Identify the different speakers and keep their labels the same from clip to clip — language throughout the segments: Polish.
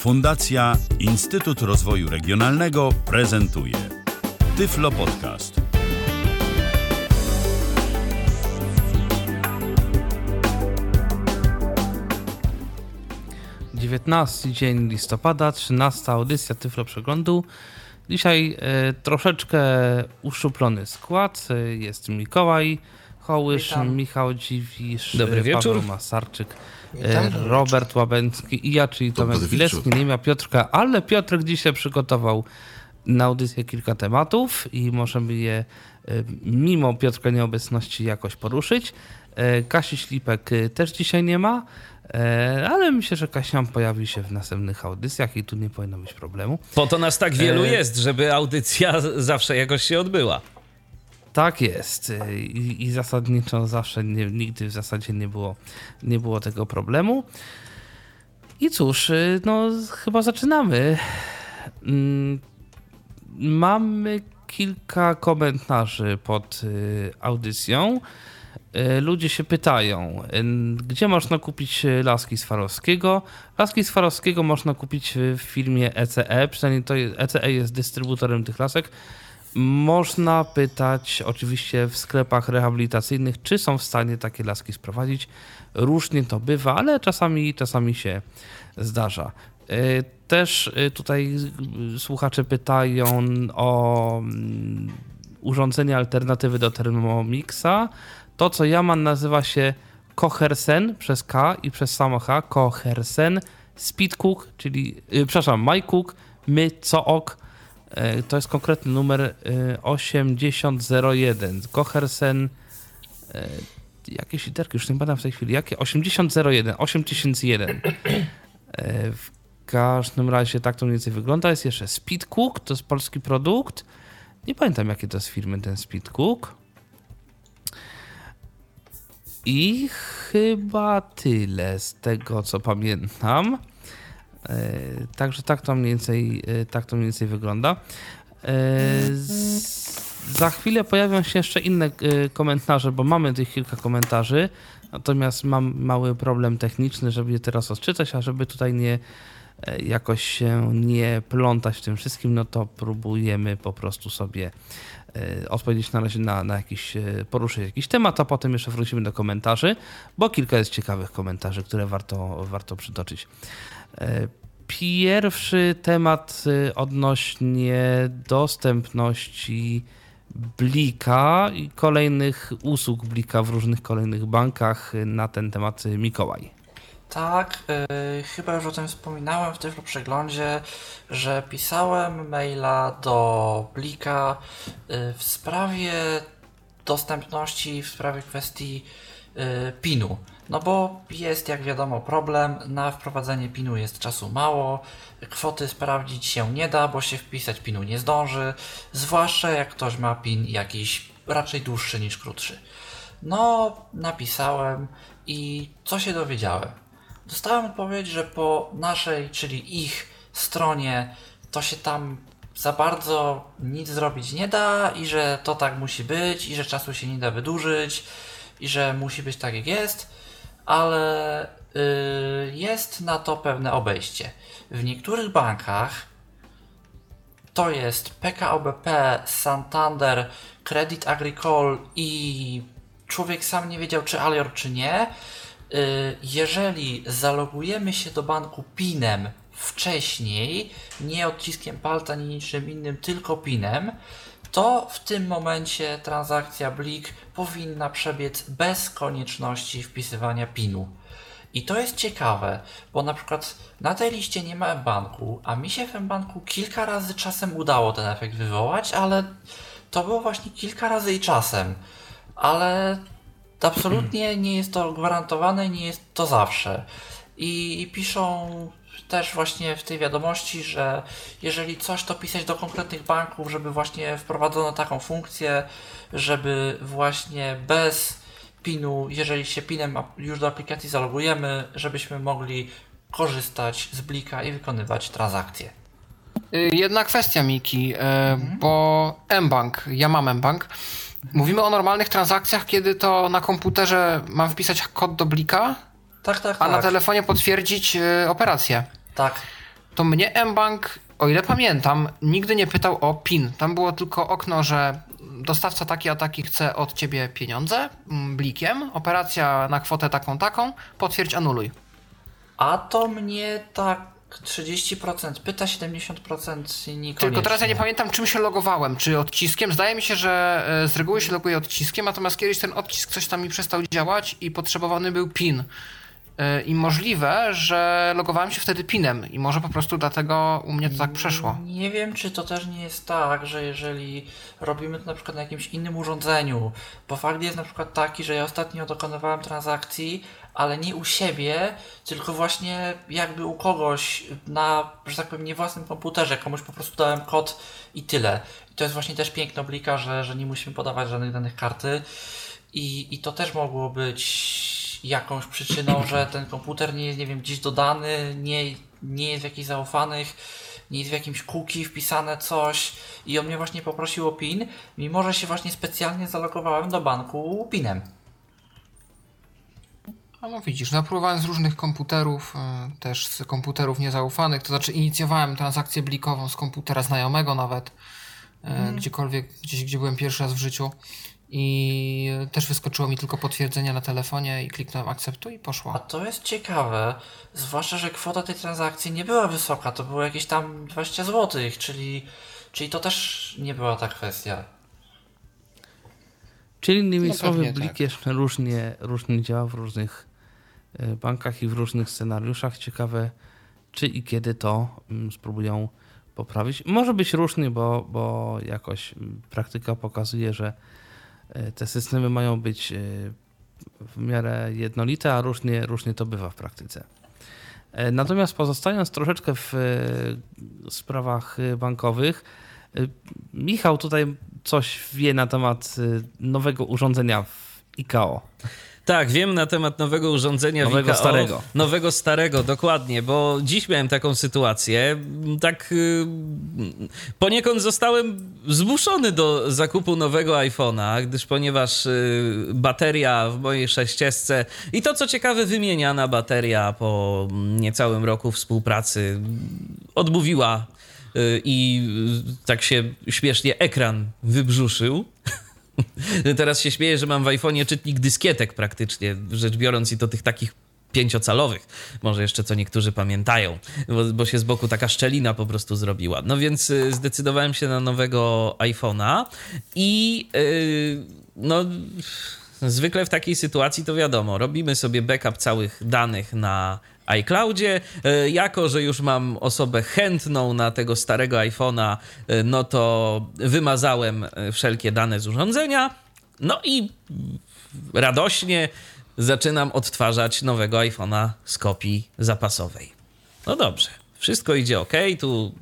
Speaker 1: Fundacja Instytut Rozwoju Regionalnego prezentuje Tyflo Podcast.
Speaker 2: Dziewiętnasty dzień listopada, 13 audycja Tyflo Przeglądu. Dzisiaj e, troszeczkę uszczuplony skład. E, jest Mikołaj Hołysz,
Speaker 3: Witam.
Speaker 2: Michał Dziwisz,
Speaker 4: Dobry
Speaker 2: e,
Speaker 4: wieczór.
Speaker 2: Paweł Masarczyk, e,
Speaker 3: Witam.
Speaker 2: Robert Łabęcki i ja, czyli Tomek
Speaker 5: Dobry
Speaker 2: Wilecki.
Speaker 5: wieczór.
Speaker 2: Nie ma Piotrka, ale Piotrek dzisiaj przygotował na audycję kilka tematów i możemy je e, mimo Piotrka nieobecności jakoś poruszyć. Kasi Ślipek też dzisiaj nie ma, ale myślę, że Kasia pojawi się w następnych audycjach i tu nie powinno być problemu.
Speaker 4: Po to nas tak wielu
Speaker 2: E,
Speaker 4: jest, żeby audycja zawsze jakoś się odbyła.
Speaker 2: Tak jest. I, i zasadniczo zawsze, nie, nigdy w zasadzie nie było, nie było tego problemu. I cóż, y, no chyba zaczynamy. Mm, Mamy kilka komentarzy pod y, audycją. Y, Ludzie się pytają, y, gdzie można kupić y, laski Swarowskiego. Laski Swarowskiego można kupić y, w firmie ECE, przynajmniej to ECE jest dystrybutorem tych lasek. Można pytać oczywiście w sklepach rehabilitacyjnych, czy są w stanie takie laski sprowadzić. Różnie to bywa, ale czasami, czasami się zdarza. Y, Też y, tutaj słuchacze pytają o mm, urządzenie alternatywy do Thermomixa. To, co ja mam, nazywa się Kohersen przez K i przez samo H. Kohersen Speedcook, czyli, y, przepraszam, MyCook, My Cook. Y, To jest konkretny numer y, 8001. Kohersen. y, Jakieś literki, już nie pamiętam w tej chwili. Jakie? 8001, 8001. Y, W każdym razie tak to mniej więcej wygląda. Jest jeszcze Speedcook, to jest polski produkt. Nie pamiętam jakie to jest firmy ten Speedcook. I chyba tyle z tego co pamiętam. E, Także tak to mniej więcej, e, tak to mniej więcej wygląda. E, Za chwilę pojawią się jeszcze inne komentarze, bo mamy tych kilka komentarzy. Natomiast mam mały problem techniczny, żeby je teraz odczytać, a żeby tutaj nie jakoś się nie plątać w tym wszystkim, no to próbujemy po prostu sobie odpowiedzieć na razie na, na jakiś, poruszyć jakiś temat, a potem jeszcze wrócimy do komentarzy, bo kilka jest ciekawych komentarzy, które warto, warto przytoczyć. E, Pierwszy temat e, odnośnie dostępności Blika i kolejnych usług Blika w różnych kolejnych bankach. Na ten temat e, Mikołaj.
Speaker 3: Tak, y, chyba już o tym wspominałem w tym przeglądzie, że pisałem maila do Blika y, w sprawie dostępności, w sprawie kwestii y, PIN-u. No bo jest, jak wiadomo, problem. Na wprowadzenie PIN-u jest czasu mało. Kwoty sprawdzić się nie da, bo się wpisać PIN-u nie zdąży. Zwłaszcza jak ktoś ma PIN jakiś raczej dłuższy niż krótszy. No, napisałem i co się dowiedziałem? Dostałem odpowiedź, że po naszej, czyli ich stronie, to się tam za bardzo nic zrobić nie da i że to tak musi być i że czasu się nie da wydłużyć i że musi być tak jak jest, ale y, jest na to pewne obejście. W niektórych bankach to jest PKO BP, Santander, Credit Agricole i człowiek sam nie wiedział, czy Alior, czy nie. Y, Jeżeli zalogujemy się do banku PIN-em wcześniej, nie odciskiem palca, nie niczym innym, tylko PIN-em, to w tym momencie transakcja Blik powinna przebiec bez konieczności wpisywania PIN-u. I to jest ciekawe, bo na przykład na tej liście nie ma banku, a mi się w banku kilka razy czasem udało ten efekt wywołać, ale to było właśnie kilka razy i czasem. Ale absolutnie nie jest to gwarantowane nie jest to zawsze. I piszą też właśnie w tej wiadomości, że jeżeli coś, to pisać do konkretnych banków, żeby właśnie wprowadzono taką funkcję, żeby właśnie bez PIN-u, jeżeli się PIN-em już do aplikacji zalogujemy, żebyśmy mogli korzystać z Blika i wykonywać transakcje.
Speaker 5: Y, Jedna kwestia, Miki, e, bo mBank, ja mam mBank. Mówimy o normalnych transakcjach, kiedy to na komputerze mam wpisać kod do blika,
Speaker 3: Tak, tak,
Speaker 5: a
Speaker 3: tak.
Speaker 5: na telefonie potwierdzić y, operację.
Speaker 3: Tak.
Speaker 5: to mnie mBank, o ile pamiętam, nigdy nie pytał o PIN. Tam było tylko okno, że dostawca taki a taki chce od ciebie pieniądze mm, blikiem, operacja na kwotę taką, taką, potwierdź, anuluj.
Speaker 3: A to mnie tak 30% pyta, 70% niekoniecznie.
Speaker 5: Tylko teraz ja nie pamiętam, czym się logowałem. Czy odciskiem? Zdaje mi się, że e, z reguły się loguje odciskiem, natomiast kiedyś ten odcisk coś tam mi przestał działać i potrzebowany był PIN. E, I możliwe, że logowałem się wtedy PINem i może po prostu dlatego u mnie to tak przeszło.
Speaker 3: Nie wiem, czy to też nie jest tak, że jeżeli robimy to na przykład na jakimś innym urządzeniu, bo fakt jest na przykład taki, że ja ostatnio dokonywałem transakcji, ale nie u siebie, tylko właśnie jakby u kogoś na, że tak powiem, nie własnym komputerze, komuś po prostu dałem kod i tyle. I to jest właśnie też piękno Blika, że, że nie musimy podawać żadnych danych karty i, i to też mogło być jakąś przyczyną, że ten komputer nie jest, nie wiem, gdzieś dodany, nie, nie jest w jakichś zaufanych, nie jest w jakimś cookie wpisane coś. I on mnie właśnie poprosił o PIN, mimo że się właśnie specjalnie zalogowałem do banku PINem.
Speaker 5: A no widzisz, no próbowałem z różnych komputerów, y, też z komputerów niezaufanych, to znaczy inicjowałem transakcję blikową z komputera znajomego nawet, y, gdziekolwiek, gdzieś gdzie byłem pierwszy raz w życiu i też wyskoczyło mi tylko potwierdzenie na telefonie i kliknąłem akceptuj i
Speaker 3: A
Speaker 5: poszło.
Speaker 3: to jest ciekawe, zwłaszcza, że kwota tej transakcji nie była wysoka, to było jakieś tam 20 zł, czyli, czyli to też nie była ta kwestia.
Speaker 2: Czyli innymi
Speaker 5: No
Speaker 2: słowy, Blik
Speaker 5: tak.
Speaker 2: jeszcze różnie, różnie działa w różnych e, bankach i w różnych scenariuszach. Ciekawe, czy i kiedy to mm, spróbują poprawić. Może być różnie, bo, bo jakoś mm, praktyka pokazuje, że te systemy mają być e, w miarę jednolite, a różnie, różnie to bywa w praktyce. E, Natomiast pozostając troszeczkę w e, sprawach e, bankowych, e, Michał tutaj coś wie na temat e, nowego urządzenia w ICAO.
Speaker 4: Tak, wiem na temat nowego urządzenia
Speaker 2: Nowego, starego.
Speaker 4: Nowego starego, dokładnie, bo dziś miałem taką sytuację. Tak y, poniekąd zostałem zmuszony do zakupu nowego iPhone'a, gdyż ponieważ y, bateria w mojej sześciesce i to co ciekawe wymieniana bateria po niecałym roku współpracy odmówiła y, i tak się śmiesznie ekran wybrzuszył. Teraz się śmieję, że mam w iPhone'ie czytnik dyskietek praktycznie, rzecz biorąc i to tych takich pięciocalowych, może jeszcze co niektórzy pamiętają, bo, bo się z boku taka szczelina po prostu zrobiła. No więc y, zdecydowałem się na nowego iPhone'a i y, no zwykle w takiej sytuacji to wiadomo, robimy sobie backup całych danych na iCloudzie. E, Jako, że już mam osobę chętną na tego starego iPhone'a, e, no to wymazałem e, wszelkie dane z urządzenia. No i radośnie zaczynam odtwarzać nowego iPhone'a z kopii zapasowej. No dobrze, wszystko idzie ok. Tu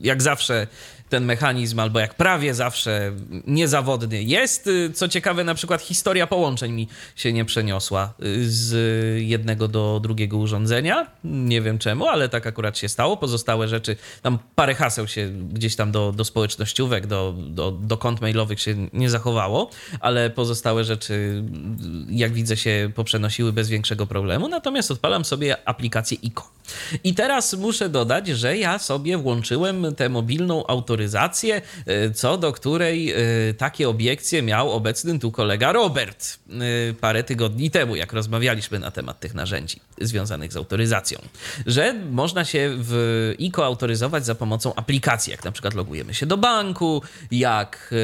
Speaker 4: jak zawsze ten mechanizm, albo jak prawie zawsze niezawodny jest. Y, Co ciekawe, na przykład historia połączeń mi się nie przeniosła y, z jednego do drugiego urządzenia. Nie wiem czemu, ale tak akurat się stało. Pozostałe rzeczy, tam parę haseł się gdzieś tam do, do społecznościówek, do, do, do kont mailowych się nie zachowało, ale pozostałe rzeczy, jak widzę, się poprzenosiły bez większego problemu. Natomiast odpalam sobie aplikację ICO. I teraz muszę dodać, że ja sobie włączyłem tę mobilną autoryzację, y, co do której y, takie obiekcje miał obecny tu kolega Robert y, parę tygodni temu, jak rozmawialiśmy na temat tych narzędzi związanych z autoryzacją, że można się w ICO autoryzować za pomocą aplikacji, jak na przykład logujemy się do banku, jak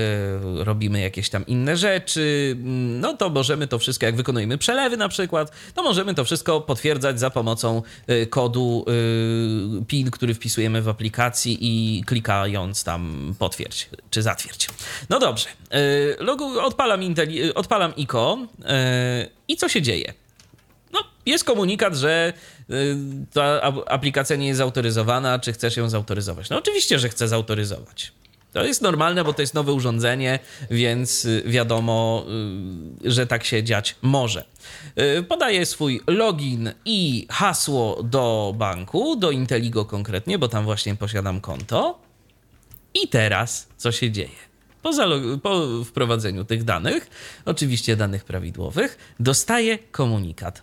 Speaker 4: robimy jakieś tam inne rzeczy, no to możemy to wszystko, jak wykonujemy przelewy na przykład, to możemy to wszystko potwierdzać za pomocą kodu PIN, który wpisujemy w aplikacji i klikając tam potwierdź czy zatwierdź. No dobrze, y, logu, odpalam, Inteli, y, odpalam ICO y, i co się dzieje? No, jest komunikat, że ta aplikacja nie jest zautoryzowana, czy chcesz ją zautoryzować. No oczywiście, że chcę zautoryzować. To jest normalne, bo to jest nowe urządzenie, więc wiadomo, że tak się dziać może. Podaję swój login i hasło do banku, do Inteligo konkretnie, bo tam właśnie posiadam konto. I teraz co się dzieje? Po, po wprowadzeniu tych danych, oczywiście danych prawidłowych, dostaję komunikat.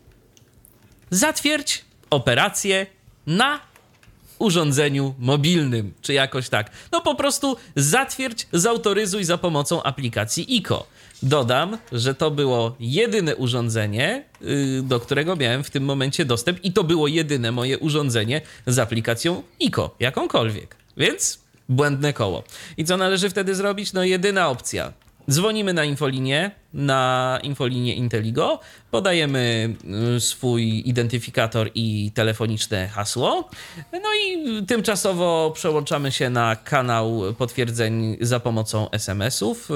Speaker 4: Zatwierdź operację na urządzeniu mobilnym, czy jakoś tak. No po prostu zatwierdź, zautoryzuj za pomocą aplikacji ICO. Dodam, że to było jedyne urządzenie, y, do którego miałem w tym momencie dostęp i to było jedyne moje urządzenie z aplikacją ICO, jakąkolwiek. Więc błędne koło. I co należy wtedy zrobić? No jedyna opcja. Dzwonimy na infolinię, na infolinię Inteligo, podajemy y, swój identyfikator i telefoniczne hasło, no i tymczasowo przełączamy się na kanał potwierdzeń za pomocą SMS-ów. Y,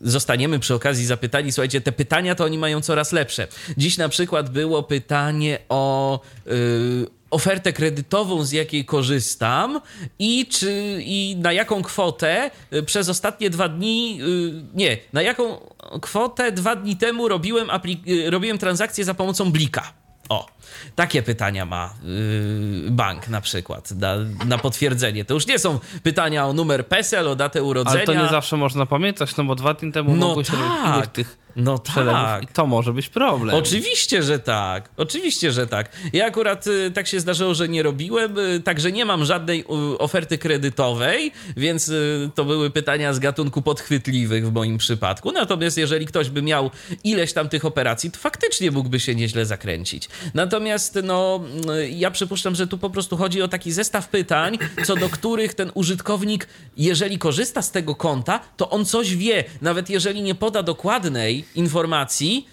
Speaker 4: zostaniemy przy okazji zapytani, słuchajcie, te pytania to oni mają coraz lepsze. Dziś na przykład było pytanie o y, ofertę kredytową, z jakiej korzystam i, czy, i na jaką kwotę y, przez ostatnie dwa dni, y, nie, na jaką kwotę dwa dni temu robiłem, y, robiłem transakcję za pomocą Blika. O, takie pytania ma yy, bank na przykład na, na, potwierdzenie. To już nie są pytania o numer PESEL, o datę urodzenia.
Speaker 2: Ale to nie zawsze można pamiętać, no bo dwa dni temu
Speaker 4: no
Speaker 2: mogłeś
Speaker 4: tak.
Speaker 2: robić tych
Speaker 4: no tak.
Speaker 2: I to może być problem.
Speaker 4: Oczywiście, że tak. Oczywiście, że tak. Ja akurat y, tak się zdarzyło, że nie robiłem, y, także nie mam żadnej y, oferty kredytowej, więc to były pytania z gatunku podchwytliwych w moim przypadku. Natomiast jeżeli ktoś by miał ileś tam tych operacji, to faktycznie mógłby się nieźle zakręcić. Natomiast no, y, ja przypuszczam, że tu po prostu chodzi o taki zestaw pytań, co do których ten użytkownik, jeżeli korzysta z tego konta, to on coś wie. Nawet jeżeli nie poda dokładnej informacji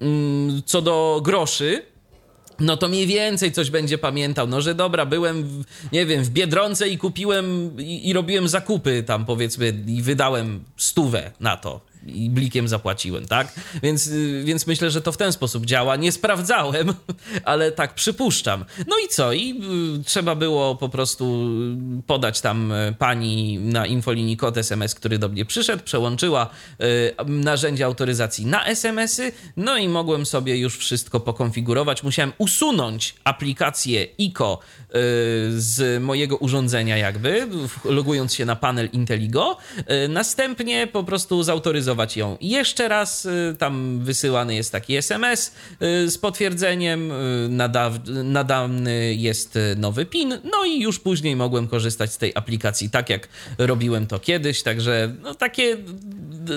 Speaker 4: mm, co do groszy, no to mniej więcej coś będzie pamiętał. No, że dobra, byłem, w, nie wiem, w Biedronce i kupiłem i, i robiłem zakupy tam powiedzmy i wydałem stówę na to i blikiem zapłaciłem, tak? Więc, y, więc myślę, że to w ten sposób działa. Nie sprawdzałem, ale tak przypuszczam. No i co? I y, trzeba było po prostu podać tam y, pani na infolinii kod SMS, który do mnie przyszedł, przełączyła narzędzie autoryzacji na SMS-y, no i mogłem sobie już wszystko pokonfigurować. Musiałem usunąć aplikację ICO z mojego urządzenia jakby, logując się na panel Inteligo. Następnie po prostu zautoryzować ją jeszcze raz. Y, tam wysyłany jest taki SMS y, z potwierdzeniem, y, nadany jest nowy PIN, no i już później mogłem korzystać z tej aplikacji tak, jak robiłem to kiedyś. Także no, takie.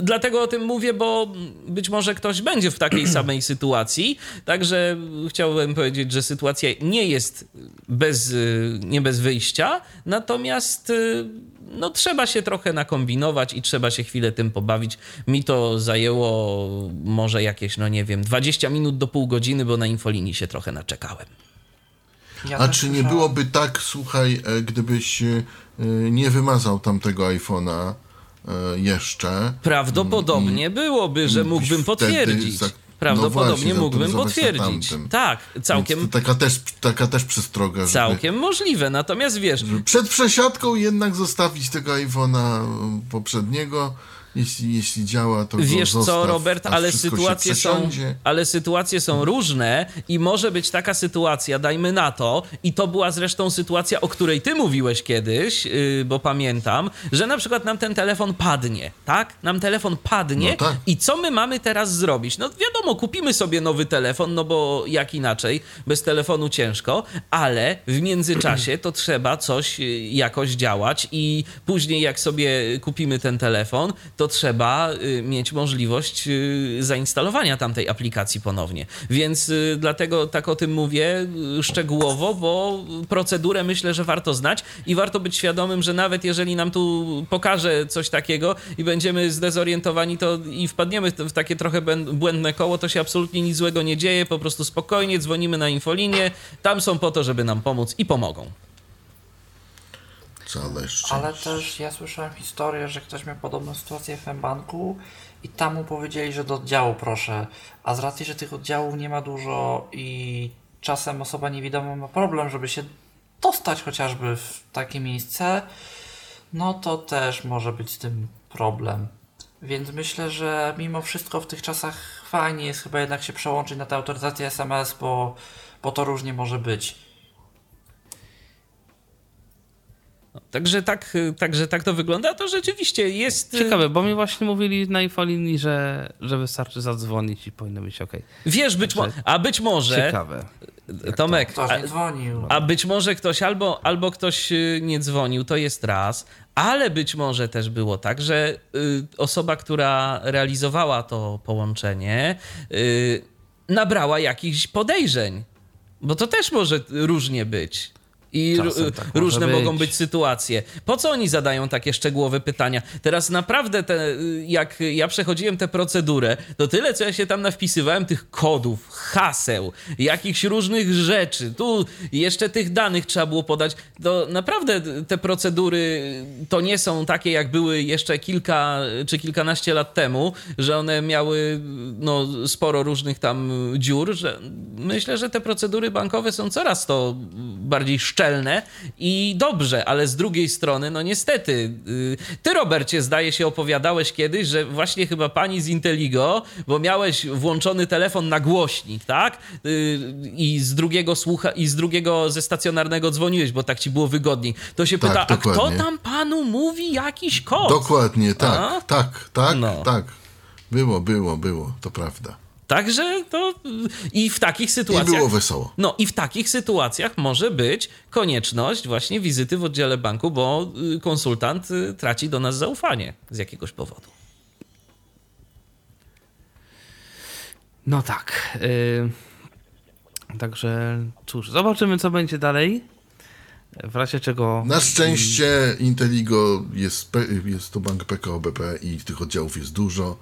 Speaker 4: Dlatego o tym mówię, bo być może ktoś będzie w takiej samej sytuacji. Także chciałbym powiedzieć, że sytuacja nie jest bez, nie bez wyjścia, natomiast no trzeba się trochę nakombinować i trzeba się chwilę tym pobawić. Mi to zajęło może jakieś, no nie wiem, 20 minut do pół godziny, bo na infolinii się trochę naczekałem.
Speaker 6: Ja A czy nie byłoby tak, słuchaj, e, gdybyś e, nie wymazał tamtego iPhone'a e, jeszcze?
Speaker 4: Prawdopodobnie mm, byłoby, że mógłbym potwierdzić. Prawdopodobnie no właśnie, mógłbym potwierdzić. Tak, całkiem.
Speaker 6: taka też, taka też przestroga.
Speaker 4: Całkiem możliwe, natomiast wiesz.
Speaker 6: Przed przesiadką jednak zostawić tego iPhone'a poprzedniego jeśli, jeśli działa, to
Speaker 4: Wiesz co, Robert, ale sytuacje, są, ale sytuacje są różne i może być taka sytuacja, dajmy na to, i to była zresztą sytuacja, o której ty mówiłeś kiedyś, yy, bo pamiętam, że na przykład nam ten telefon padnie, tak? Nam telefon padnie no tak. i co my mamy teraz zrobić? No wiadomo, kupimy sobie nowy telefon, no bo jak inaczej, bez telefonu ciężko, ale w międzyczasie to trzeba coś y, jakoś działać i później jak sobie kupimy ten telefon, to trzeba y, mieć możliwość y, zainstalowania tamtej aplikacji ponownie. Więc y, dlatego tak o tym mówię szczegółowo, bo procedurę myślę, że warto znać i warto być świadomym, że nawet jeżeli nam tu pokaże coś takiego i będziemy zdezorientowani, to i wpadniemy w takie trochę błędne koło, to się absolutnie nic złego nie dzieje, po prostu spokojnie dzwonimy na infolinię, tam są po to, żeby nam pomóc i pomogą.
Speaker 3: Całe Ale też ja słyszałem historię, że ktoś miał podobną sytuację w M-Banku i tam mu powiedzieli, że do oddziału proszę. A z racji, że tych oddziałów nie ma dużo i czasem osoba niewidoma ma problem, żeby się dostać chociażby w takie miejsce, no to też może być z tym problem. Więc myślę, że mimo wszystko w tych czasach fajnie jest chyba jednak się przełączyć na tę autoryzację SMS, bo, bo to różnie może być.
Speaker 4: Także tak, także tak to wygląda. To rzeczywiście jest.
Speaker 2: Ciekawe, bo mi właśnie mówili na infolinii, że, że wystarczy zadzwonić i powinno być ok.
Speaker 4: Wiesz, być mo- a być może.
Speaker 2: Ciekawe.
Speaker 4: Tomek,
Speaker 3: Ktoś nie dzwonił.
Speaker 4: a być może ktoś albo, albo ktoś y, nie dzwonił, to jest raz, ale być może też było tak, że y, osoba, która realizowała to połączenie, y, nabrała jakichś podejrzeń. Bo to też może różnie być. I
Speaker 2: Czasem tak
Speaker 4: różne
Speaker 2: być.
Speaker 4: mogą być sytuacje. Po co oni zadają takie szczegółowe pytania? Teraz naprawdę, te, jak ja przechodziłem tę procedurę, to tyle, co ja się tam nawpisywałem, tych kodów, haseł, jakichś różnych rzeczy, tu jeszcze tych danych trzeba było podać, to naprawdę te procedury to nie są takie, jak były jeszcze kilka czy kilkanaście lat temu, że one miały no, sporo różnych tam dziur, że myślę, że te procedury bankowe są coraz to bardziej szczelne i dobrze, ale z drugiej strony, no niestety, y, ty Robercie zdaje się opowiadałeś kiedyś, że właśnie chyba pani z Inteligo, bo miałeś włączony telefon na głośnik, tak? Y, I z drugiego słucha, i z drugiego ze stacjonarnego dzwoniłeś, bo tak ci było wygodniej. To się
Speaker 6: Tak,
Speaker 4: pyta, a kto tam panu mówi jakiś kod?
Speaker 6: Dokładnie, tak,
Speaker 4: A?
Speaker 6: tak, tak,
Speaker 4: No.
Speaker 6: tak. Było, było, było, to prawda.
Speaker 4: Także to i w takich
Speaker 6: I
Speaker 4: sytuacjach
Speaker 6: było wesoło.
Speaker 4: No i w takich sytuacjach może być konieczność właśnie wizyty w oddziale banku, bo y, konsultant y, traci do nas zaufanie z jakiegoś powodu.
Speaker 2: No tak. y, także cóż, zobaczymy, co będzie dalej. W razie czego.
Speaker 6: Na szczęście Inteligo jest, jest to bank PKO BP i tych oddziałów jest dużo.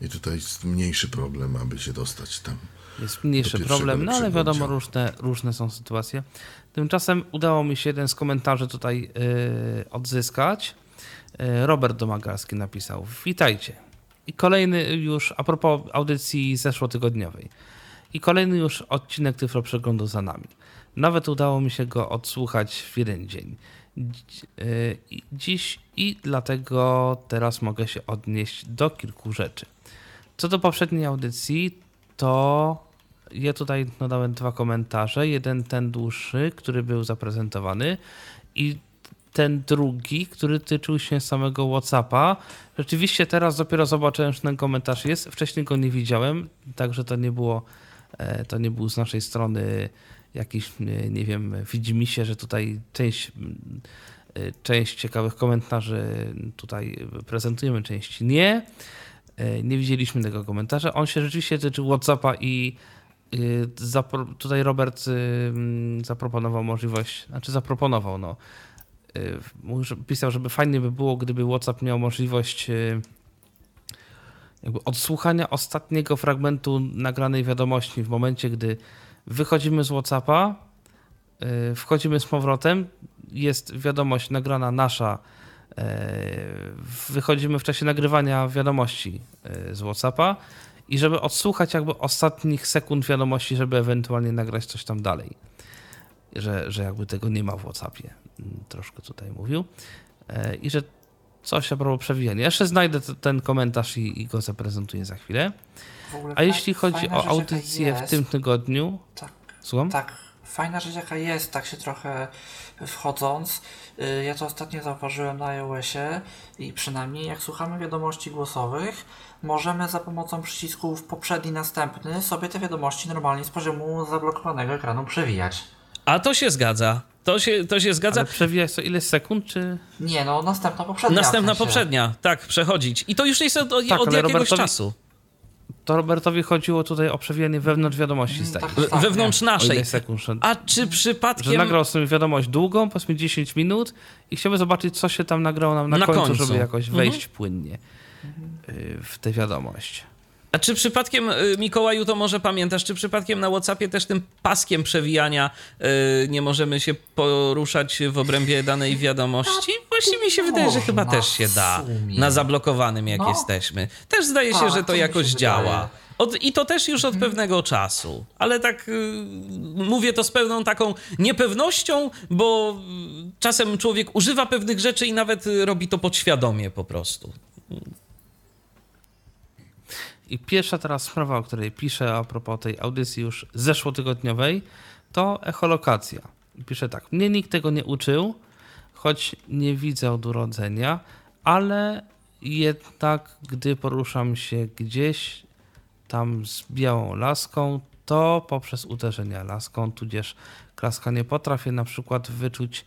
Speaker 6: I tutaj jest mniejszy problem, aby się dostać tam.
Speaker 2: Jest mniejszy problem, no ale wiadomo, różne, różne są sytuacje. Tymczasem udało mi się jeden z komentarzy tutaj y, odzyskać. Y, Robert Domagalski napisał: Witajcie. I kolejny już, a propos audycji zeszłotygodniowej. I kolejny już odcinek Tyflo Przeglądu za nami. Nawet udało mi się go odsłuchać w jeden dzień. Dzi- i- Dziś i dlatego teraz mogę się odnieść do kilku rzeczy. Co do poprzedniej audycji, to ja tutaj dodałem dwa komentarze. Jeden ten dłuższy, który był zaprezentowany i ten drugi, który tyczył się samego Whatsappa. Rzeczywiście teraz dopiero zobaczyłem, że ten komentarz jest. Wcześniej go nie widziałem, także to nie było, e, to nie był z naszej strony jakiś, nie wiem, widzi mi się, że tutaj część, e, część ciekawych komentarzy tutaj prezentujemy, część nie. E, Nie widzieliśmy tego komentarza. On się rzeczywiście tyczył WhatsAppa i y, tutaj Robert y, mm, zaproponował możliwość, znaczy zaproponował, no. y, Pisał, żeby fajnie by było, gdyby WhatsApp miał możliwość jakby odsłuchania ostatniego fragmentu nagranej wiadomości w momencie, gdy wychodzimy z WhatsAppa, wchodzimy z powrotem, jest wiadomość nagrana nasza, wychodzimy w czasie nagrywania wiadomości e, z WhatsAppa i żeby odsłuchać jakby ostatnich sekund wiadomości, żeby ewentualnie nagrać coś tam dalej. Że, że jakby tego nie ma w WhatsAppie. Mm, Troszkę tutaj mówił. E, I że coś a propos przewijania. Jeszcze znajdę ten komentarz i, i go zaprezentuję za chwilę. A jeśli chodzi o
Speaker 3: jaka
Speaker 2: audycję w tym tygodniu...
Speaker 3: Tak,
Speaker 2: Słucham?
Speaker 3: tak. Fajna rzecz jaka jest, tak się trochę wchodząc. y, Ja to ostatnio zauważyłem na iOSie i przynajmniej jak słuchamy wiadomości głosowych, możemy za pomocą przycisków poprzedni, następny sobie te wiadomości normalnie z poziomu zablokowanego ekranu przewijać.
Speaker 4: A to się zgadza. To się, to się zgadza.
Speaker 2: Ale przewijać co ileś sekund, czy...
Speaker 3: Nie, no następna poprzednia.
Speaker 4: Następna
Speaker 3: w sensie.
Speaker 4: poprzednia, tak, przechodzić. I to już jest od,
Speaker 2: Tak,
Speaker 4: od jakiegoś
Speaker 2: Robertowi-
Speaker 4: czasu.
Speaker 2: To Robertowi chodziło tutaj o przewijanie wewnątrz wiadomości, się.
Speaker 3: tak.
Speaker 4: We- Wewnątrz naszej.
Speaker 2: Że,
Speaker 4: A czy
Speaker 2: że
Speaker 4: przypadkiem.
Speaker 2: nagrał sobie wiadomość długą, powiedzmy 10 minut i chciałby zobaczyć, co się tam nagrało nam na,
Speaker 4: Na
Speaker 2: końcu,
Speaker 4: końcu.
Speaker 2: żeby jakoś
Speaker 4: Mhm.
Speaker 2: wejść płynnie y, w tę wiadomość.
Speaker 4: A czy przypadkiem, y, Mikołaju, to może pamiętasz, czy przypadkiem na WhatsAppie też tym paskiem przewijania y, nie możemy się poruszać w obrębie danej wiadomości? Właśnie mi się wydaje, że chyba
Speaker 3: Można
Speaker 4: też się da. Na zablokowanym, jak
Speaker 3: No.
Speaker 4: jesteśmy. Też zdaje się, że
Speaker 3: to
Speaker 4: jakoś działa. Od, I to też już od pewnego czasu. Ale tak y, mówię to z pewną taką niepewnością, bo czasem człowiek używa pewnych rzeczy i nawet robi to podświadomie po prostu.
Speaker 2: I pierwsza teraz sprawa, o której piszę a propos tej audycji już zeszłotygodniowej, to echolokacja. I Pisze tak, mnie nikt tego nie uczył, choć nie widzę od urodzenia, ale jednak gdy poruszam się gdzieś tam z białą laską, to poprzez uderzenia laską, tudzież klaskanie potrafię na przykład wyczuć,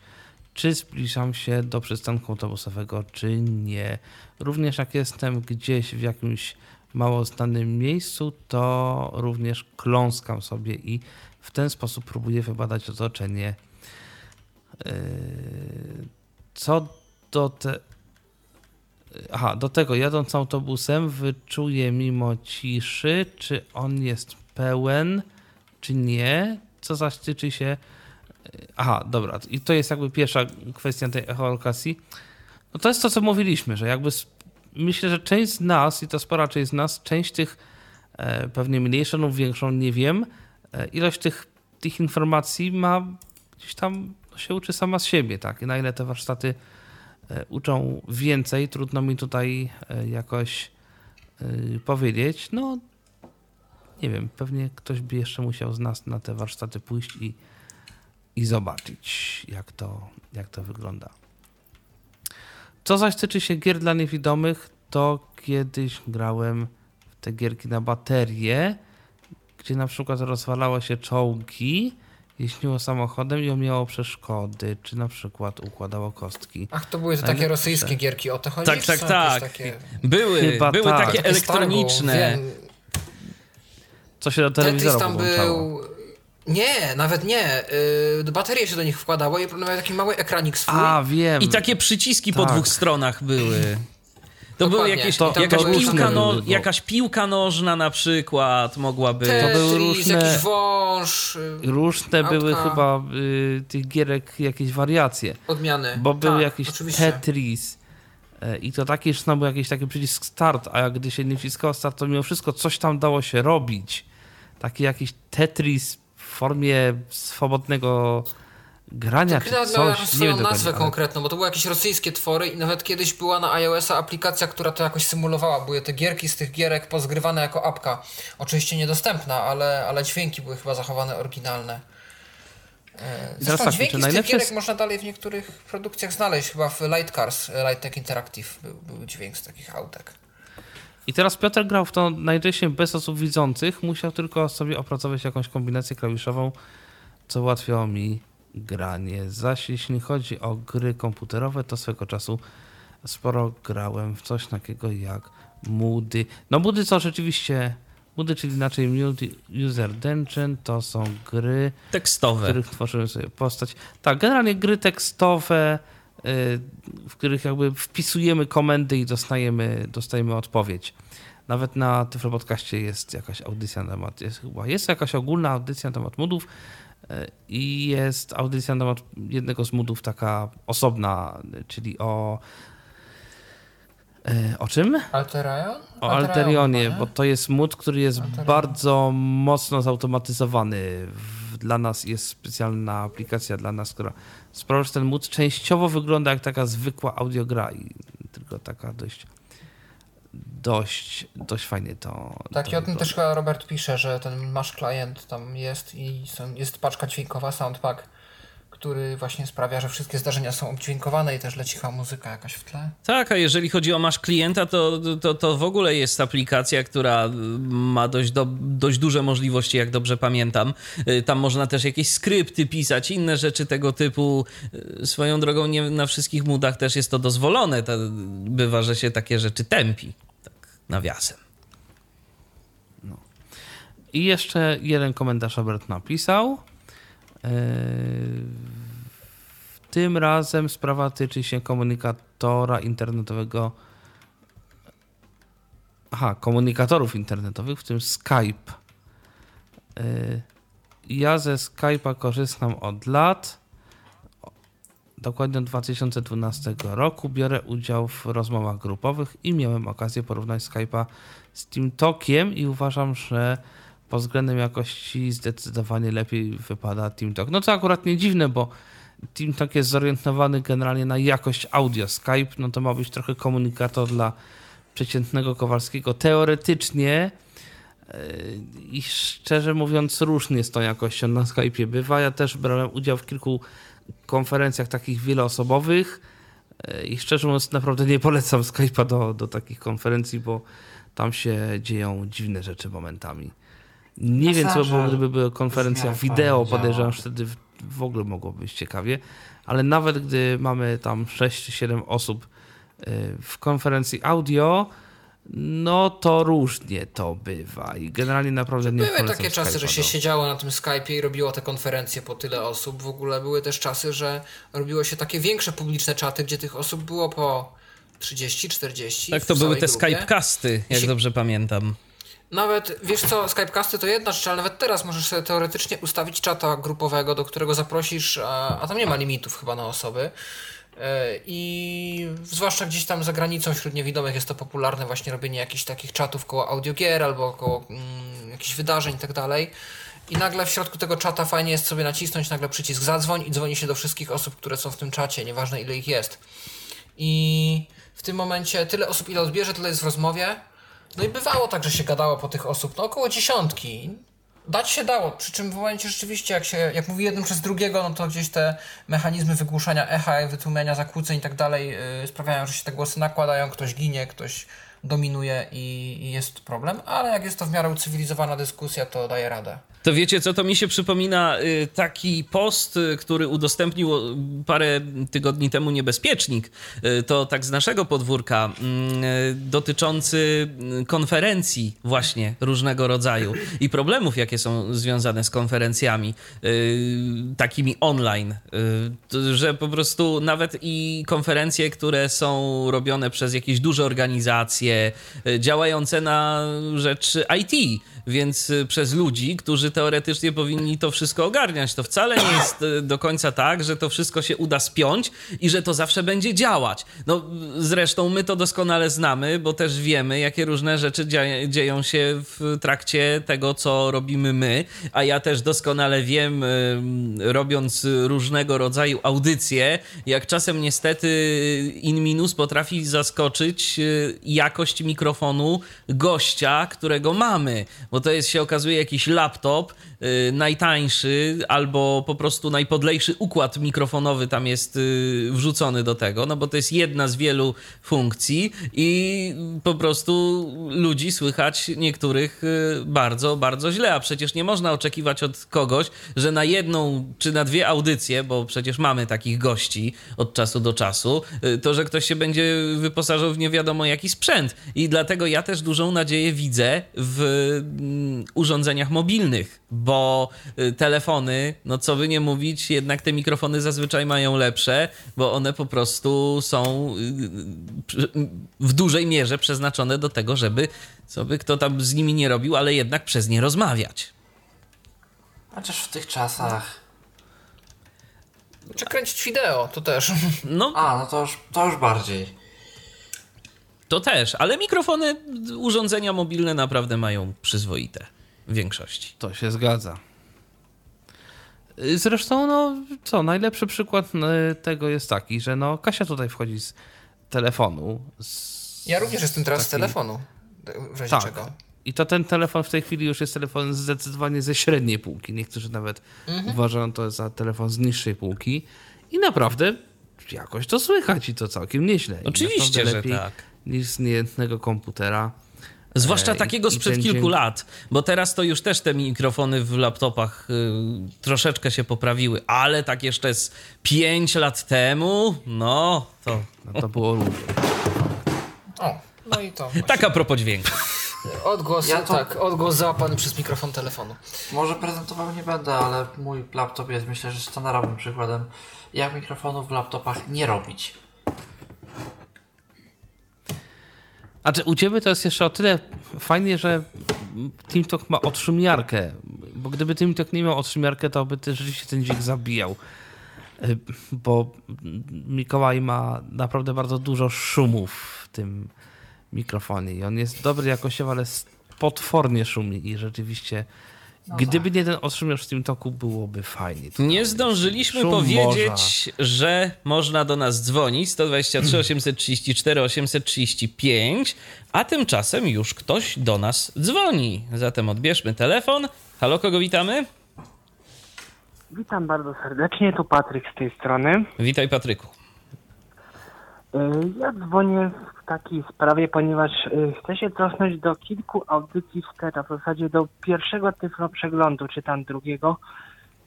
Speaker 2: czy zbliżam się do przystanku autobusowego, czy nie. Również jak jestem gdzieś w jakimś mało znanym miejscu, to również kląskam sobie i w ten sposób próbuję wybadać otoczenie. Yy, co do te... Aha, do tego jadąc autobusem wyczuję mimo ciszy, czy on jest pełen, czy nie, co zaś tyczy się Aha, dobra. I to jest jakby pierwsza kwestia tej echolokacji. No to jest to, co mówiliśmy, że jakby myślę, że część z nas, i to spora część z nas, część tych, e, pewnie mniejszą lub większą, nie wiem, e, ilość tych, tych informacji ma gdzieś tam się uczy sama z siebie, tak? I na ile te warsztaty e, uczą więcej, trudno mi tutaj jakoś powiedzieć. No, nie wiem, pewnie ktoś by jeszcze musiał z nas na te warsztaty pójść i, i zobaczyć, jak to, jak to wygląda. Co zaś tyczy się gier dla niewidomych, to kiedyś grałem w te gierki na baterię, gdzie na przykład rozwalało się czołgi, jeździło samochodem i umiało przeszkody, czy na przykład układało kostki.
Speaker 5: Ach, to były to takie rosyjskie gierki, o to chodzi?
Speaker 4: Tak, tak, tak. Takie... Były, Chyba były tak. takie elektroniczne.
Speaker 2: Co się do telewizora
Speaker 5: tam był nie, nawet nie. Yy, baterie się do nich wkładało i miał taki mały ekranik swój.
Speaker 2: A, wiem.
Speaker 4: I takie przyciski tak. po dwóch stronach były. To były jakieś, to, jakaś, to piłka no, jakaś piłka nożna na przykład mogła być.
Speaker 5: Tetris,
Speaker 2: to
Speaker 5: były różne, jakiś wąż.
Speaker 2: Y, różne autka. były chyba y, tych gierek jakieś wariacje.
Speaker 5: Odmiany.
Speaker 2: Bo tak, był jakiś oczywiście. Tetris. Y, I to taki, że był jakiś taki przycisk start, a jak gdy się nie wciskało start, to mimo wszystko coś tam dało się robić. Taki jakiś Tetris formie swobodnego grania czy coś. Miała
Speaker 5: swoją nazwę ale... konkretną, bo to były jakieś rosyjskie twory i nawet kiedyś była na iOS-a aplikacja, która to jakoś symulowała. Były te gierki z tych gierek pozgrywane jako apka. Oczywiście niedostępna, ale, ale dźwięki były chyba zachowane oryginalne. E, zresztą tak, dźwięki z tych gierek można dalej w niektórych produkcjach znaleźć. Chyba w Light Cars, Light Tech Interactive był, był dźwięk z takich autek.
Speaker 2: I teraz Piotr grał w to najczęściej bez osób widzących. Musiał tylko sobie opracować jakąś kombinację klawiszową, co ułatwiało mi granie. Zaś jeśli chodzi o gry komputerowe, to swego czasu sporo grałem w coś takiego jak Moody. No Moody to rzeczywiście Moody, czyli inaczej User Dungeon, to są gry
Speaker 4: tekstowe,
Speaker 2: w których tworzymy sobie postać. Tak, generalnie gry tekstowe, w których jakby wpisujemy komendy i dostajemy, dostajemy odpowiedź. Nawet na Tyflo Podcaście jest jakaś audycja na temat, jest, chyba jest jakaś ogólna audycja na temat modów y, i jest audycja na temat jednego z modów taka osobna, czyli o y, o czym?
Speaker 5: Alterion?
Speaker 2: O Alterionie, bo to jest mód, który jest Alterion. bardzo mocno zautomatyzowany. Dla nas jest specjalna aplikacja dla nas, która sprawia, że ten mód częściowo wygląda jak taka zwykła audiogra i tylko taka dość dość, dość fajnie to.
Speaker 5: Tak,
Speaker 2: to
Speaker 5: i o tym też chyba Robert pisze, że ten masz klient tam jest i są, jest paczka dźwiękowa, soundpack który właśnie sprawia, że wszystkie zdarzenia są obdźwiękowane i też leci chyba muzyka jakaś w tle.
Speaker 4: Tak, a jeżeli chodzi o masz klienta, to, to, to w ogóle jest aplikacja, która ma dość, do, dość duże możliwości, jak dobrze pamiętam. Y, tam można też jakieś skrypty pisać, inne rzeczy tego typu. Y, swoją drogą nie na wszystkich mudach też jest to dozwolone. To bywa, że się takie rzeczy tępi. Tak, nawiasem.
Speaker 2: No. I jeszcze jeden komentarz Robert napisał. Tym razem sprawa tyczy się komunikatora internetowego. Aha, komunikatorów internetowych, w tym Skype. Ja ze Skype'a korzystam od lat. Dokładnie od 2012 roku biorę udział w rozmowach grupowych i miałem okazję porównać Skype'a z TeamTalkiem i uważam, że pod względem jakości zdecydowanie lepiej wypada TeamTalk. No to akurat nie dziwne, bo TeamTalk jest zorientowany generalnie na jakość audio. Skype no to ma być trochę komunikator dla przeciętnego Kowalskiego. Teoretycznie I szczerze mówiąc, różnie z tą jakością na Skype'ie bywa. Ja też brałem udział w kilku konferencjach takich wieloosobowych i szczerze mówiąc, naprawdę nie polecam Skype'a do, do takich konferencji, bo tam się dzieją dziwne rzeczy momentami. Nie wiem, co było, gdyby była konferencja wideo, podejrzewam, że wtedy w ogóle mogłoby być ciekawie, ale nawet gdy mamy tam 6 czy 7 osób y, w konferencji audio, no to różnie to bywa i generalnie naprawdę nie
Speaker 5: Były takie czasy, że się siedziało na tym Skype'ie i robiło te konferencje po tyle osób. W ogóle były też czasy, że robiło się takie większe publiczne czaty, gdzie tych osób było po 30, 40.
Speaker 4: Tak, to były te Skypecasty, jak się... dobrze pamiętam.
Speaker 5: Nawet, wiesz co, Skypecasty to jedna rzecz, ale nawet teraz możesz sobie teoretycznie ustawić czata grupowego, do którego zaprosisz, a, a tam nie ma limitów chyba na osoby. E, I zwłaszcza gdzieś tam za granicą wśród niewidomych jest to popularne właśnie robienie jakichś takich czatów koło audiogier albo koło mm, jakichś wydarzeń i tak dalej. I nagle w środku tego czata fajnie jest sobie nacisnąć nagle przycisk zadzwoń i dzwoni się do wszystkich osób, które są w tym czacie, nieważne ile ich jest. I w tym momencie tyle osób ile odbierze, tyle jest w rozmowie. No i bywało tak, że się gadało po tych osób, no około dziesiątki. Dać się dało, przy czym w momencie rzeczywiście, jak się, jak mówi jeden przez drugiego, no to gdzieś te mechanizmy wygłuszania echa, wytłumiania zakłóceń i tak dalej yy, sprawiają, że się te głosy nakładają, ktoś ginie, ktoś dominuje i, i jest problem, ale jak jest to w miarę ucywilizowana dyskusja, to daje radę.
Speaker 4: To wiecie co, to mi się przypomina? Y, taki post, y, który udostępnił parę tygodni temu niebezpiecznik, y, to tak z naszego podwórka, mm, dotyczący konferencji właśnie różnego rodzaju i problemów, jakie są związane z konferencjami takimi online, że po prostu nawet i konferencje, które są robione przez jakieś duże organizacje, działające na rzecz IT, więc y, przez ludzi, którzy teoretycznie powinni to wszystko ogarniać. To wcale nie jest y, do końca tak, że to wszystko się uda spiąć i że to zawsze będzie działać. No zresztą my to doskonale znamy, bo też wiemy, jakie różne rzeczy dzieją się w trakcie tego, co robimy my, a ja też doskonale wiem, y, robiąc różnego rodzaju audycje, jak czasem niestety in minus potrafi zaskoczyć jakość mikrofonu gościa, którego mamy bo to jest się okazuje jakiś laptop najtańszy albo po prostu najpodlejszy układ mikrofonowy tam jest y, wrzucony do tego, no bo to jest jedna z wielu funkcji i po prostu ludzi słychać niektórych y, bardzo, bardzo źle, a przecież nie można oczekiwać od kogoś, że na jedną czy na dwie audycje, bo przecież mamy takich gości od czasu do czasu, to że ktoś się będzie wyposażał w nie wiadomo jaki sprzęt. I dlatego ja też dużą nadzieję widzę w mm, urządzeniach mobilnych, bo y, telefony, no co by nie mówić, jednak te mikrofony zazwyczaj mają lepsze, bo one po prostu są y, w dużej mierze przeznaczone do tego, żeby co by kto tam z nimi nie robił, ale jednak przez nie rozmawiać.
Speaker 3: Chociaż w tych czasach.
Speaker 5: Czy kręcić wideo, to też.
Speaker 3: No. A, no to już, to już bardziej.
Speaker 4: To też, ale mikrofony, urządzenia mobilne naprawdę mają przyzwoite większości.
Speaker 2: To się zgadza. Zresztą, no co, najlepszy przykład e, tego jest taki, że no Kasia tutaj wchodzi z telefonu. Z
Speaker 5: ja również jestem teraz taki... z telefonu. W razie tak. czego.
Speaker 2: I to ten telefon w tej chwili już jest telefon zdecydowanie ze średniej półki. Niektórzy nawet mhm. uważają to za telefon z niższej półki. I naprawdę jakoś to słychać i to całkiem nieźle.
Speaker 4: Oczywiście, że tak.
Speaker 2: Niż z niejednego komputera.
Speaker 4: Zwłaszcza takiego sprzed kilku lat, bo teraz to już też te mikrofony w laptopach y, troszeczkę się poprawiły, ale tak jeszcze z 5 lat temu, no to.
Speaker 2: No to było różnie.
Speaker 5: O, no i to. Właśnie.
Speaker 4: Tak a propos dźwięku.
Speaker 5: Odgłos, ja to... tak, odgłos załapany przez mikrofon telefonu.
Speaker 3: Może prezentował nie będę, ale mój laptop jest myślę, że sztandarowym przykładem, jak mikrofonów w laptopach nie robić.
Speaker 2: A czy u ciebie to jest jeszcze o tyle fajnie, że TeamTalk ma otrzymiarkę, bo gdyby TeamTalk nie miał otrzymiarkę, to by też rzeczywiście ten dźwięk zabijał. Y, bo Mikołaj ma naprawdę bardzo dużo szumów w tym mikrofonie i on jest dobry jakościowo, ale potwornie szumi i rzeczywiście No Gdyby tak. nie ten otrzymiarz w tym toku, byłoby fajnie.
Speaker 4: Nie zdążyliśmy powiedzieć, morza. że można do nas dzwonić 123 834 835, a tymczasem już ktoś do nas dzwoni. Zatem odbierzmy telefon. Halo, kogo witamy?
Speaker 7: Witam bardzo serdecznie, to Patryk z tej strony.
Speaker 4: Witaj Patryku.
Speaker 7: E, ja dzwonię w takiej sprawie, ponieważ e, chcę się cofnąć do kilku audycji wstecz, w zasadzie do pierwszego tyflo przeglądu, czy tam drugiego,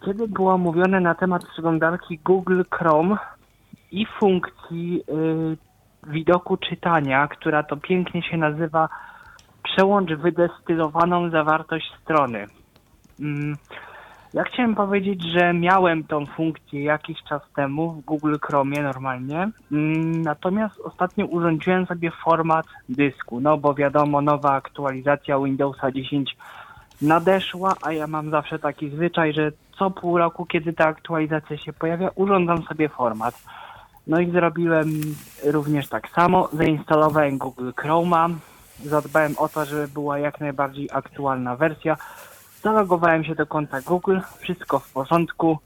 Speaker 7: kiedy było mówione na temat przeglądarki Google Chrome i funkcji y, widoku czytania, która to pięknie się nazywa przełącz wydestylowaną zawartość strony. Mm. Ja chciałem powiedzieć, że miałem tą funkcję jakiś czas temu w Google Chromie normalnie, mm, natomiast ostatnio urządziłem sobie format dysku, no bo wiadomo, nowa aktualizacja Windowsa 10 nadeszła, a ja mam zawsze taki zwyczaj, że co pół roku, kiedy ta aktualizacja się pojawia, urządzam sobie format. No i zrobiłem również tak samo, zainstalowałem Google Chroma, zadbałem o to, żeby była jak najbardziej aktualna wersja, Zalogowałem się do konta Google, wszystko w porządku.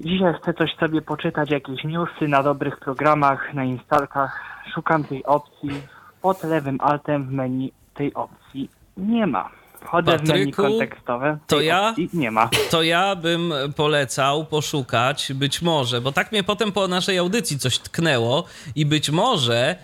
Speaker 7: Dzisiaj chcę coś sobie poczytać, jakieś newsy na dobrych programach, na instalkach. Szukam tej opcji. Pod lewym altem w menu tej opcji nie ma. Wchodzę Patryku, w menu kontekstowe.
Speaker 4: To ja,
Speaker 7: nie ma.
Speaker 4: to ja bym polecał poszukać, być może, bo tak mnie potem po naszej audycji coś tknęło i być może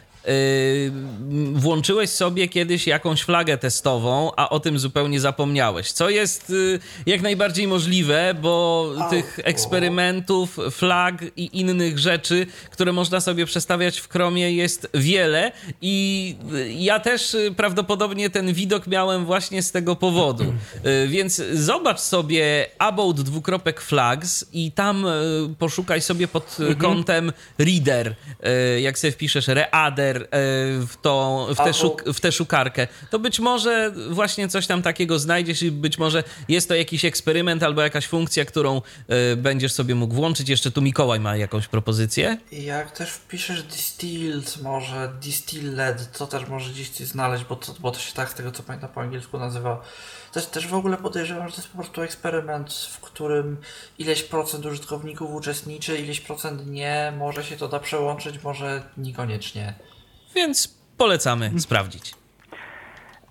Speaker 4: włączyłeś sobie kiedyś jakąś flagę testową, a o tym zupełnie zapomniałeś. Co jest yy, jak najbardziej możliwe, bo tych eksperymentów, flag i innych rzeczy, które można sobie przestawiać w Chromie jest wiele i ja też prawdopodobnie ten widok miałem właśnie z tego powodu. Yy, więc zobacz sobie about dwukropek flags i tam poszukaj sobie pod mhm. kątem reader, jak sobie wpiszesz reader E, w, tą, w, tę szuk, w tę szukarkę, to być może właśnie coś tam takiego znajdziesz i być może jest to jakiś eksperyment albo jakaś funkcja, którą y, będziesz sobie mógł włączyć. Jeszcze tu Mikołaj ma jakąś propozycję.
Speaker 3: Jak też wpiszesz distilled, może distilled, to też może gdzieś coś znaleźć, bo to, bo to się tak z tego co pamiętam po angielsku nazywa. Też, też w ogóle podejrzewam, że to jest po prostu eksperyment, w którym ileś procent użytkowników uczestniczy, ileś procent nie, może się to da przełączyć, może niekoniecznie
Speaker 4: więc polecamy sprawdzić.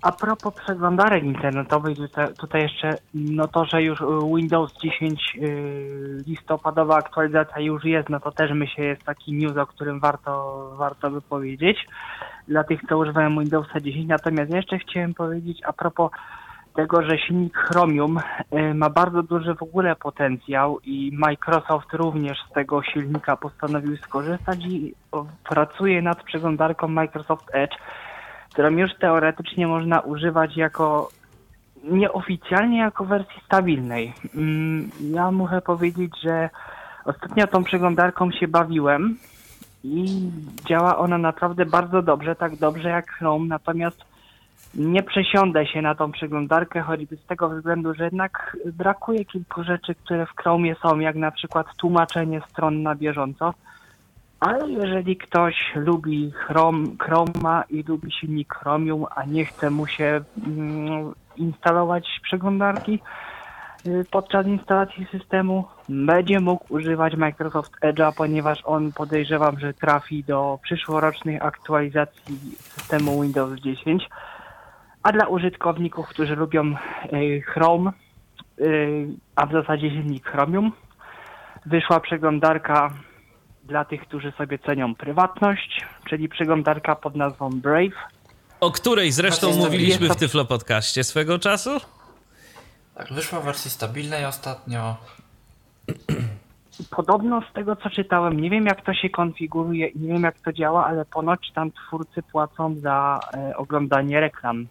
Speaker 7: A propos przeglądarek internetowych, tutaj, jeszcze no to, że już Windows 10 yy, listopadowa aktualizacja już jest, no to też myślę jest taki news, o którym warto, warto by powiedzieć dla tych, co używają Windowsa 10. Natomiast jeszcze chciałem powiedzieć a propos tego, że silnik Chromium y, ma bardzo duży w ogóle potencjał i Microsoft również z tego silnika postanowił skorzystać i pracuje nad przeglądarką Microsoft Edge, którą już teoretycznie można używać jako nieoficjalnie jako wersji stabilnej. Mm, ja muszę powiedzieć, że ostatnio tą przeglądarką się bawiłem i działa ona naprawdę bardzo dobrze, tak dobrze jak Chrome, natomiast nie przesiądę się na tą przeglądarkę, choćby z tego względu, że jednak brakuje kilku rzeczy, które w Chromie są, jak na przykład tłumaczenie stron na bieżąco. Ale jeżeli ktoś lubi Chrome, Chroma i lubi silnik Chromium, a nie chce mu się mm, instalować przeglądarki y, podczas instalacji systemu, będzie mógł używać Microsoft Edge'a, ponieważ on podejrzewam, że trafi do przyszłorocznej aktualizacji systemu Windows 10 a dla użytkowników, którzy lubią e, Chrome, e, a w zasadzie silnik Chromium, wyszła przeglądarka dla tych, którzy sobie cenią prywatność, czyli przeglądarka pod nazwą Brave.
Speaker 4: O której zresztą Właśnie mówiliśmy w Tyflo Podcaście swego czasu?
Speaker 3: Tak, wyszła w wersji stabilnej ostatnio.
Speaker 7: Podobno z tego co czytałem, nie wiem jak to się konfiguruje i nie wiem jak to działa, ale ponoć tam twórcy płacą za e, oglądanie reklam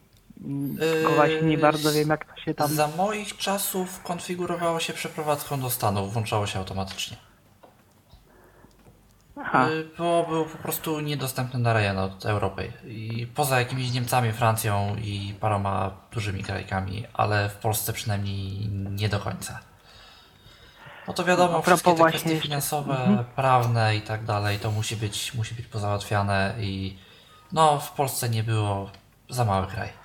Speaker 7: tylko właśnie nie bardzo wiem, jak to się tam...
Speaker 3: Za moich czasów konfigurowało się przeprowadzką do Stanów, włączało się automatycznie. Aha. Y, bo był po prostu niedostępny na rejon od Europy. I poza jakimiś Niemcami, Francją i paroma dużymi krajkami, ale w Polsce przynajmniej nie do końca. No to wiadomo, no, wszystkie te kwestie finansowe, mhm. prawne i tak dalej, to musi być, musi być pozałatwiane i no w Polsce nie było za mały kraj.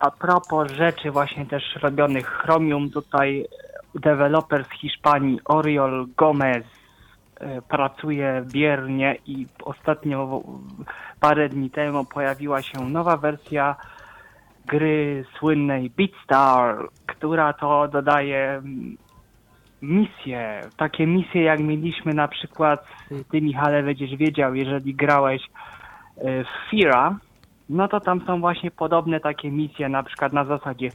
Speaker 7: A propos rzeczy właśnie też robionych Chromium, tutaj deweloper z Hiszpanii Oriol Gomez e, pracuje biernie i ostatnio parę dni temu pojawiła się nowa wersja gry słynnej Beatstar, która to dodaje mm, misje, takie misje jak mieliśmy na przykład, ty Michale będziesz wiedział, jeżeli grałeś e, w Fira, no to tam są właśnie podobne takie misje, na przykład na zasadzie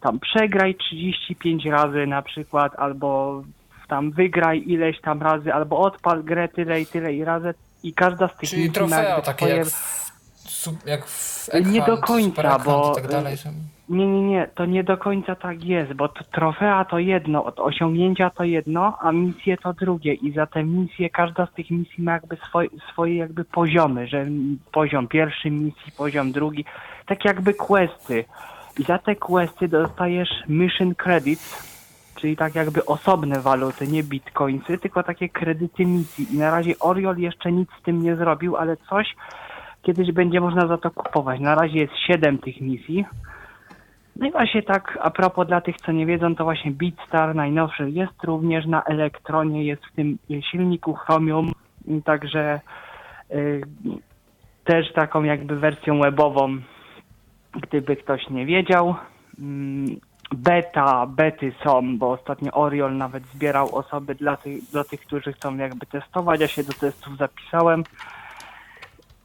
Speaker 7: tam przegraj 35 razy na przykład, albo tam wygraj ileś tam razy, albo odpal grę tyle i tyle i razy i każda z tych
Speaker 5: Czyli
Speaker 7: misji
Speaker 5: trofea takie
Speaker 7: swoje...
Speaker 5: jak w, jak w
Speaker 7: Nie do końca, bo-
Speaker 5: tak dalej.
Speaker 7: Nie, nie, nie, to nie do końca tak jest, bo to, trofea to jedno, osiągnięcia to jedno, a misje to drugie i za te misje, każda z tych misji ma jakby swoje, swoje jakby poziomy, że poziom pierwszy misji, poziom drugi, tak jakby questy. I za te questy dostajesz mission credits, czyli tak jakby osobne waluty, nie bitcoinsy, tylko takie kredyty misji. I na razie Oriol jeszcze nic z tym nie zrobił, ale coś kiedyś będzie można za to kupować. Na razie jest 7 tych misji. No i właśnie tak, a propos dla tych, co nie wiedzą, to właśnie Beatstar najnowszy jest również na Elektronie, jest w tym silniku Chromium, także y, też taką jakby wersją webową, gdyby ktoś nie wiedział. Mm, Beta, bety są, bo ostatnio Oriol nawet zbierał osoby dla tych, dla tych, którzy chcą jakby testować, ja się do testów zapisałem.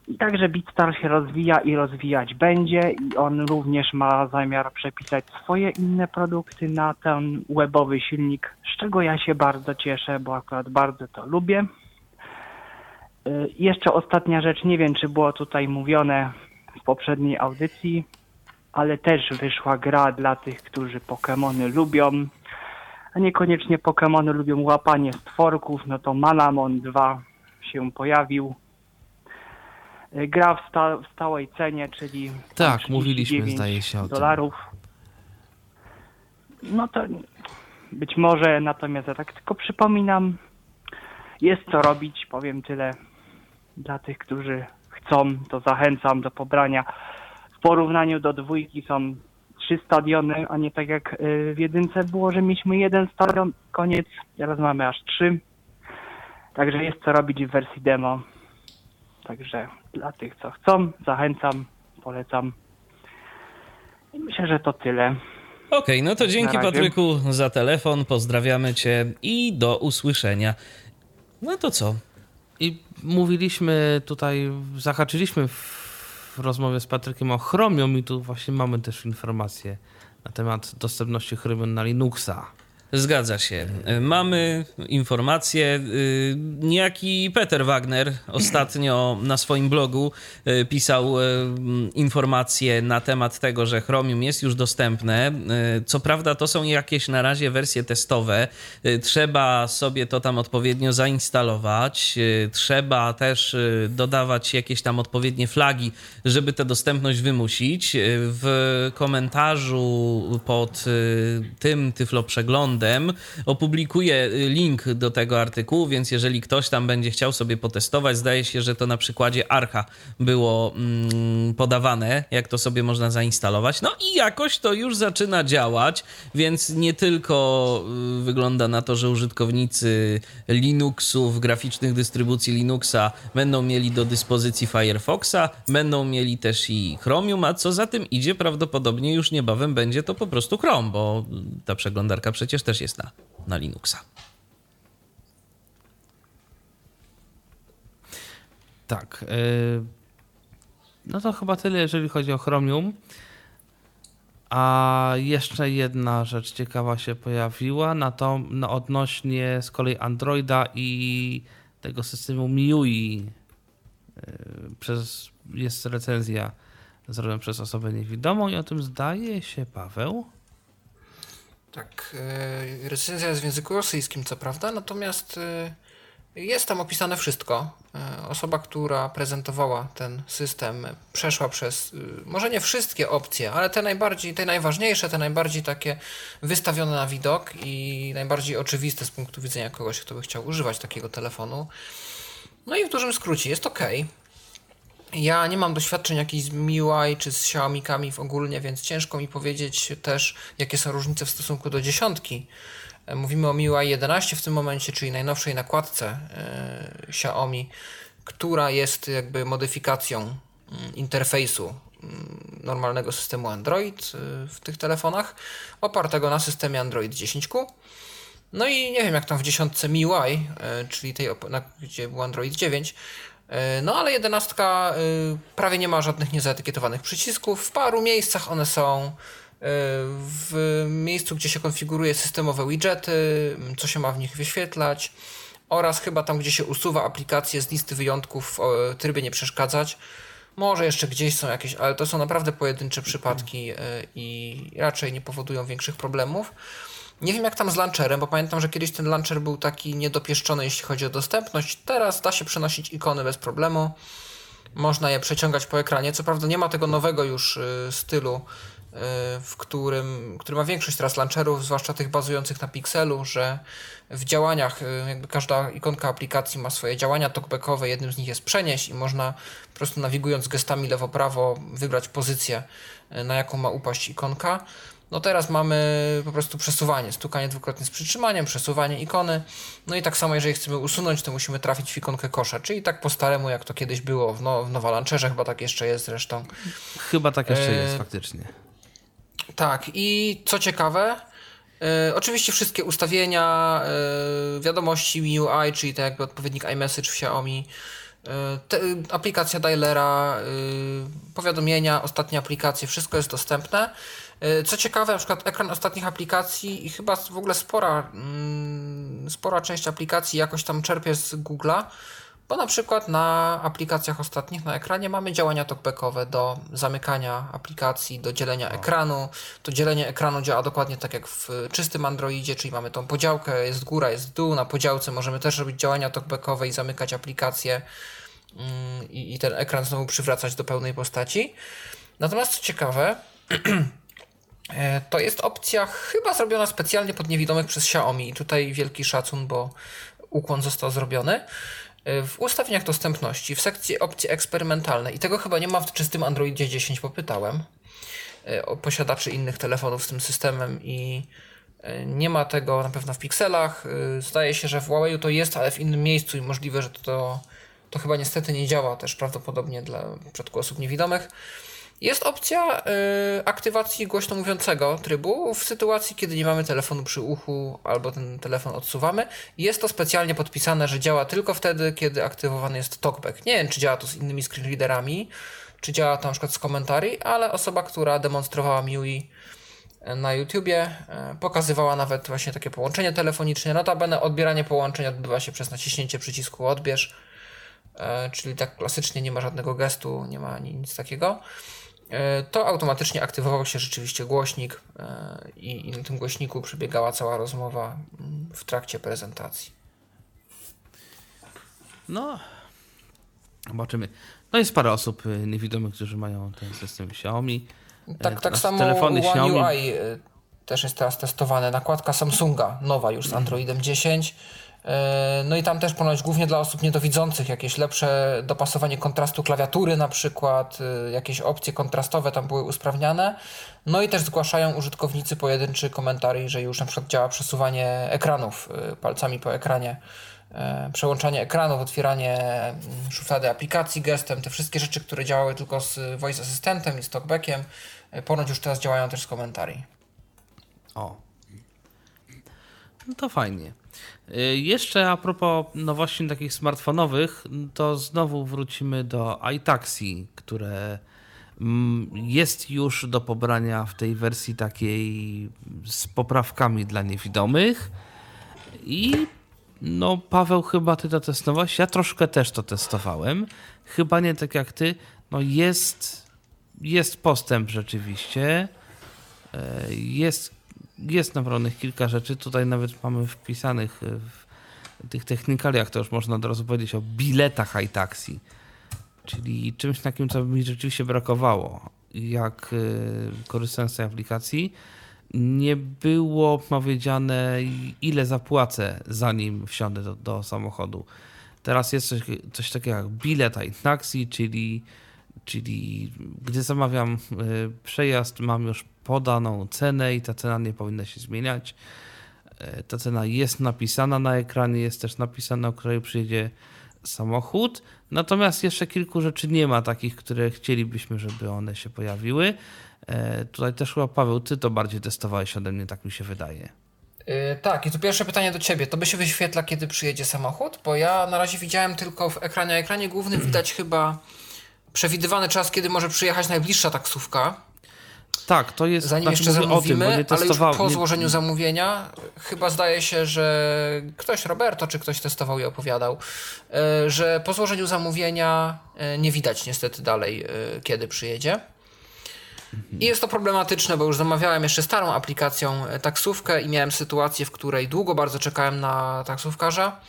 Speaker 7: I także Beatstar się rozwija i rozwijać będzie i on również ma zamiar przepisać swoje inne produkty na ten webowy silnik, z czego ja się bardzo cieszę, bo akurat bardzo to lubię. Y, Jeszcze ostatnia rzecz, nie wiem czy było tutaj mówione w poprzedniej audycji, ale też wyszła gra dla tych, którzy Pokémony lubią, a niekoniecznie Pokémony lubią łapanie stworków, no to Manamon 2 się pojawił. Y, Gra w, sta- w stałej cenie, czyli
Speaker 2: Tak,
Speaker 7: 39
Speaker 2: mówiliśmy, zdaje się, o tym.
Speaker 7: dolarów. No to być może, natomiast ja tak tylko przypominam, jest co robić, powiem tyle. Dla tych, którzy chcą, to zachęcam do pobrania. W porównaniu do dwójki są trzy stadiony, a nie tak jak y, w jedynce było, że mieliśmy jeden stadion, koniec. Teraz mamy aż trzy. Także jest co robić w wersji demo. Także dla tych, co chcą, zachęcam, polecam. I myślę, że to tyle.
Speaker 4: Okej, no to dzięki. Patryku za telefon, pozdrawiamy cię i do usłyszenia. No to co?
Speaker 2: I mówiliśmy tutaj, zahaczyliśmy w rozmowie z Patrykiem o Chromium i tu właśnie mamy też informacje na temat dostępności Chromium na Linuxa.
Speaker 4: Zgadza się. Mamy informację. y, Niejaki Peter Wagner ostatnio na swoim blogu y, pisał y, informacje na temat tego, że Chromium jest już dostępne. Co prawda, to są jakieś na razie wersje testowe. Trzeba sobie to tam odpowiednio zainstalować. Trzeba też dodawać jakieś tam odpowiednie flagi, żeby tę dostępność wymusić. W komentarzu pod tym Tyflo przeglądem opublikuję y, link do tego artykułu, więc jeżeli ktoś tam będzie chciał sobie potestować, zdaje się, że to na przykładzie Archa było mm, podawane, jak to sobie można zainstalować. No i jakoś to już zaczyna działać, więc nie tylko y, wygląda na to, że użytkownicy Linuxów, graficznych dystrybucji Linuxa będą mieli do dyspozycji Firefoxa, będą mieli też i Chromium, a co za tym idzie, prawdopodobnie już niebawem będzie to po prostu Chrome, bo ta przeglądarka przecież też jest na, na Linuxa.
Speaker 2: Tak. y, No to chyba tyle, jeżeli chodzi o Chromium. A jeszcze jedna rzecz ciekawa się pojawiła, na to no, odnośnie z kolei Androida i tego systemu MIUI. Y, Przez, jest recenzja zrobiona przez osobę niewidomą i o tym zdaje się Paweł.
Speaker 5: Tak, e, recenzja jest w języku rosyjskim, co prawda, natomiast e, jest tam opisane wszystko. E, Osoba, która prezentowała ten system, przeszła przez, może nie wszystkie opcje, ale te najbardziej, te najważniejsze, te najbardziej takie wystawione na widok i najbardziej oczywiste z punktu widzenia kogoś, kto by chciał używać takiego telefonu. No i w dużym skrócie jest ok. Ja nie mam doświadczeń jakichś z MIUI czy z Xiaomi'kami w ogólnie, więc ciężko mi powiedzieć też, jakie są różnice w stosunku do dziesiątki. E, mówimy o MIUI 11 w tym momencie, czyli najnowszej nakładce yy, Xiaomi, która jest jakby modyfikacją yy, interfejsu yy, normalnego systemu Android w tych telefonach, opartego na systemie Android 10Q. No i nie wiem, jak tam w dziesiątce MIUI, czyli tej, gdzie był Android 9, E, no ale jedenastka e, prawie nie ma żadnych niezaetykietowanych przycisków. W paru miejscach one są. E, w miejscu, gdzie się konfiguruje systemowe widgety, co się ma w nich wyświetlać, oraz chyba tam, gdzie się usuwa aplikacje z listy wyjątków w trybie nie przeszkadzać. Może jeszcze gdzieś są jakieś, ale to są naprawdę pojedyncze przypadki i raczej nie powodują większych problemów. Nie wiem jak tam z launcherem, bo pamiętam, że kiedyś ten launcher był taki niedopieszczony, jeśli chodzi o dostępność. Teraz da się przenosić ikony bez problemu. Można je przeciągać po ekranie. Co prawda nie ma tego nowego już y, stylu, y, w którym, który ma większość teraz launcherów, zwłaszcza tych bazujących na Pixelu, że w działaniach, y, jakby każda ikonka aplikacji ma swoje działania talkbackowe, jednym z nich jest przenieść i można po prostu nawigując gestami lewo-prawo wybrać pozycję, na jaką ma upaść ikonka. No teraz mamy po prostu przesuwanie, stukanie dwukrotnie z przytrzymaniem, przesuwanie ikony. No i tak samo, jeżeli chcemy usunąć, to musimy trafić w ikonkę kosza, czyli tak po staremu, jak to kiedyś było w, no, w chyba tak jeszcze jest zresztą.
Speaker 2: Chyba tak jeszcze e... jest, faktycznie.
Speaker 5: Tak, i co ciekawe, e, oczywiście wszystkie ustawienia, e, wiadomości MIUI, czyli tak jakby odpowiednik iMessage w Xiaomi, e, te, aplikacja dialera, e, powiadomienia, ostatnie aplikacje, wszystko jest dostępne. E, co ciekawe, na przykład ekran ostatnich aplikacji i chyba w ogóle spora, mm, spora część aplikacji jakoś tam czerpie z Google'a, bo na przykład na aplikacjach ostatnich na ekranie mamy działania talkbackowe do zamykania aplikacji, do dzielenia ekranu. To dzielenie ekranu działa dokładnie tak jak w czystym Androidzie, czyli mamy tą podziałkę, jest góra, jest dół. Na podziałce możemy też robić działania talkbackowe i zamykać aplikacje mm, i, i ten ekran znowu przywracać do pełnej postaci. Natomiast co ciekawe, to jest opcja chyba zrobiona specjalnie pod niewidomych przez Xiaomi i tutaj wielki szacun, bo ukłon został zrobiony. E, w ustawieniach dostępności, w sekcji opcji eksperymentalne i tego chyba nie ma w czystym Androidzie 10, popytałem e, o posiadaczy innych telefonów z tym systemem i nie ma tego na pewno w pikselach. Zdaje się, że w Huawei to jest, ale w innym miejscu i możliwe, że to, to chyba niestety nie działa też prawdopodobnie dla przypadku osób niewidomych. Jest opcja y, aktywacji głośno mówiącego trybu w sytuacji, kiedy nie mamy telefonu przy uchu albo ten telefon odsuwamy. Jest to specjalnie podpisane, że działa tylko wtedy, kiedy aktywowany jest talkback. Nie wiem, czy działa to z innymi screenreaderami, czy działa to na przykład z komentarzy, ale osoba, która demonstrowała MIUI na YouTubie, y, pokazywała nawet właśnie takie połączenie telefoniczne. Notabene odbieranie połączeń odbywa się przez naciśnięcie przycisku odbierz, y, czyli tak klasycznie nie ma żadnego gestu, nie ma nic takiego. E, to automatycznie aktywował się rzeczywiście głośnik e, i, na tym głośniku przebiegała cała rozmowa mm, w trakcie prezentacji.
Speaker 2: No, zobaczymy. No jest parę osób y, niewidomych, którzy mają ten system Xiaomi.
Speaker 5: Tak, e, tak samo telefony One Xiaomi. UI też jest teraz testowane. Nakładka Samsunga, nowa już z Androidem 10 E, no i tam też ponoć głównie dla osób niedowidzących jakieś lepsze dopasowanie kontrastu klawiatury na przykład, e, jakieś opcje kontrastowe tam były usprawniane. No i też zgłaszają użytkownicy pojedynczy komentarz, że już na przykład działa przesuwanie ekranów e, palcami po ekranie, przełączanie ekranów, otwieranie mm, szuflady aplikacji gestem, te wszystkie rzeczy, które działały tylko z voice asystentem i z talkbackiem, ponoć już teraz działają też z komentarzy.
Speaker 2: O. No to fajnie. Y, jeszcze a propos nowości takich smartfonowych, to znowu wrócimy do iTaxi, które mm, jest już do pobrania w tej wersji takiej z poprawkami dla niewidomych. I no, Paweł, chyba ty to testowałeś. Ja troszkę też to testowałem. Chyba nie tak jak ty. No, jest, jest postęp rzeczywiście. E, jest jest naprawdę kilka rzeczy. Tutaj nawet mamy wpisanych w tych technikaliach, to już można od razu powiedzieć o biletach iTaxi, czyli czymś takim, co mi rzeczywiście brakowało, jak y, korzystając z tej aplikacji. Nie było powiedziane, ile zapłacę, zanim wsiądę do, do samochodu. Teraz jest coś, coś takiego jak bilet iTaxi, czyli Czyli gdy zamawiam y, przejazd, mam już podaną cenę i ta cena nie powinna się zmieniać. Y, ta cena jest napisana na ekranie, jest też napisana, o której przyjedzie samochód. Natomiast jeszcze kilku rzeczy nie ma takich, które chcielibyśmy, żeby one się pojawiły. Y, tutaj też chyba Paweł, ty to bardziej testowałeś ode mnie, tak mi się wydaje.
Speaker 5: Yy, tak, i tu pierwsze pytanie do ciebie. To by się wyświetla, kiedy przyjedzie samochód? Bo ja na razie widziałem tylko w ekranie. Na ekranie głównym widać chyba przewidywany czas, kiedy może przyjechać najbliższa taksówka.
Speaker 2: Tak, to jest.
Speaker 5: Zanim
Speaker 2: znaczy
Speaker 5: jeszcze zamówimy,
Speaker 2: tym,
Speaker 5: ale już po złożeniu zamówienia, chyba zdaje się, że ktoś, Roberto, czy ktoś testował i opowiadał, e, że po złożeniu zamówienia e, nie widać niestety dalej, e, kiedy przyjedzie. I jest to problematyczne, bo już zamawiałem jeszcze starą aplikacją taksówkę i miałem sytuację, w której długo bardzo czekałem na taksówkarza.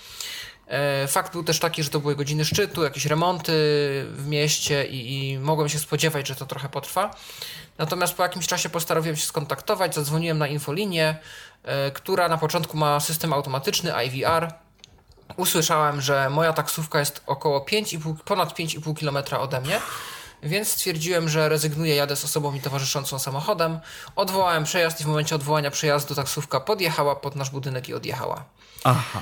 Speaker 5: Fakt był też taki, że to były godziny szczytu, jakieś remonty w mieście i, i mogłem się spodziewać, że to trochę potrwa. Natomiast po jakimś czasie postanowiłem się skontaktować, zadzwoniłem na infolinię, e, która na początku ma system automatyczny IVR. Usłyszałem, że moja taksówka jest około 5,5, ponad 5,5 km ode mnie, więc stwierdziłem, że rezygnuję, jadę z osobą mi towarzyszącą samochodem. Odwołałem przejazd i w momencie odwołania przejazdu taksówka podjechała pod nasz budynek i odjechała.
Speaker 2: Aha.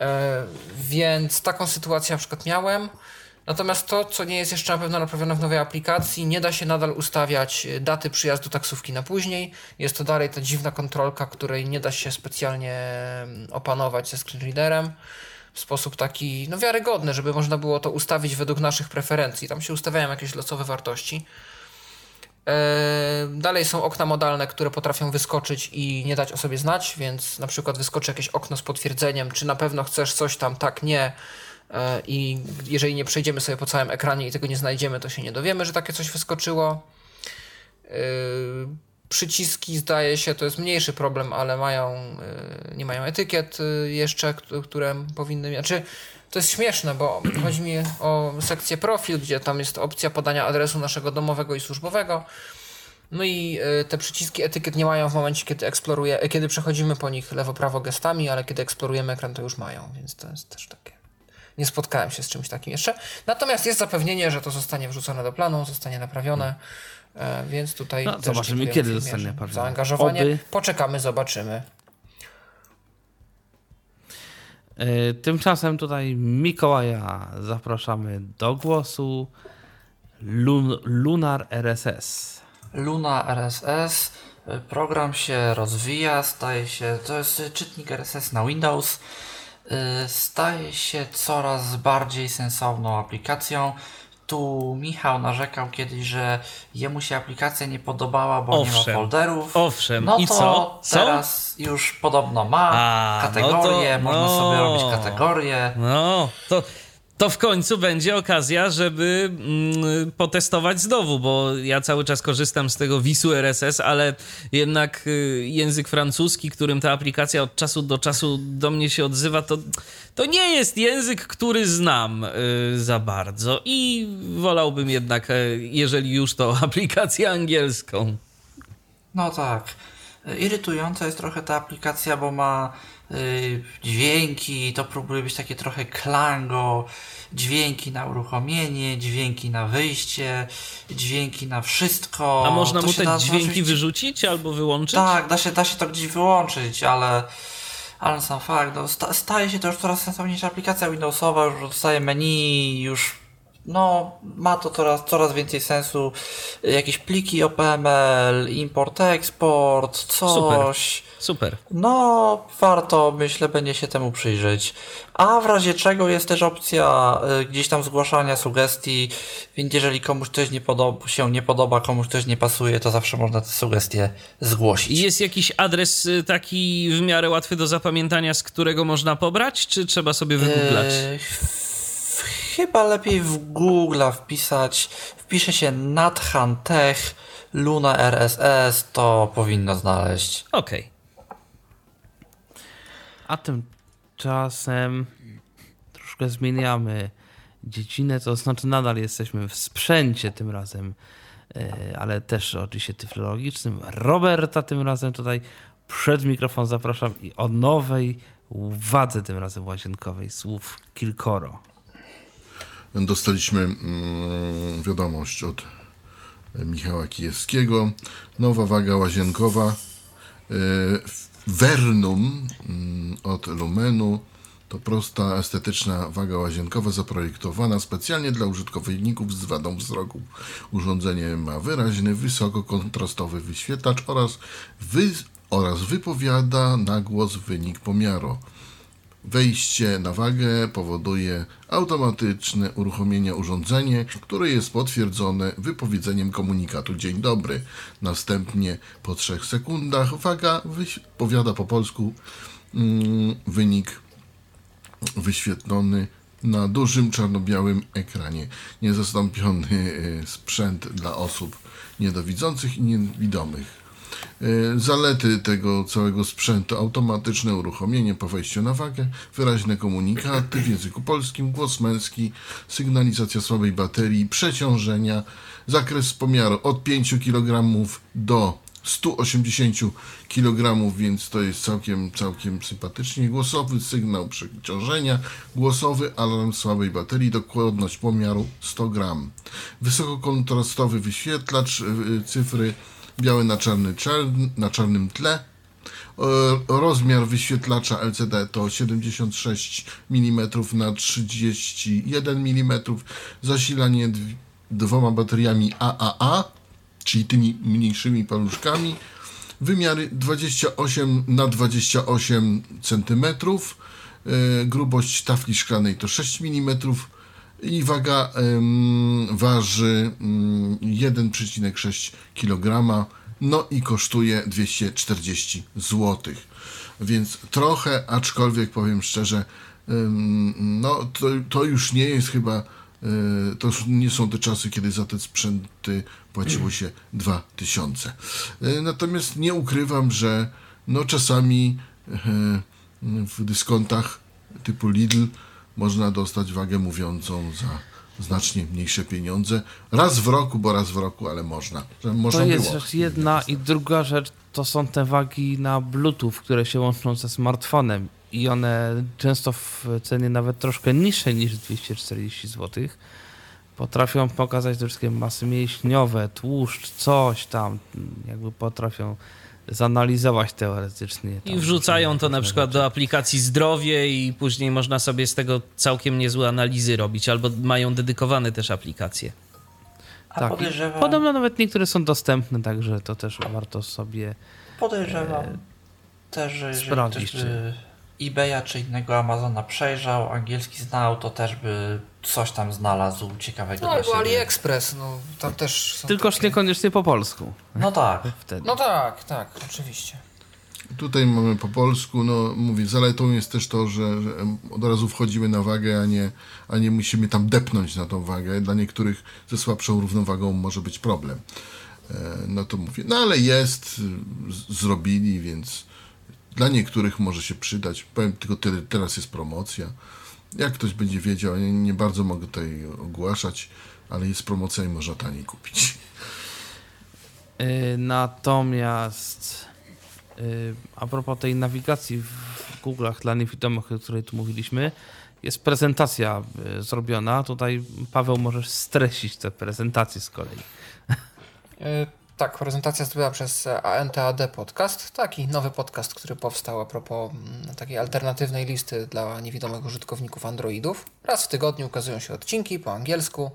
Speaker 5: E, więc taką sytuację na przykład miałem. Natomiast to, co nie jest jeszcze na pewno naprawione w nowej aplikacji, nie da się nadal ustawiać e, daty przyjazdu taksówki na później. Jest to dalej ta dziwna kontrolka, której nie da się specjalnie mm, opanować ze screenreaderem w sposób taki no, wiarygodny, żeby można było to ustawić według naszych preferencji. Tam się ustawiają jakieś losowe wartości. E, dalej są okna modalne, które potrafią wyskoczyć i nie dać o sobie znać, więc na przykład wyskoczy jakieś okno z potwierdzeniem, czy na pewno chcesz coś tam, tak, nie i jeżeli nie przejdziemy sobie po całym ekranie i tego nie znajdziemy, to się nie dowiemy, że takie coś wyskoczyło. E, przyciski zdaje się, to jest mniejszy problem, ale mają, e, nie mają etykiet jeszcze, które powinny mieć. Znaczy, to jest śmieszne, bo chodzi mi o sekcję profil, gdzie tam jest opcja podania adresu naszego domowego i służbowego. No i te przyciski etykiet nie mają w momencie, kiedy eksploruje, kiedy przechodzimy po nich lewo-prawo gestami, ale kiedy eksplorujemy ekran, to już mają, więc to jest też takie nie spotkałem się z czymś takim jeszcze. Natomiast jest zapewnienie, że to zostanie wrzucone do planu, zostanie naprawione. E, więc tutaj
Speaker 2: no, zobaczymy, kiedy zostanie naprawione.
Speaker 5: Zaangażowanie. Oby. Poczekamy, zobaczymy.
Speaker 2: E, tymczasem tutaj Mikołaja zapraszamy do głosu. Lun Lunar RSS.
Speaker 3: Luna RSS. Program się rozwija, staje się. To jest czytnik RSS na Windows. Y, staje się coraz bardziej sensowną aplikacją. Tu Michał narzekał kiedyś, że jemu się aplikacja nie podobała, bo owszem, nie ma folderów.
Speaker 4: Owszem,
Speaker 3: no
Speaker 4: i
Speaker 3: to
Speaker 4: co?
Speaker 3: co? teraz już podobno ma A, kategorie, no to, można no, sobie robić kategorie.
Speaker 4: No, to to w końcu będzie okazja, żeby mm, potestować znowu, bo ja cały czas korzystam z tego Wisu RSS, ale jednak y, język francuski, którym ta aplikacja od czasu do czasu do mnie się odzywa, to, to nie jest język, który znam y, za bardzo i wolałbym jednak, y, jeżeli już to aplikację angielską.
Speaker 3: No tak. Irytująca jest trochę ta aplikacja, bo ma dźwięki, to próbuje być takie trochę klango, dźwięki na uruchomienie, dźwięki na wyjście, dźwięki na wszystko.
Speaker 4: A można to mu te da, dźwięki wyrzucić albo wyłączyć?
Speaker 3: Tak, da się, da się to gdzieś wyłączyć, ale ale sam fakt, no, sta, staje się to już coraz sensowniejsza aplikacja Windowsowa, już dostaje menu, już no, ma to coraz, coraz więcej sensu. Jakieś pliki OPML, import, eksport, coś.
Speaker 4: Super. Super.
Speaker 3: No, warto, myślę, będzie się temu przyjrzeć. A w razie czego jest też opcja y, gdzieś tam zgłaszania sugestii, więc jeżeli komuś coś nie podoba, się nie podoba, komuś coś nie pasuje, to zawsze można te sugestie zgłosić.
Speaker 4: Jest jakiś adres y, taki w miarę łatwy do zapamiętania, z którego można pobrać, czy trzeba sobie wygooglać? Yy,
Speaker 3: chyba lepiej w Google wpisać. Wpisze się Nathan Tech Luna RSS, to powinno znaleźć.
Speaker 4: Okej. Okay.
Speaker 2: A tymczasem troszkę zmieniamy dziedzinę, to znaczy nadal jesteśmy w sprzęcie tym razem, e, ale też oczywiście tyflologicznym. Roberta tym razem tutaj przed mikrofon zapraszam i o nowej wadze tym razem łazienkowej słów kilkoro.
Speaker 6: Dostaliśmy mm, wiadomość od Michała Kijewskiego. Nowa waga łazienkowa Vernum mm, od Lumenu to prosta, estetyczna waga łazienkowa zaprojektowana specjalnie dla użytkowników z wadą wzroku. Urządzenie ma wyraźny, wysokokontrastowy wyświetlacz oraz, wy, oraz wypowiada na głos wynik pomiaru. Wejście na wagę powoduje automatyczne uruchomienie urządzenia, które jest potwierdzone wypowiedzeniem komunikatu Dzień dobry. Następnie po 3 sekundach waga wypowiada po polsku mm, wynik wyświetlony na dużym czarno-białym ekranie. Niezastąpiony e, sprzęt dla osób niedowidzących i niewidomych. E, zalety tego całego sprzętu: automatyczne uruchomienie po wejściu na wagę, wyraźne komunikaty w języku polskim, głos męski, sygnalizacja słabej baterii, przeciążenia, zakres pomiaru od 5 kg do 180 kg, więc to jest całkiem, całkiem sympatycznie. Głosowy sygnał przeciążenia, głosowy alarm słabej baterii, dokładność pomiaru 100 g. Wysokokontrastowy wyświetlacz, y, cyfry białe na, czarny, na czarnym tle. Rozmiar wyświetlacza LCD to 76 mm na 31 mm. Zasilanie dwoma bateriami AAA czyli tymi mniejszymi paluszkami. Wymiary 28 na 28 cm, e, grubość tafli szklanej to 6 mm i waga waży 1,6 kg, no i kosztuje 240 zł. Więc trochę, aczkolwiek powiem szczerze, no to, to już nie jest chyba E, to nie są te czasy, kiedy za te sprzęty płaciło się 2000. E, natomiast nie ukrywam, że no czasami e, w dyskontach typu Lidl można dostać wagę mówiącą za znacznie mniejsze pieniądze. Raz w roku, bo raz w roku, ale można. można
Speaker 2: to jest było. jedna i druga rzecz, to są te wagi na Bluetooth, które się łączą ze smartfonem i one często w cenie nawet troszkę niższej niż 240 zł potrafią pokazać te wszystkie masy mięśniowe, tłuszcz, coś tam, jakby potrafią zanalizować teoretycznie.
Speaker 4: I wrzucają to na przykład rzeczy. do aplikacji zdrowie i później można sobie z tego całkiem niezłe analizy robić, albo mają dedykowane też aplikacje.
Speaker 2: A tak, podejrzewam... podobno nawet niektóre są dostępne, także to też warto sobie
Speaker 3: podejrzewam e, też, że sprawdzić. Czy eBaya czy innego Amazona przejrzał, angielski znał, to też by coś tam znalazł ciekawego
Speaker 5: no,
Speaker 3: dla siebie.
Speaker 5: AliExpress, no tam też
Speaker 2: są Tylkoż takie... niekoniecznie po polsku.
Speaker 3: No tak.
Speaker 5: Wtedy. No tak, tak, oczywiście.
Speaker 6: Tutaj mamy po polsku, no mówię, zaletą jest też to, że, że, od razu wchodzimy na wagę, a nie, a nie musimy tam depnąć na tą wagę. Dla niektórych ze słabszą równowagą może być problem. E, no to mówię, no ale jest, z, zrobili, więc dla niektórych może się przydać. Powiem tylko tyle, teraz jest promocja. Jak ktoś będzie wiedział, ja nie bardzo mogę tutaj ogłaszać, ale jest promocja i można taniej kupić.
Speaker 2: Y, natomiast y, a propos tej nawigacji w Google'ach dla niewidomych, o której tu mówiliśmy, jest prezentacja y, zrobiona. Tutaj Paweł możesz streścić tę prezentację z kolei.
Speaker 5: Tak, prezentacja zrobiona przez ANTAD Podcast, taki nowy podcast, który powstał a propos mm, takiej alternatywnej listy dla niewidomych użytkowników Androidów. Raz w tygodniu ukazują się odcinki po angielsku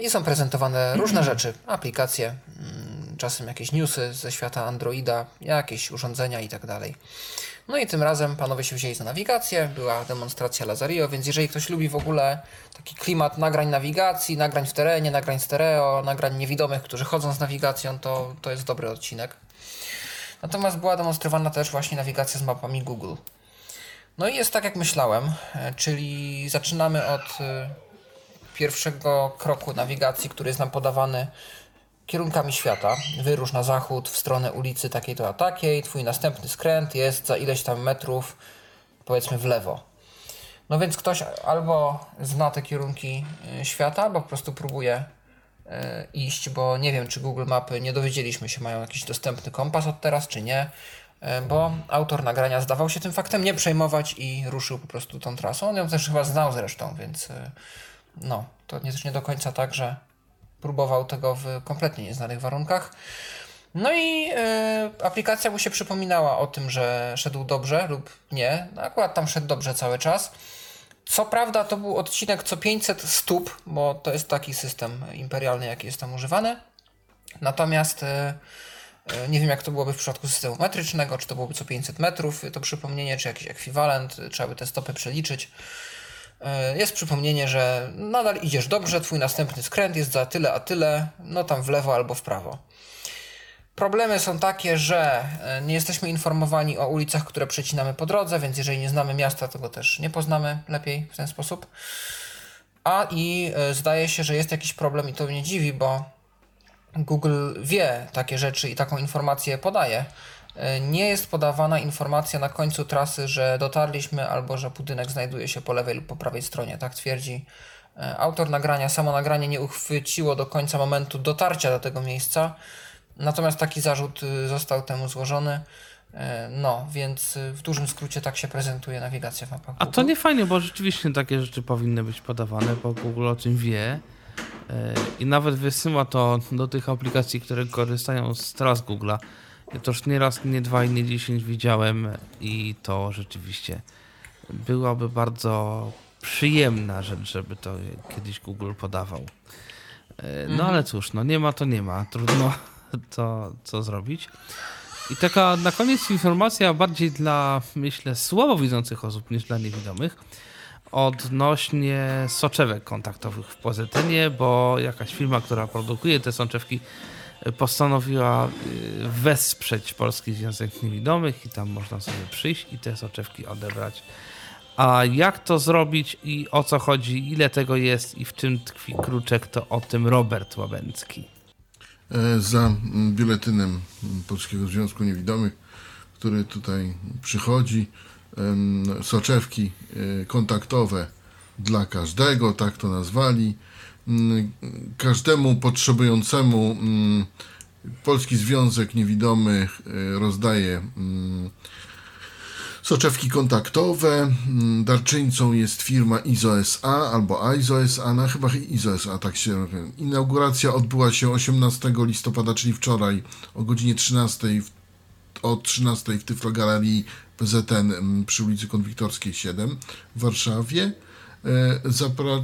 Speaker 5: i są prezentowane różne rzeczy, aplikacje, mm, czasem jakieś newsy ze świata Androida, jakieś urządzenia itd. No i tym razem panowie się wzięli za nawigację, była demonstracja Lazario, więc jeżeli ktoś lubi w ogóle taki klimat nagrań nawigacji, nagrań w terenie, nagrań stereo, nagrań niewidomych, którzy chodzą z nawigacją, to, to jest dobry odcinek. Natomiast była demonstrowana też właśnie nawigacja z mapami Google. No i jest tak jak myślałem, e, czyli zaczynamy od e, pierwszego kroku nawigacji, który jest nam podawany kierunkami świata. Wyrusz na zachód w stronę ulicy takiej to a takiej. Twój następny skręt jest za ileś tam metrów, powiedzmy w lewo. No więc ktoś albo zna te kierunki y, świata, albo po prostu próbuje y, iść, bo nie wiem, czy Google Mapy, nie dowiedzieliśmy się, mają jakiś dostępny kompas od teraz, czy nie, y, bo autor nagrania zdawał się tym faktem nie przejmować i ruszył po prostu tą trasą. On ją też chyba znał zresztą, więc no, to nie, nie do końca tak, że próbował tego w kompletnie nieznanych warunkach. No i e, aplikacja mu się przypominała o tym, że szedł dobrze lub nie. No, akurat tam szedł dobrze cały czas. Co prawda to był odcinek co 500 stóp, bo to jest taki system imperialny, jaki jest tam używany. Natomiast e, nie wiem, jak to byłoby w przypadku systemu metrycznego, czy to byłoby co 500 metrów, to przypomnienie, czy jakiś ekwiwalent, trzeba by te stopy przeliczyć. E, jest przypomnienie, że nadal idziesz dobrze, twój następny skręt jest za tyle, a tyle, no tam w lewo albo w prawo. Problemy są takie, że nie jesteśmy informowani o ulicach, które przecinamy po drodze, więc jeżeli nie znamy miasta, to go też nie poznamy lepiej w ten sposób. A i zdaje się, że jest jakiś problem i to mnie dziwi, bo Google wie takie rzeczy i taką informację podaje. Nie jest podawana informacja na końcu trasy, że dotarliśmy albo że budynek znajduje się po lewej lub po prawej stronie. Tak twierdzi autor nagrania. Samo nagranie nie uchwyciło do końca momentu dotarcia do tego miejsca. Natomiast taki zarzut został temu złożony. No, więc w dużym skrócie tak się prezentuje nawigacja w mapach.
Speaker 2: A to nie fajnie, bo rzeczywiście takie rzeczy powinny być podawane, bo Google o tym wie i nawet wysyła to do tych aplikacji, które korzystają z tras Google'a. Ja to już nie raz, nie dwa i nie dziesięć widziałem i to rzeczywiście byłaby bardzo przyjemna rzecz, żeby to kiedyś Google podawał. No mhm. ale cóż, no nie ma to nie ma. Trudno to co zrobić. I taka na koniec informacja bardziej dla, myślę, słabowidzących osób niż dla niewidomych odnośnie soczewek kontaktowych w Pozetynie, bo jakaś firma, która produkuje te soczewki, postanowiła y, wesprzeć Polski Związek Niewidomych i tam można sobie przyjść i te soczewki odebrać. A jak to zrobić i o co chodzi, ile tego jest i w czym tkwi kruczek, to o tym Robert Łabęcki.
Speaker 6: E, za biuletynem Polskiego Związku Niewidomych, który tutaj przychodzi, soczewki e, kontaktowe dla każdego, tak to nazwali. Mm, każdemu potrzebującemu mm, Polski Związek Niewidomych e, rozdaje mm, soczewki kontaktowe. Darczyńcą jest firma ISO SA albo ISO SA, no chyba ISO SA, tak się. Inauguracja odbyła się 18 listopada, czyli wczoraj o godzinie 13 o 13 w Tyflogalerii PZN przy ulicy Konwiktorskiej 7 w Warszawie. E, zapra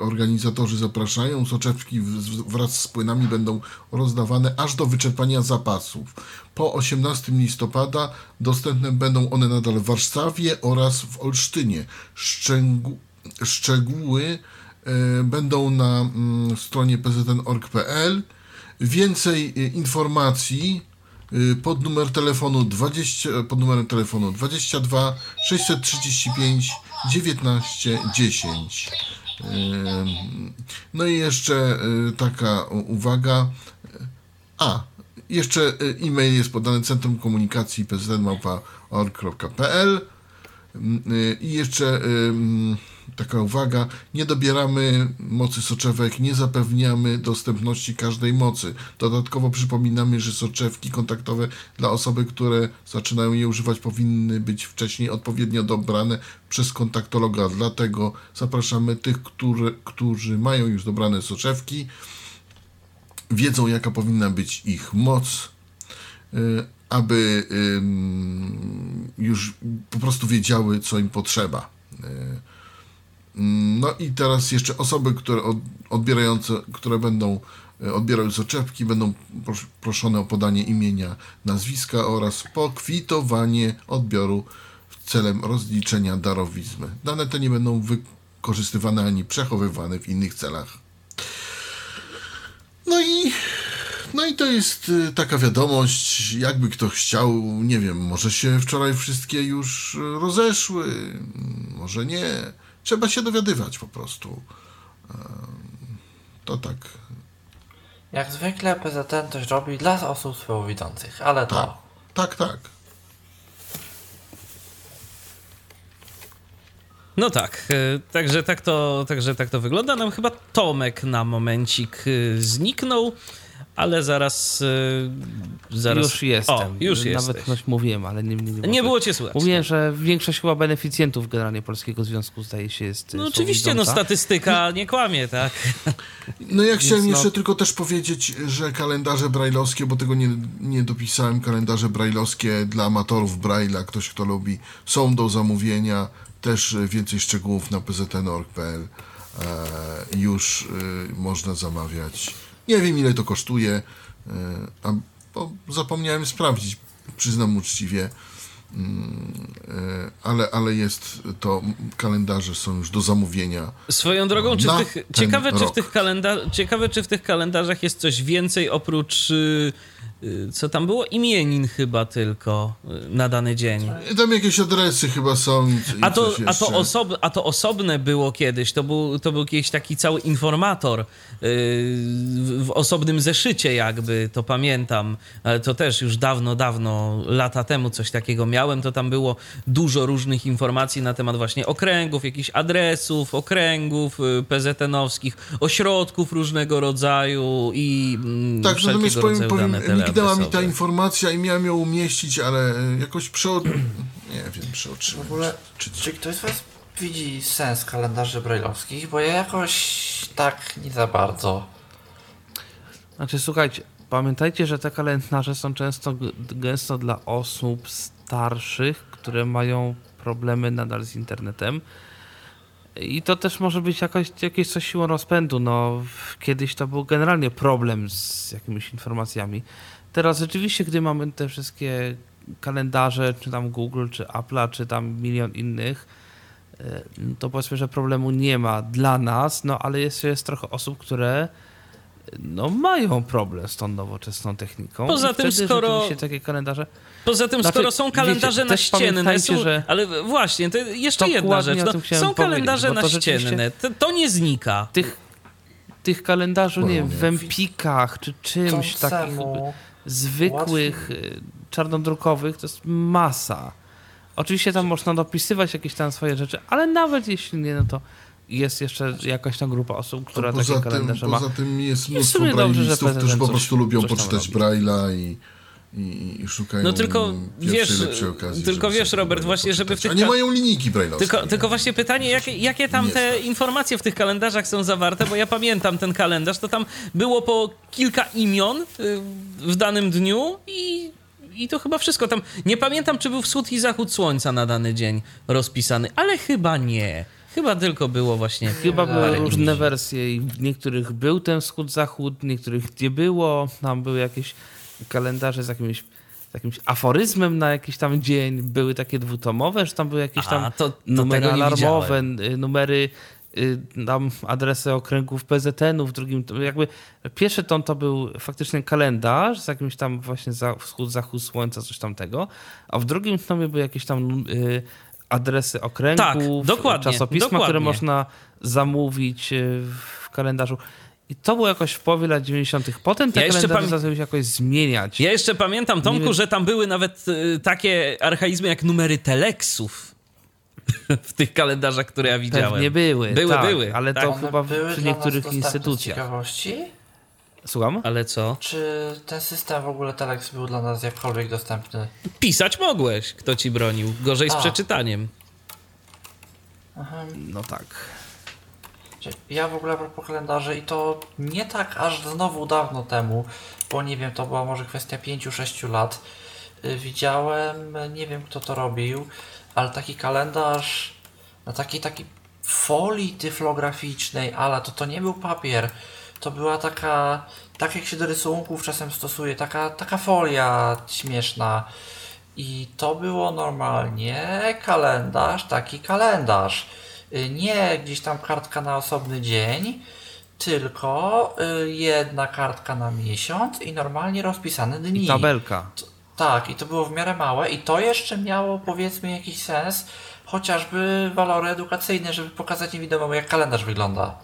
Speaker 6: organizatorzy zapraszają, soczewki wraz z płynami będą rozdawane aż do wyczerpania zapasów. Po 18 listopada dostępne będą one nadal w Warszawie oraz w Olsztynie. Szczegół, szczegóły e, będą na mm, stronie pzn.org.pl. Więcej informacji Y, pod numer telefonu 20, pod numerem telefonu 22 635 19 10. No i jeszcze y, taka uwaga. A, jeszcze y, e-mail jest podany Centrum Komunikacji pzn.org.pl i jeszcze taka uwaga, nie dobieramy mocy soczewek, nie zapewniamy dostępności każdej mocy. Dodatkowo przypominamy, że soczewki kontaktowe dla osoby, które zaczynają je używać, powinny być wcześniej odpowiednio dobrane przez kontaktologa. Dlatego zapraszamy tych, które, którzy mają już dobrane soczewki, wiedzą jaka powinna być ich moc, y, aby już po prostu wiedziały, co im potrzeba. Y, no i teraz jeszcze osoby, które odbierające, które będą e, odbierały soczewki, będą proszone o podanie imienia, nazwiska oraz pokwitowanie odbioru celem rozliczenia darowizny. Dane te nie będą wykorzystywane ani przechowywane w innych celach. No i no i to jest e, taka wiadomość, jakby kto chciał, nie wiem, może się wczoraj wszystkie już rozeszły, może nie. Trzeba się dowiadywać po prostu. To tak.
Speaker 3: Jak zwykle PZN coś robi dla osób słabowidzących, ale to...
Speaker 6: Tak, tak. tak.
Speaker 4: No tak, e, także tak, to, także tak to wygląda. Nam chyba Tomek na momencik e, zniknął, ale zaraz. Yy, zaraz...
Speaker 2: Już jestem.
Speaker 4: O, już
Speaker 2: Nawet
Speaker 4: jesteś.
Speaker 2: coś mówiłem, ale nie, nie, nie,
Speaker 4: Nie było cię słychać.
Speaker 2: Mówiłem, że większość chyba beneficjentów generalnie Polskiego Związku zdaje się jest.
Speaker 4: No oczywiście, no
Speaker 2: widząca.
Speaker 4: statystyka nie kłamie, tak?
Speaker 6: No ja chciałem
Speaker 2: no-
Speaker 6: jeszcze tylko też powiedzieć, że kalendarze brajlowskie, bo tego nie, nie dopisałem, kalendarze brajlowskie dla amatorów Braille'a, ktoś kto lubi, są do zamówienia. Też więcej szczegółów na pzn.org.pl e, już e, można zamawiać. Nie wiem ile to kosztuje, e, a, bo zapomniałem sprawdzić, przyznam uczciwie. Mm, e, Ale, ale jest to, kalendarze są już do zamówienia.
Speaker 4: Swoją drogą, czy tych, ciekawe, czy w tych kalenda- ciekawe, czy w tych kalendarzach jest coś więcej oprócz. y, y, co tam było? Imienin chyba tylko y, na dany dzień.
Speaker 6: Tam jakieś adresy chyba są.
Speaker 4: A to, a, to osob, a to osobne było kiedyś, to był, to był jakiś taki cały informator yy, w, osobnym zeszycie jakby, to pamiętam, ale to też już dawno, dawno, lata temu coś takiego miałem, to tam było dużo różnych informacji na temat właśnie okręgów, jakichś adresów, okręgów yy, PZN-owskich, ośrodków różnego rodzaju i mm,
Speaker 6: Tak, natomiast
Speaker 4: wszelkiego
Speaker 6: powiem,
Speaker 4: rodzaju
Speaker 6: powiem
Speaker 4: dane
Speaker 6: mignęła mi ta informacja i miałem ją umieścić, ale e, jakoś przeo... Nie wiem,
Speaker 3: W
Speaker 6: przeoczyłem.
Speaker 3: ogóle,
Speaker 6: Czy,
Speaker 3: czy ktoś z Was widzi sens kalendarzy brajlowskich? Bo ja jakoś tak nie za bardzo.
Speaker 2: Znaczy, słuchajcie, pamiętajcie, że te kalendarze są często gęsto dla osób starszych, które mają problemy nadal z internetem. I to też może być jakaś, jakieś coś siłą rozpędu. No, w- kiedyś to był generalnie problem z jakimiś informacjami. Teraz rzeczywiście, gdy mamy te wszystkie kalendarze, czy tam Google, czy Apple'a, czy tam milion innych, e, no to powiedzmy, że problemu nie ma dla nas, no ale jest, jest trochę osób, które no mają problem z tą nowoczesną techniką.
Speaker 4: Poza
Speaker 2: I
Speaker 4: tym, skoro-
Speaker 2: takie kalendarze.
Speaker 4: Poza tym,
Speaker 2: Znaczy,
Speaker 4: skoro są kalendarze
Speaker 2: wiecie,
Speaker 4: naścienne, są,
Speaker 2: że-
Speaker 4: ale właśnie, to jeszcze jedna rzecz. No, są kalendarze naścienne, to, to nie znika.
Speaker 2: Tych, tych kalendarzy, nie wiem, w. Empikach czy czymś takich
Speaker 3: Chcącemu
Speaker 2: zwykłych, y, czarnodrukowych, to jest masa. Oczywiście tam można dopisywać jakieś tam swoje rzeczy, ale nawet jeśli nie, no to jest jeszcze jakaś tam grupa osób, która takie kalendarze ma.
Speaker 6: poza tym jest mnóstwo braillistów, którzy po prostu lubią poczytać. Braille'a i, i, i szukają
Speaker 4: No tylko wiesz,
Speaker 6: lepszej okazji.
Speaker 4: tylko wiesz, Robert, właśnie, żeby w tych
Speaker 6: A nie mają linijki braille'owskie.
Speaker 4: Tylko, tylko właśnie pytanie, jakie, jakie tam
Speaker 6: Nie
Speaker 4: te
Speaker 6: stać.
Speaker 4: informacje w tych kalendarzach są zawarte, bo ja pamiętam ten kalendarz, to tam było po kilka imion y, w danym dniu i, i to chyba wszystko. Tam nie pamiętam, czy był wschód i zachód słońca na dany dzień rozpisany, ale chyba nie. Chyba tylko było właśnie.
Speaker 2: Chyba były różne wersje i w niektórych był ten wschód-zachód, w niektórych nie było. Tam były jakieś kalendarze z jakimś, z jakimś aforyzmem na jakiś tam dzień. Były takie dwutomowe, że tam były jakieś tam
Speaker 4: A, to, to
Speaker 2: numery alarmowe,
Speaker 4: widziałem.
Speaker 2: y, numery y, tam adresy okręgów PZN-u, w drugim jakby pierwszy ton to był faktycznie kalendarz z jakimś tam właśnie za, wschód, zachód słońca, coś tamtego, a w drugim tomie były jakieś tam y, adresy okręgów,
Speaker 4: Tak, dokładnie,
Speaker 2: czasopisma,
Speaker 4: dokładnie.
Speaker 2: które można zamówić y, w kalendarzu. I to było jakoś w połowie lat 90. Potem te
Speaker 4: Ja jeszcze
Speaker 2: kalendarze zaczęły się jakoś zmieniać.
Speaker 4: Ja jeszcze pamiętam, Tomku,
Speaker 2: wiem-
Speaker 4: że tam były nawet y, takie archaizmy jak numery teleksów w tych kalendarzach, które ja widziałem.
Speaker 2: Pewnie były,
Speaker 4: Były,
Speaker 2: tak,
Speaker 4: były.
Speaker 2: ale
Speaker 4: tak.
Speaker 2: to
Speaker 3: One
Speaker 2: chyba
Speaker 3: były
Speaker 2: przy
Speaker 3: dla nas
Speaker 2: niektórych instytucjach.
Speaker 3: ciekawości?
Speaker 2: Słucham?
Speaker 4: Ale co?
Speaker 3: Czy ten system w ogóle Telex był dla nas jakkolwiek dostępny?
Speaker 4: Pisać mogłeś, kto ci bronił. Gorzej z
Speaker 3: A.
Speaker 4: przeczytaniem.
Speaker 2: No tak.
Speaker 3: Ja w ogóle a propos kalendarzy i to nie tak aż znowu dawno temu, bo nie wiem, to była może kwestia 5-6 lat. y, Widziałem, nie wiem kto to robił, ale taki kalendarz na takiej takiej folii tyflograficznej, ale to to nie był papier. To była taka, tak jak się do rysunków czasem stosuje, taka, taka folia śmieszna. I to było normalnie kalendarz, taki kalendarz. Y, Nie gdzieś tam kartka na osobny dzień, tylko y, jedna kartka na miesiąc i normalnie rozpisane dni.
Speaker 2: I tabelka.
Speaker 3: Tak, i to było w miarę małe i to jeszcze miało powiedzmy jakiś sens, chociażby walory edukacyjne, żeby pokazać niewidomemu jak kalendarz wygląda.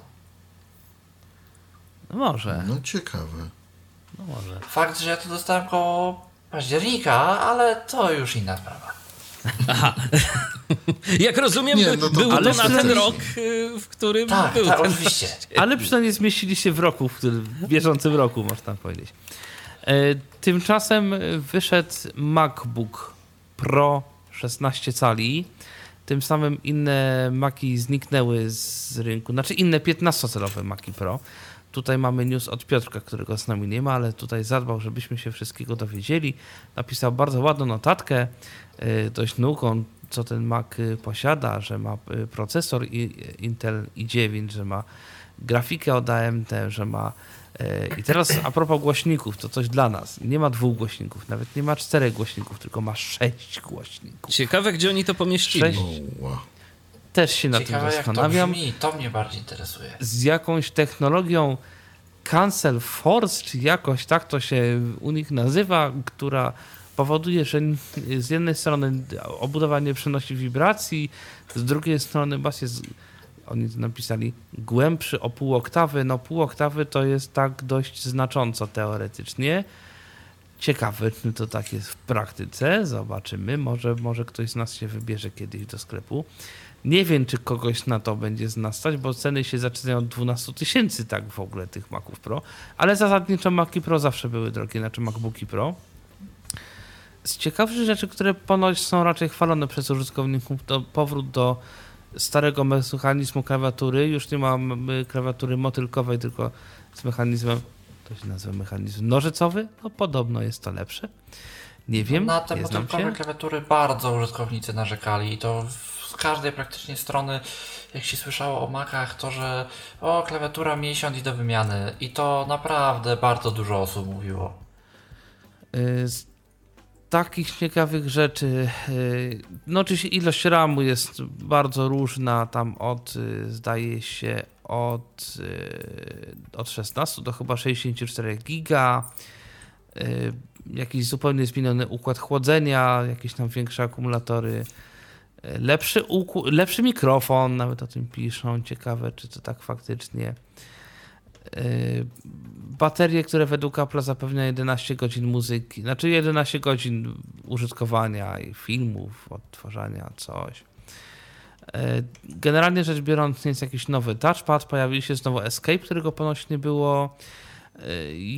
Speaker 2: No może,
Speaker 6: No ciekawe.
Speaker 2: no może.
Speaker 3: Fakt, że ja to dostałem koło października, ale to już inna sprawa.
Speaker 4: Aha. Jak rozumiem,
Speaker 6: Nie, no to-
Speaker 4: był
Speaker 2: Ale
Speaker 4: to na ten rok, y, w którym
Speaker 3: Tak,
Speaker 4: był
Speaker 3: tak,
Speaker 4: ten...
Speaker 3: oczywiście.
Speaker 2: Ale przynajmniej zmieścili się w roku, w, którym, w bieżącym roku, można powiedzieć. E, Tymczasem wyszedł MacBook Pro 16 cali. Tym samym inne Maki zniknęły z rynku. Znaczy inne 15-calowe Maki Pro. Tutaj mamy news od Piotrka, którego z nami nie ma, ale tutaj zadbał, żebyśmy się wszystkiego dowiedzieli. Napisał bardzo ładną notatkę, e, dość nudną, co ten Mac y, posiada, że ma y, procesor i- Intel i9, że ma grafikę od AMD, że ma. I teraz a propos głośników, to coś dla nas. Nie ma dwóch głośników, nawet nie ma czterech głośników, tylko ma sześć głośników.
Speaker 4: Ciekawe, gdzie oni to pomieścili.
Speaker 2: Sześć. Też się nad tym
Speaker 3: Ciekawe jak to
Speaker 2: zastanawiam.
Speaker 3: brzmi, to mnie bardziej interesuje.
Speaker 2: Z jakąś technologią Cancel Force, czy jakoś tak to się u nich nazywa, która powoduje, że z jednej strony obudowa nie przenosi wibracji, z drugiej strony bas jest, oni to napisali, głębszy o pół oktawy. No pół oktawy to jest tak dość znacząco teoretycznie. Ciekawe, czy to tak jest w praktyce. Zobaczymy. Może, może ktoś z nas się wybierze kiedyś do sklepu. Nie wiem, czy kogoś na to będzie z nas stać, bo ceny się zaczynają od 12 tysięcy tak w ogóle tych Maców Pro. Ale zasadniczo Maci Pro zawsze były drogie, znaczy MacBooki Pro. Z ciekawszych rzeczy, które ponoć są raczej chwalone przez użytkowników, to powrót do starego mechanizmu klawiatury. Już nie mamy klawiatury motylkowej, tylko z mechanizmem, to się nazywa mechanizm nożycowy. No podobno jest to lepsze. Nie wiem,
Speaker 3: Na te motylkowe klawiatury bardzo użytkownicy narzekali i to z każdej praktycznie strony, jak się słyszało o Macach, to że o, klawiatura miesiąc i do wymiany. I to naprawdę bardzo dużo osób mówiło.
Speaker 2: Y, Z takich ciekawych rzeczy, y, no oczywiście ilość RAMu jest bardzo różna, tam od, y, zdaje się, od, od 16 do chyba 64 giga, jakiś zupełnie zmieniony układ chłodzenia, jakieś tam większe akumulatory, lepszy, lepszy mikrofon, nawet o tym piszą, ciekawe czy to tak faktycznie. Y, baterie, które według Apple zapewniają 11 godzin muzyki, znaczy 11 godzin użytkowania i filmów, odtwarzania, coś. E, Generalnie rzecz biorąc, jest jakiś nowy touchpad, pojawił się znowu Escape, którego ponoć nie było. E,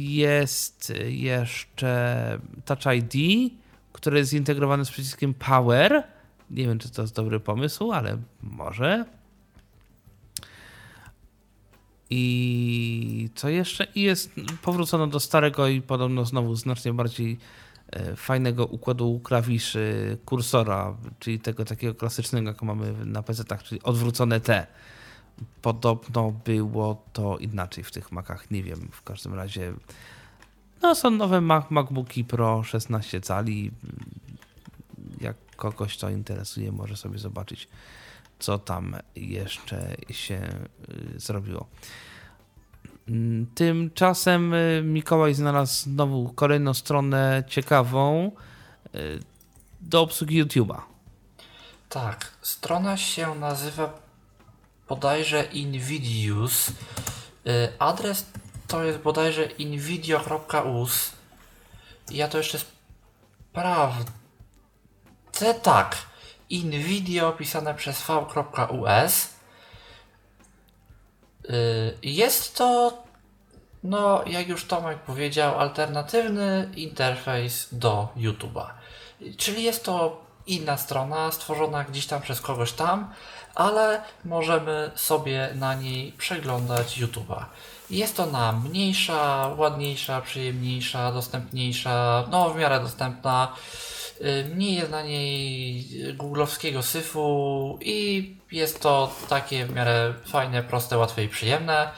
Speaker 2: Jest jeszcze Touch ID, który jest zintegrowany z przyciskiem Power. Nie wiem, czy to jest dobry pomysł, ale może. I co jeszcze? I jest powrócono do starego i podobno znowu znacznie bardziej e, fajnego układu klawiszy kursora, czyli tego takiego klasycznego, jak mamy na PC-tach, czyli odwrócone T. Podobno było to inaczej w tych Macach, nie wiem, w każdym razie no są nowe Mac, MacBooki Pro 16 cali. Kogoś to interesuje, może sobie zobaczyć co tam jeszcze się y, zrobiło. Mm, Tymczasem y, Mikołaj znalazł znowu kolejną stronę ciekawą y, do obsługi YouTube'a.
Speaker 3: Tak, strona się nazywa bodajże Invidius. Adres to jest bodajże invidio.us. Ja to jeszcze sprawdzę. Tak, Invidio pisane przez v.us. Y, Jest to, no jak już Tomek powiedział, alternatywny interfejs do YouTube'a. Czyli jest to inna strona, stworzona gdzieś tam przez kogoś tam, ale możemy sobie na niej przeglądać YouTube'a. Jest ona mniejsza, ładniejsza, przyjemniejsza, dostępniejsza, no w miarę dostępna. Y, Mniej jest na niej googlowskiego syfu i jest to takie w miarę fajne, proste, łatwe i przyjemne.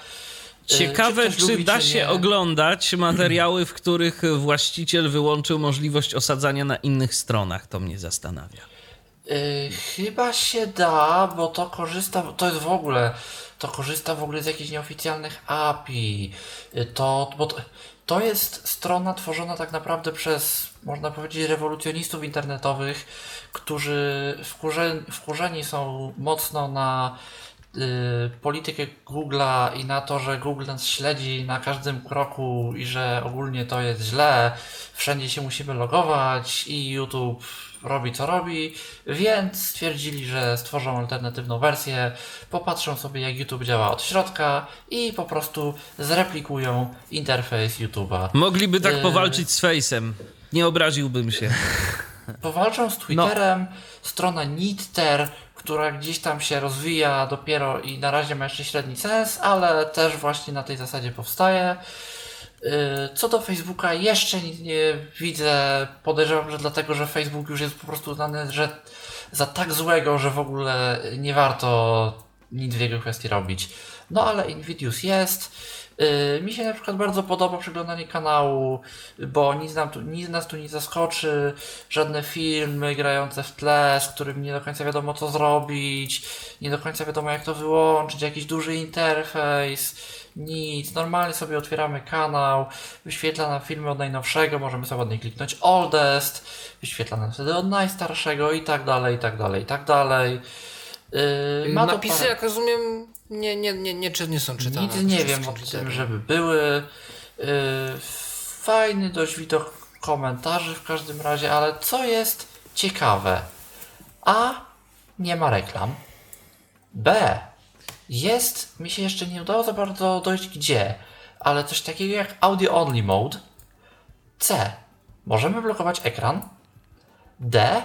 Speaker 3: Y,
Speaker 4: Ciekawe, czy
Speaker 3: lubi,
Speaker 4: da
Speaker 3: czy
Speaker 4: się oglądać materiały, w których właściciel wyłączył możliwość osadzania na innych stronach. To mnie zastanawia.
Speaker 3: Y, chyba się da, bo to korzysta, to jest w ogóle, to korzysta w ogóle z jakichś nieoficjalnych API. To, bo to, to jest strona tworzona tak naprawdę przez, można powiedzieć, rewolucjonistów internetowych, którzy wkurze, wkurzeni są mocno na y, politykę Google'a i na to, że Google nas śledzi na każdym kroku i że ogólnie to jest źle, wszędzie się musimy logować i YouTube robi co robi, więc stwierdzili, że stworzą alternatywną wersję, popatrzą sobie jak YouTube działa od środka i po prostu zreplikują interfejs YouTube'a.
Speaker 4: Mogliby tak
Speaker 3: Yy.
Speaker 4: powalczyć z Face'em. Nie obraziłbym się.
Speaker 3: Powalczą z Twitterem, strona Nitter, która gdzieś tam się rozwija dopiero i na razie ma jeszcze średni sens, ale też właśnie na tej zasadzie powstaje. Yy, Co do Facebooka, jeszcze nie widzę. Podejrzewam, że dlatego, że Facebook już jest po prostu uznany że za tak złego, że w ogóle nie warto nic w jego kwestii robić. No ale Invidious jest. Yy, Mi się na przykład bardzo podoba przeglądanie kanału, bo nic, nam tu, nic nas tu nie zaskoczy, żadne filmy grające w tle, z którym nie do końca wiadomo co zrobić, nie do końca wiadomo jak to wyłączyć, jakiś duży interfejs, nic. Normalnie sobie otwieramy kanał, wyświetla nam filmy od najnowszego, możemy sobie ładnie kliknąć oldest, wyświetla nam wtedy od najstarszego i tak dalej, i tak dalej, i tak dalej. Yy, ma
Speaker 5: Napisy,
Speaker 3: parę-
Speaker 5: jak rozumiem, nie, nie, nie, nie, czy, nie są czytane.
Speaker 3: nic nie wiem o tym, żeby były. Yy, fajny dość widok komentarzy w każdym razie, ale co jest ciekawe? A. Nie ma reklam. B. Jest, mi się jeszcze nie udało za bardzo dojść gdzie, ale coś takiego jak audio only mode. C. Możemy blokować ekran. D.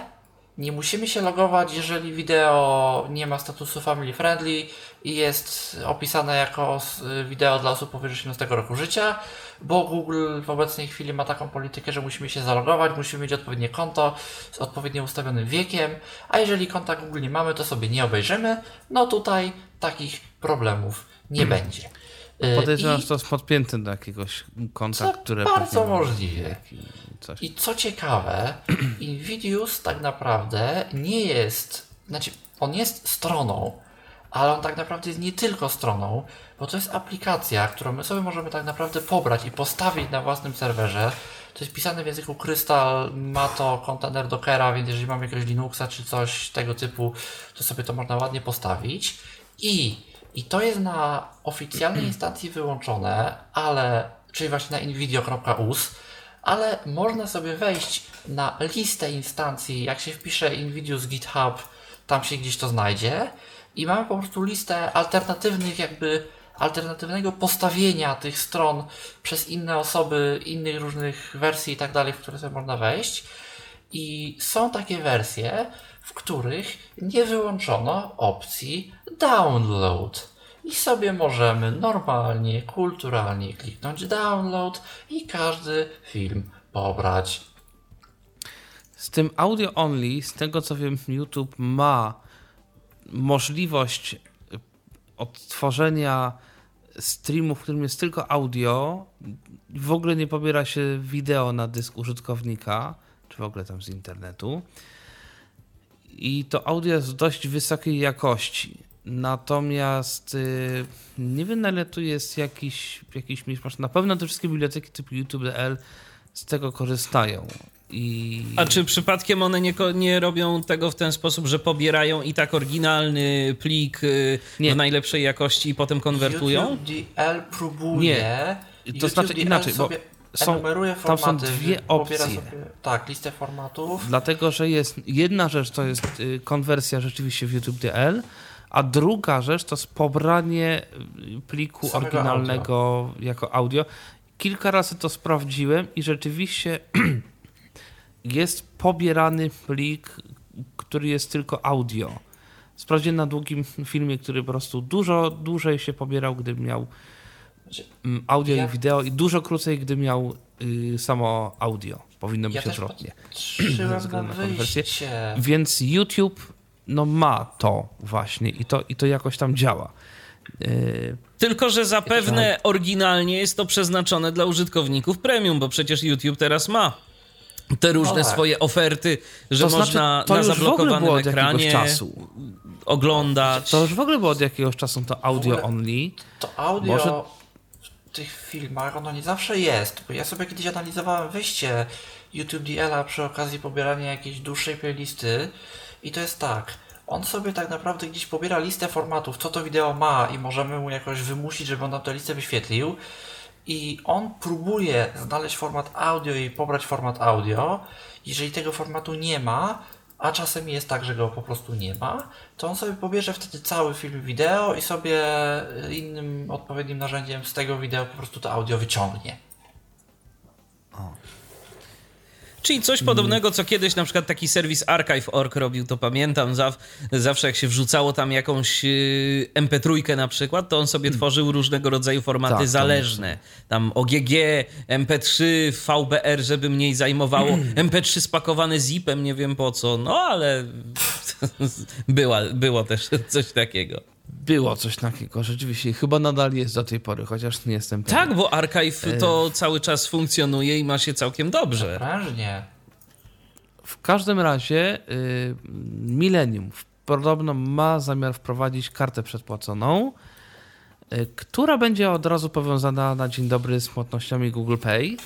Speaker 3: Nie musimy się logować, jeżeli wideo nie ma statusu family friendly i jest opisane jako wideo dla osób powyżej 18 roku życia, bo Google w obecnej chwili ma taką politykę, że musimy się zalogować, musimy mieć odpowiednie konto z odpowiednio ustawionym wiekiem, a jeżeli konta Google nie mamy, to sobie nie obejrzymy. No tutaj takich problemów nie będzie. Y,
Speaker 2: Podejrzewam, że to jest podpięte do jakiegoś konta, które...
Speaker 3: bardzo możliwe.
Speaker 2: Coś.
Speaker 3: I co ciekawe, Invidious tak naprawdę nie jest, znaczy on jest stroną, ale on tak naprawdę jest nie tylko stroną, bo to jest aplikacja, którą my sobie możemy tak naprawdę pobrać i postawić na własnym serwerze. To jest pisane w języku Crystal, ma to kontener Dockera, więc jeżeli mamy jakiegoś Linuxa czy coś tego typu, to sobie to można ładnie postawić. I, i to jest na oficjalnej instancji wyłączone, ale, czyli właśnie na nvidio.us, ale można sobie wejść na listę instancji, jak się wpisze Invidious GitHub, tam się gdzieś to znajdzie i mamy po prostu listę alternatywnych jakby alternatywnego postawienia tych stron przez inne osoby, innych różnych wersji i tak dalej, w które sobie można wejść. I są takie wersje, w których nie wyłączono opcji download. I sobie możemy normalnie, kulturalnie kliknąć download i każdy film pobrać.
Speaker 2: Z tym audio only, z tego co wiem, YouTube ma możliwość odtworzenia streamu, w którym jest tylko audio. W ogóle nie pobiera się wideo na dysk użytkownika, czy w ogóle tam z internetu. I to audio jest dość wysokiej jakości. Natomiast y, nie wiem, na ile tu jest jakiś, jakiś miszmasz. Na pewno te wszystkie biblioteki typu YouTube.dl z tego korzystają. I...
Speaker 4: A czy przypadkiem one nie, nie robią tego w ten sposób, że pobierają i tak oryginalny plik y,
Speaker 2: Nie.
Speaker 4: w najlepszej jakości i potem konwertują?
Speaker 3: YouTubeDL próbuje.
Speaker 2: Nie. To
Speaker 3: YouTube
Speaker 2: znaczy
Speaker 3: DL
Speaker 2: inaczej, bo są-
Speaker 3: enumeruje
Speaker 2: tam są
Speaker 3: formaty,
Speaker 2: dwie
Speaker 3: pobiera
Speaker 2: opcje.
Speaker 3: Sobie, tak, listę formatów.
Speaker 2: Dlatego, że jest jedna rzecz to jest y, konwersja rzeczywiście w YouTube.dl, a druga rzecz to jest pobranie y, pliku
Speaker 3: Samego
Speaker 2: oryginalnego jako audio. Kilka razy to sprawdziłem i rzeczywiście jest pobierany plik, który jest tylko audio. Sprawdziłem na długim filmie, który po prostu dużo dłużej się pobierał, gdy miał
Speaker 3: Znaczy,
Speaker 2: mm, audio
Speaker 3: ja-
Speaker 2: i wideo i dużo krócej, gdy miał y, samo audio. Powinno być
Speaker 3: Ja
Speaker 2: odwrotnie.
Speaker 3: patrzyłem na
Speaker 2: konwersję. Więc YouTube no ma to właśnie i to, i to jakoś tam działa. Yy,
Speaker 4: Tylko, że zapewne oryginalnie jest to przeznaczone dla użytkowników premium, bo przecież YouTube teraz ma te różne
Speaker 3: No tak.
Speaker 4: swoje oferty, że
Speaker 2: to znaczy,
Speaker 4: można
Speaker 2: to
Speaker 4: na
Speaker 2: już w ogóle
Speaker 4: zablokowanym ekranie
Speaker 2: czasu.
Speaker 4: oglądać.
Speaker 2: To już w ogóle było od jakiegoś czasu to audio only.
Speaker 3: To audio
Speaker 2: Może-
Speaker 3: w tych filmach, ono nie zawsze jest, bo ja sobie kiedyś analizowałem wyjście YouTube DL-a przy okazji pobierania jakiejś dłuższej playlisty i to jest tak, on sobie tak naprawdę gdzieś pobiera listę formatów, co to wideo ma i możemy mu jakoś wymusić, żeby on nam tę listę wyświetlił i on próbuje znaleźć format audio i pobrać format audio. Jeżeli tego formatu nie ma, a czasem jest tak, że go po prostu nie ma, to on sobie pobierze wtedy cały film wideo i sobie innym odpowiednim narzędziem z tego wideo po prostu to audio wyciągnie.
Speaker 4: Czyli coś podobnego, co kiedyś na przykład taki serwis Archive.org robił, to pamiętam, zaw, zawsze jak się wrzucało tam jakąś y, MP3 na przykład, to on sobie tworzył różnego rodzaju formaty
Speaker 2: Tak,
Speaker 4: zależne. Tam OGG, MP3, VBR, żeby mniej zajmowało, MP3 spakowane zipem, nie wiem po co, no ale była, było też coś takiego.
Speaker 2: Było coś takiego, rzeczywiście. Chyba nadal jest do tej pory, chociaż nie jestem pewien.
Speaker 4: Tak, bo Archive to cały czas funkcjonuje i ma się całkiem dobrze.
Speaker 3: Prężnie.
Speaker 2: W każdym razie y, Millennium podobno ma zamiar wprowadzić kartę przedpłaconą, y, która będzie od razu powiązana na dzień dobry z płatnościami Google Pay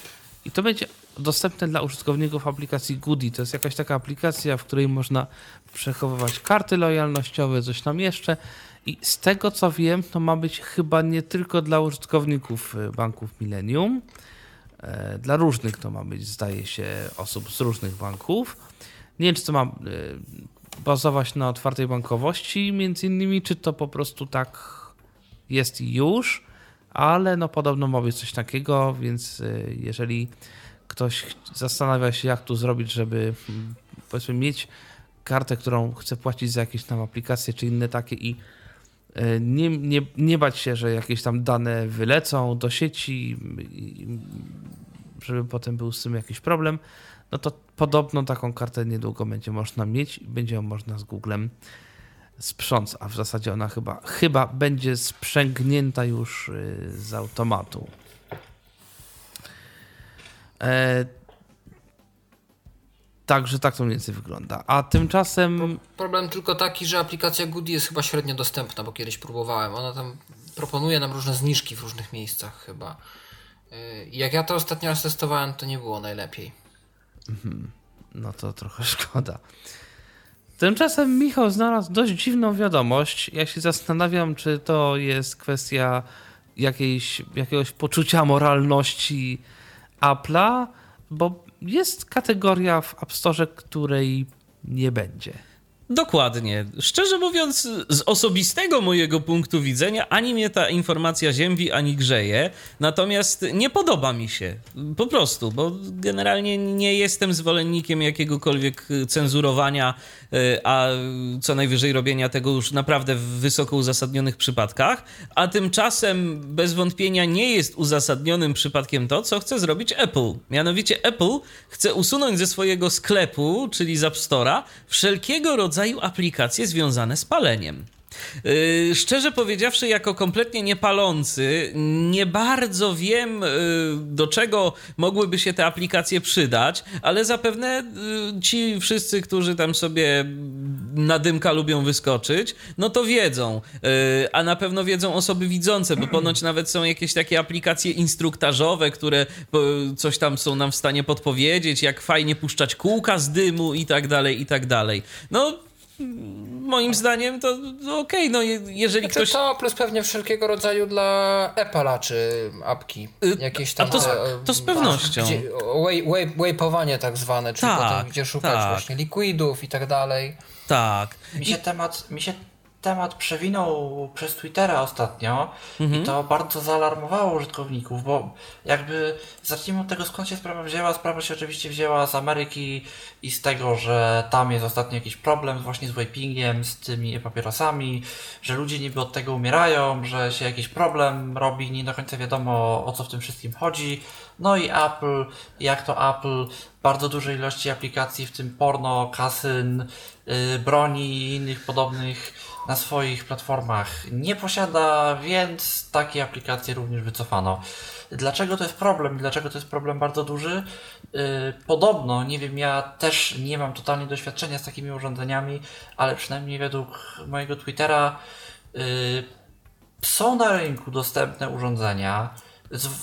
Speaker 2: i to będzie dostępne dla użytkowników aplikacji Goody. To jest jakaś taka aplikacja, w której można przechowywać karty lojalnościowe, coś tam jeszcze. I z tego co wiem, to ma być chyba nie tylko dla użytkowników y, banków Millennium, E, Dla różnych to ma być, zdaje się, osób z różnych banków. Nie wiem, czy to ma e, bazować na otwartej bankowości, między innymi, czy to po prostu tak jest już, ale no podobno ma być coś takiego, więc e, jeżeli ktoś zastanawia się, jak tu zrobić, żeby mm, powiedzmy mieć kartę, którą chce płacić za jakieś tam aplikacje czy inne takie i nie, nie, nie bać się, że jakieś tam dane wylecą do sieci, żeby potem był z tym jakiś problem, no to podobno taką kartę niedługo będzie można mieć i będzie ją można z Googlem sprząc, a w zasadzie ona chyba, chyba będzie sprzęgnięta już y, z automatu. Także tak to mniej więcej wygląda. A tymczasem
Speaker 5: Problem tylko taki, że aplikacja Goody jest chyba średnio dostępna, bo kiedyś próbowałem. Ona tam proponuje nam różne zniżki w różnych miejscach chyba. Yy, Jak ja to ostatnio raz testowałem, to nie było najlepiej.
Speaker 2: No to trochę szkoda. Tymczasem Michał znalazł dość dziwną wiadomość. Ja się zastanawiam, czy to jest kwestia jakiejś, jakiegoś poczucia moralności Apple'a, bo jest kategoria w App Store, której nie będzie.
Speaker 4: Dokładnie. Szczerze mówiąc, z osobistego mojego punktu widzenia, ani mnie ta informacja ziębi, ani grzeje. Natomiast nie podoba mi się. Po prostu, bo generalnie nie jestem zwolennikiem jakiegokolwiek cenzurowania, y, a co najwyżej robienia tego już naprawdę w wysoko uzasadnionych przypadkach. A tymczasem bez wątpienia nie jest uzasadnionym przypadkiem to, co chce zrobić Apple. Mianowicie Apple chce usunąć ze swojego sklepu, czyli z App Store'a, wszelkiego rodzaju aplikacje związane z paleniem. Yy, szczerze powiedziawszy, jako kompletnie niepalący, nie bardzo wiem, yy, do czego mogłyby się te aplikacje przydać, ale zapewne yy, ci wszyscy, którzy tam sobie na dymka lubią wyskoczyć, no to wiedzą. Yy, a na pewno wiedzą osoby widzące, bo ponoć nawet są jakieś takie aplikacje instruktażowe, które coś tam są nam w stanie podpowiedzieć, jak fajnie puszczać kółka z dymu i tak dalej, i tak dalej. No, moim zdaniem to, to okej, no je, jeżeli
Speaker 5: Znaczy
Speaker 4: ktoś...
Speaker 5: to plus pewnie wszelkiego rodzaju dla Apple'a czy apki. Jakieś tam
Speaker 4: a to z-
Speaker 5: te,
Speaker 4: to z
Speaker 5: e,
Speaker 4: pewnością.
Speaker 5: Gdzie, waypowanie tak zwane, czyli
Speaker 4: Tak,
Speaker 5: potem gdzie szukać
Speaker 4: tak.
Speaker 5: właśnie liquidów i tak dalej.
Speaker 4: Tak.
Speaker 3: Mi się, temat, mi się temat przewinął przez Twittera ostatnio
Speaker 4: Mhm.
Speaker 3: i to bardzo zaalarmowało użytkowników, bo jakby zacznijmy od tego skąd się sprawa wzięła. Sprawa się oczywiście wzięła z Ameryki i z tego, że tam jest ostatnio jakiś problem właśnie z vapingiem, z tymi papierosami, że ludzie niby od tego umierają, że się jakiś problem robi, nie do końca wiadomo o co w tym wszystkim chodzi. No i Apple, jak to Apple, bardzo dużej ilości aplikacji, w tym porno, kasyn, broni i innych podobnych na swoich platformach nie posiada, więc takie aplikacje również wycofano. Dlaczego to jest problem? Dlaczego to jest problem bardzo duży? Yy, podobno, nie wiem, ja też nie mam totalnie doświadczenia z takimi urządzeniami, ale przynajmniej według mojego Twittera yy, są na rynku dostępne urządzenia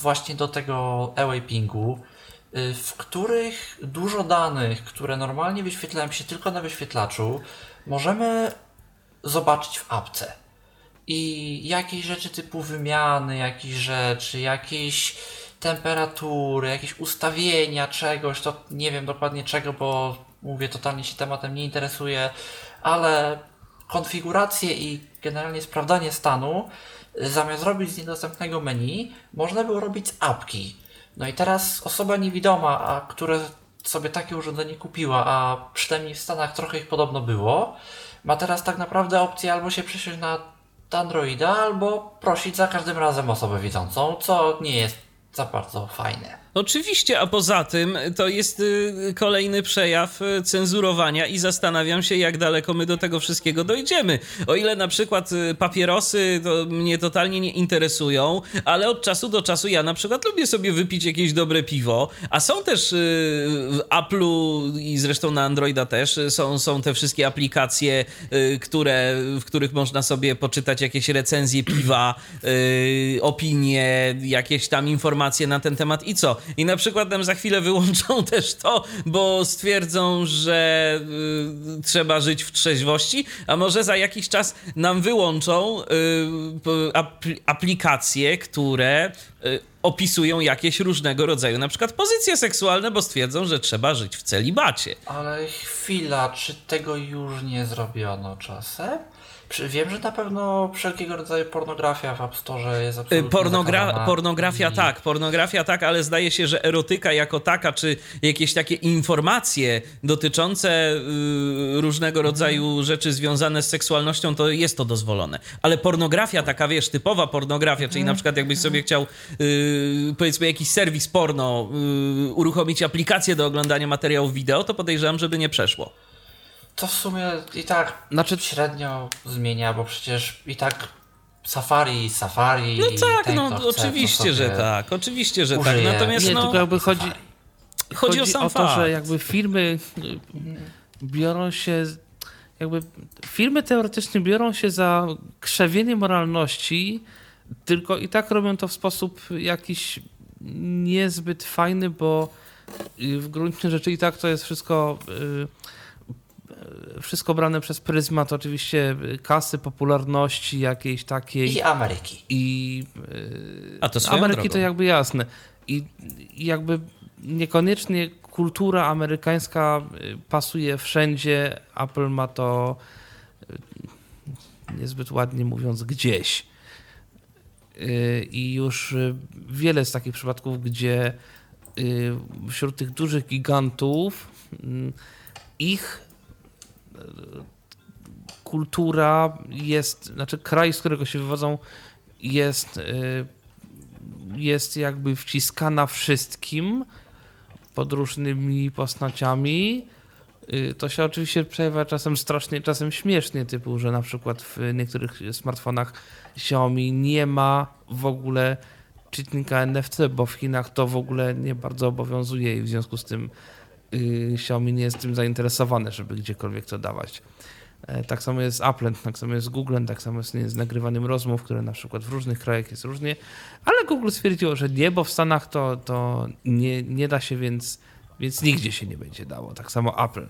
Speaker 3: właśnie do tego e-vapingu, y, w których dużo danych, które normalnie wyświetlają się tylko na wyświetlaczu, możemy zobaczyć w apce. i jakieś rzeczy typu wymiany jakichś rzeczy, jakieś temperatury, jakieś ustawienia czegoś, to nie wiem dokładnie czego, bo mówię, totalnie się tematem nie interesuje, ale konfigurację i generalnie sprawdzanie stanu y, zamiast robić z niedostępnego menu, można było robić z apki. No i teraz osoba niewidoma, a które sobie takie urządzenie kupiła, a przynajmniej w Stanach trochę ich podobno było, ma teraz tak naprawdę opcję albo się przesiąść na Androida, albo prosić za każdym razem osobę widzącą, co nie jest za bardzo fajne.
Speaker 4: Oczywiście, a poza tym to jest y, kolejny przejaw y, cenzurowania i zastanawiam się, jak daleko my do tego wszystkiego dojdziemy. O ile na przykład y, papierosy to mnie totalnie nie interesują, ale od czasu do czasu ja na przykład lubię sobie wypić jakieś dobre piwo, a są też w Apple'u i zresztą na Androida też są, są te wszystkie aplikacje, które, w których można sobie poczytać jakieś recenzje piwa, opinie, jakieś tam informacje na ten temat i co? I na przykład nam za chwilę wyłączą też to, bo stwierdzą, że y, trzeba żyć w trzeźwości, a może za jakiś czas nam wyłączą y, apl aplikacje, które y, opisują jakieś różnego rodzaju, na przykład pozycje seksualne, bo stwierdzą, że trzeba żyć w celibacie.
Speaker 3: Ale chwila, czy tego już nie zrobiono czasem? Wiem, że na pewno wszelkiego rodzaju pornografia w App Store jest absolutnie
Speaker 4: Pornogra Pornografia i... tak, pornografia tak, ale zdaje się, że erotyka jako taka, czy jakieś takie informacje dotyczące y, różnego rodzaju mhm. rzeczy związane z seksualnością, to jest to dozwolone. Ale pornografia taka, wiesz, typowa pornografia, czyli na przykład jakbyś sobie chciał y, powiedzmy jakiś serwis porno y, uruchomić aplikację do oglądania materiałów wideo, to podejrzewam, żeby nie przeszło
Speaker 3: to w sumie i tak znaczy... średnio zmienia, bo przecież i tak Safari, Safari.
Speaker 4: No tak, no oczywiście, że tak, oczywiście, że tak. Natomiast
Speaker 2: nie,
Speaker 4: no,
Speaker 2: tylko jakby chodzi, chodzi, chodzi o, sam o to, że jakby firmy biorą się jakby firmy teoretycznie biorą się za krzewienie moralności, tylko i tak robią to w sposób jakiś niezbyt fajny, bo w gruncie rzeczy i tak to jest wszystko y, wszystko brane przez pryzmat oczywiście kasy, popularności jakiejś takiej.
Speaker 3: I Ameryki.
Speaker 2: I yy, A to Ameryki drogą. to jakby jasne. I, I jakby niekoniecznie kultura amerykańska y, pasuje wszędzie. Apple ma to y, niezbyt ładnie mówiąc gdzieś. Y, I już wiele z takich przypadków, gdzie wśród tych dużych gigantów ich kultura jest, znaczy kraj, z którego się wywodzą, jest, y, jest jakby wciskana wszystkim pod różnymi postaciami. Y, to się oczywiście przejawia czasem strasznie, czasem śmiesznie, typu, że na przykład w niektórych smartfonach Xiaomi nie ma w ogóle czytnika NFC, bo w Chinach to w ogóle nie bardzo obowiązuje i w związku z tym Xiaomi nie jest tym zainteresowany, żeby gdziekolwiek to dawać. E, tak samo jest z tak samo jest z tak samo jest z nagrywanym rozmów, które na przykład w różnych krajach jest różnie, ale Google stwierdziło, że nie, bo w Stanach to, to nie, nie da się, więc, więc nigdzie się nie będzie dało. Tak samo Apple.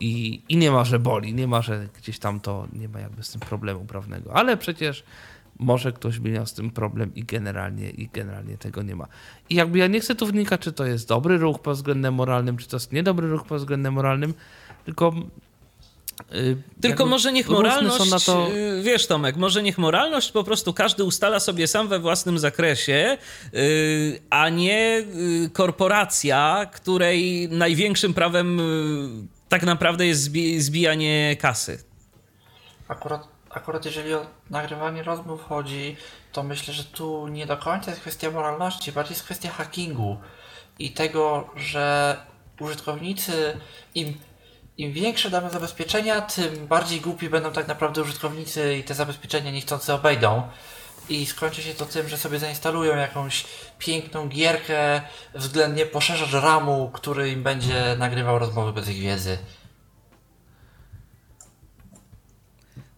Speaker 2: I, I nie ma, że boli, nie ma, że gdzieś tam to nie ma jakby z tym problemu prawnego, ale przecież może ktoś by miał z tym problem i generalnie, i generalnie tego nie ma. I jakby ja nie chcę tu wnikać, czy to jest dobry ruch pod względem moralnym, czy to jest niedobry ruch pod względem moralnym, tylko
Speaker 4: Yy, Tylko może niech moralność, to... Yy, wiesz Tomek, może niech moralność po prostu każdy ustala sobie sam we własnym zakresie, yy, a nie yy, korporacja, której największym prawem yy, tak naprawdę jest zbi zbijanie kasy.
Speaker 3: Akurat akurat jeżeli o nagrywanie rozmów chodzi, to myślę, że tu nie do końca jest kwestia moralności, bardziej jest kwestia hackingu i tego, że użytkownicy im, im większe damy zabezpieczenia, tym bardziej głupi będą tak naprawdę użytkownicy i te zabezpieczenia niechcący obejdą. I skończy się to tym, że sobie zainstalują jakąś piękną gierkę, względnie poszerzacz RAMu, który im będzie nagrywał rozmowy bez ich wiedzy.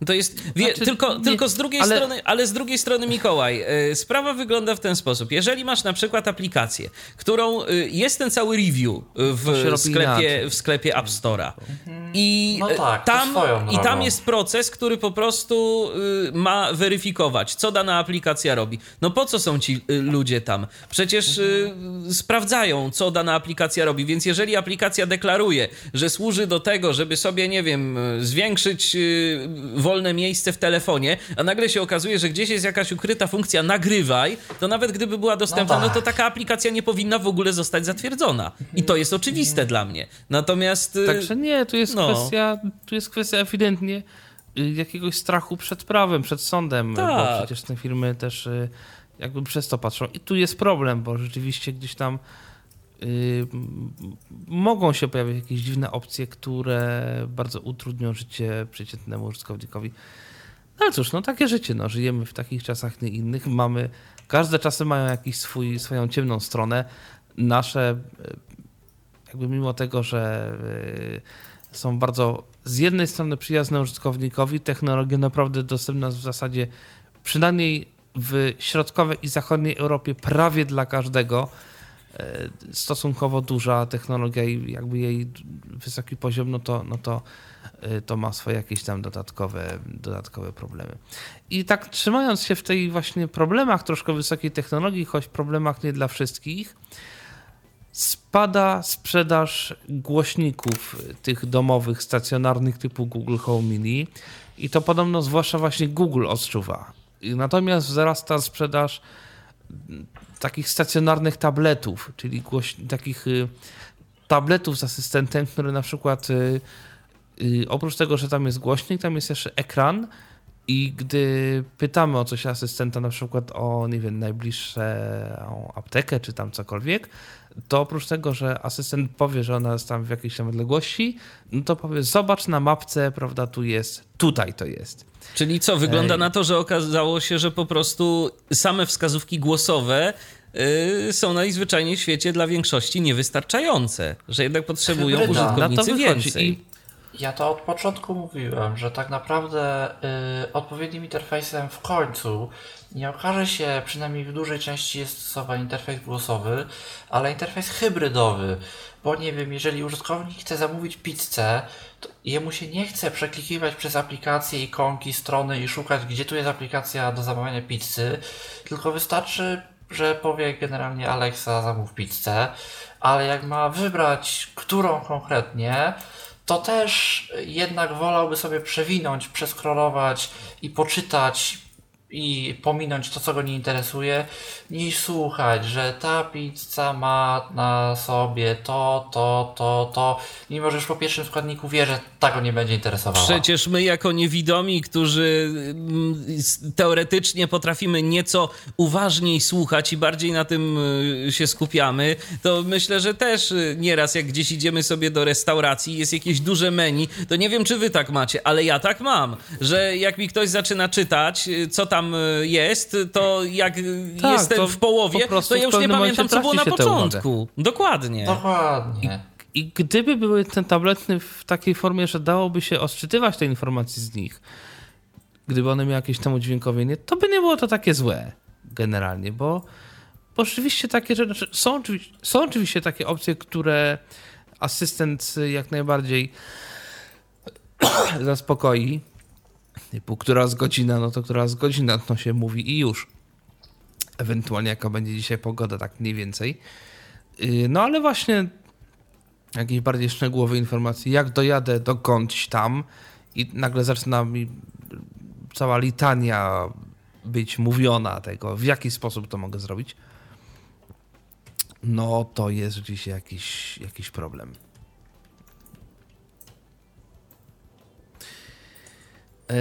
Speaker 4: To jest, wie,
Speaker 2: Znaczy,
Speaker 4: tylko,
Speaker 2: nie,
Speaker 4: tylko z drugiej
Speaker 2: ale-
Speaker 4: strony, ale z drugiej strony, Mikołaj, y, sprawa wygląda w ten sposób. Jeżeli masz na przykład aplikację, którą y, jest ten cały review
Speaker 2: się
Speaker 4: w sklepie, w sklepie App Store'a. I
Speaker 3: No tak,
Speaker 4: tam, i tam jest proces, który po prostu y, ma weryfikować, co dana aplikacja robi. No po co są ci y, ludzie tam? Przecież y, sprawdzają, co dana aplikacja robi, więc jeżeli aplikacja deklaruje, że służy do tego, żeby sobie, nie wiem, zwiększyć y, wolne miejsce w telefonie, a nagle się okazuje, że gdzieś jest jakaś ukryta funkcja nagrywaj, to nawet gdyby była dostępna, no,
Speaker 3: tak.
Speaker 4: to taka aplikacja nie powinna w ogóle zostać zatwierdzona. I to jest oczywiste dla mnie. Natomiast... y,
Speaker 2: Także nie, tu jest
Speaker 4: no.
Speaker 2: kwestia, tu jest kwestia ewidentnie y, jakiegoś strachu przed prawem, przed sądem, bo
Speaker 4: Tak.
Speaker 2: przecież te firmy też y, jakby przez to patrzą. I tu jest problem, bo rzeczywiście gdzieś tam mogą się pojawić jakieś dziwne opcje, które bardzo utrudnią życie przeciętnemu użytkownikowi. No ale cóż, no takie życie, no żyjemy w takich czasach, nie innych. Mamy, każde czasy mają jakiś swój, swoją ciemną stronę. Nasze y, jakby mimo tego, że y, są bardzo z jednej strony przyjazne użytkownikowi, technologia naprawdę dostępna w zasadzie przynajmniej w środkowej i zachodniej Europie prawie dla każdego. E, Stosunkowo duża technologia i jakby jej wysoki poziom, no to, no to, e, to ma swoje jakieś tam dodatkowe, dodatkowe problemy. I tak trzymając się w tej właśnie problemach troszkę wysokiej technologii, choć problemach nie dla wszystkich, spada sprzedaż głośników tych domowych, stacjonarnych typu Google Home Mini i to podobno zwłaszcza właśnie Google odczuwa. Natomiast wzrasta sprzedaż takich stacjonarnych tabletów, czyli głoś... takich y, tabletów z asystentem, które na przykład y, y, oprócz tego, że tam jest głośnik, tam jest jeszcze ekran i gdy pytamy o coś asystenta, na przykład o, nie wiem, najbliższą aptekę czy tam cokolwiek, to oprócz tego, że asystent powie, że ona jest tam w jakiejś tam odległości, no to powie, zobacz na mapce, prawda, tu jest, tutaj to jest.
Speaker 4: Czyli co, wygląda na to, że okazało się, że po prostu same wskazówki głosowe y, są najzwyczajniej w świecie dla większości niewystarczające, że jednak potrzebują
Speaker 3: Hybryda.
Speaker 2: To
Speaker 4: użytkownicy więcej.
Speaker 2: i
Speaker 3: Ja to od początku mówiłem, że tak naprawdę y, odpowiednim interfejsem w końcu nie okaże się, przynajmniej w dużej części jest stosowany interfejs głosowy, ale interfejs hybrydowy. Bo nie wiem, jeżeli użytkownik chce zamówić pizzę, jemu się nie chce przeklikiwać przez aplikacje, ikonki, strony i szukać, gdzie tu jest aplikacja do zamawiania pizzy, tylko wystarczy, że powie generalnie Alexa zamów pizzę, ale jak ma wybrać, którą konkretnie, to też jednak wolałby sobie przewinąć, przeskrolować i poczytać i pominąć to, co go nie interesuje, niż słuchać, że ta pizza ma na sobie to, to, to, to, mimo że już po pierwszym składniku wie, że ta go nie będzie interesowała.
Speaker 4: Przecież my jako niewidomi, którzy mm, teoretycznie potrafimy nieco uważniej słuchać i bardziej na tym y, się skupiamy, to myślę, że też y, nieraz jak gdzieś idziemy sobie do restauracji, jest jakieś duże menu, to nie wiem czy wy tak macie, ale ja tak mam, że jak mi ktoś zaczyna czytać, y, co tam jest, to jak
Speaker 2: Tak,
Speaker 4: jestem
Speaker 2: to
Speaker 4: w połowie,
Speaker 2: po
Speaker 4: to ja już nie pamiętam, co było na początku. Dokładnie.
Speaker 3: Dokładnie.
Speaker 2: I gdyby były te tablety w takiej formie, że dałoby się odczytywać te informacje z nich, gdyby one miały jakieś tam udźwiękowienie, to by nie było to takie złe generalnie, bo, bo rzeczywiście takie rzeczy, znaczy są, są oczywiście takie opcje, które asystent jak najbardziej zaspokoi, typu która z godzina, no to która z godzina, to się mówi i już. Ewentualnie jaka będzie dzisiaj pogoda, tak mniej więcej. Yy, No ale właśnie jakieś bardziej szczegółowe informacje, jak dojadę dokądś tam i nagle zaczyna mi cała litania być mówiona tego, w jaki sposób to mogę zrobić, no to jest rzeczywiście jakiś, jakiś problem. E,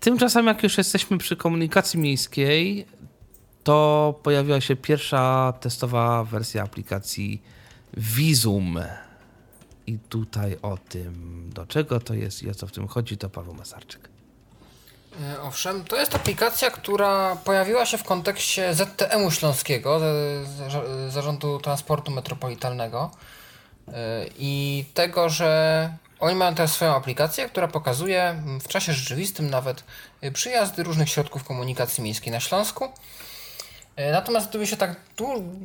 Speaker 2: Tymczasem, jak już jesteśmy przy komunikacji miejskiej, to pojawiła się pierwsza testowa wersja aplikacji Visum. I tutaj o tym, do czego to jest i o co w tym chodzi, to Paweł Masarczyk.
Speaker 5: E, Owszem, to jest aplikacja, która pojawiła się w kontekście ZTM-u Śląskiego, Zarządu Transportu Metropolitalnego e, i tego, że Oni mają teraz swoją aplikację, która pokazuje w czasie rzeczywistym nawet przyjazdy różnych środków komunikacji miejskiej na Śląsku. Y, natomiast gdyby się tak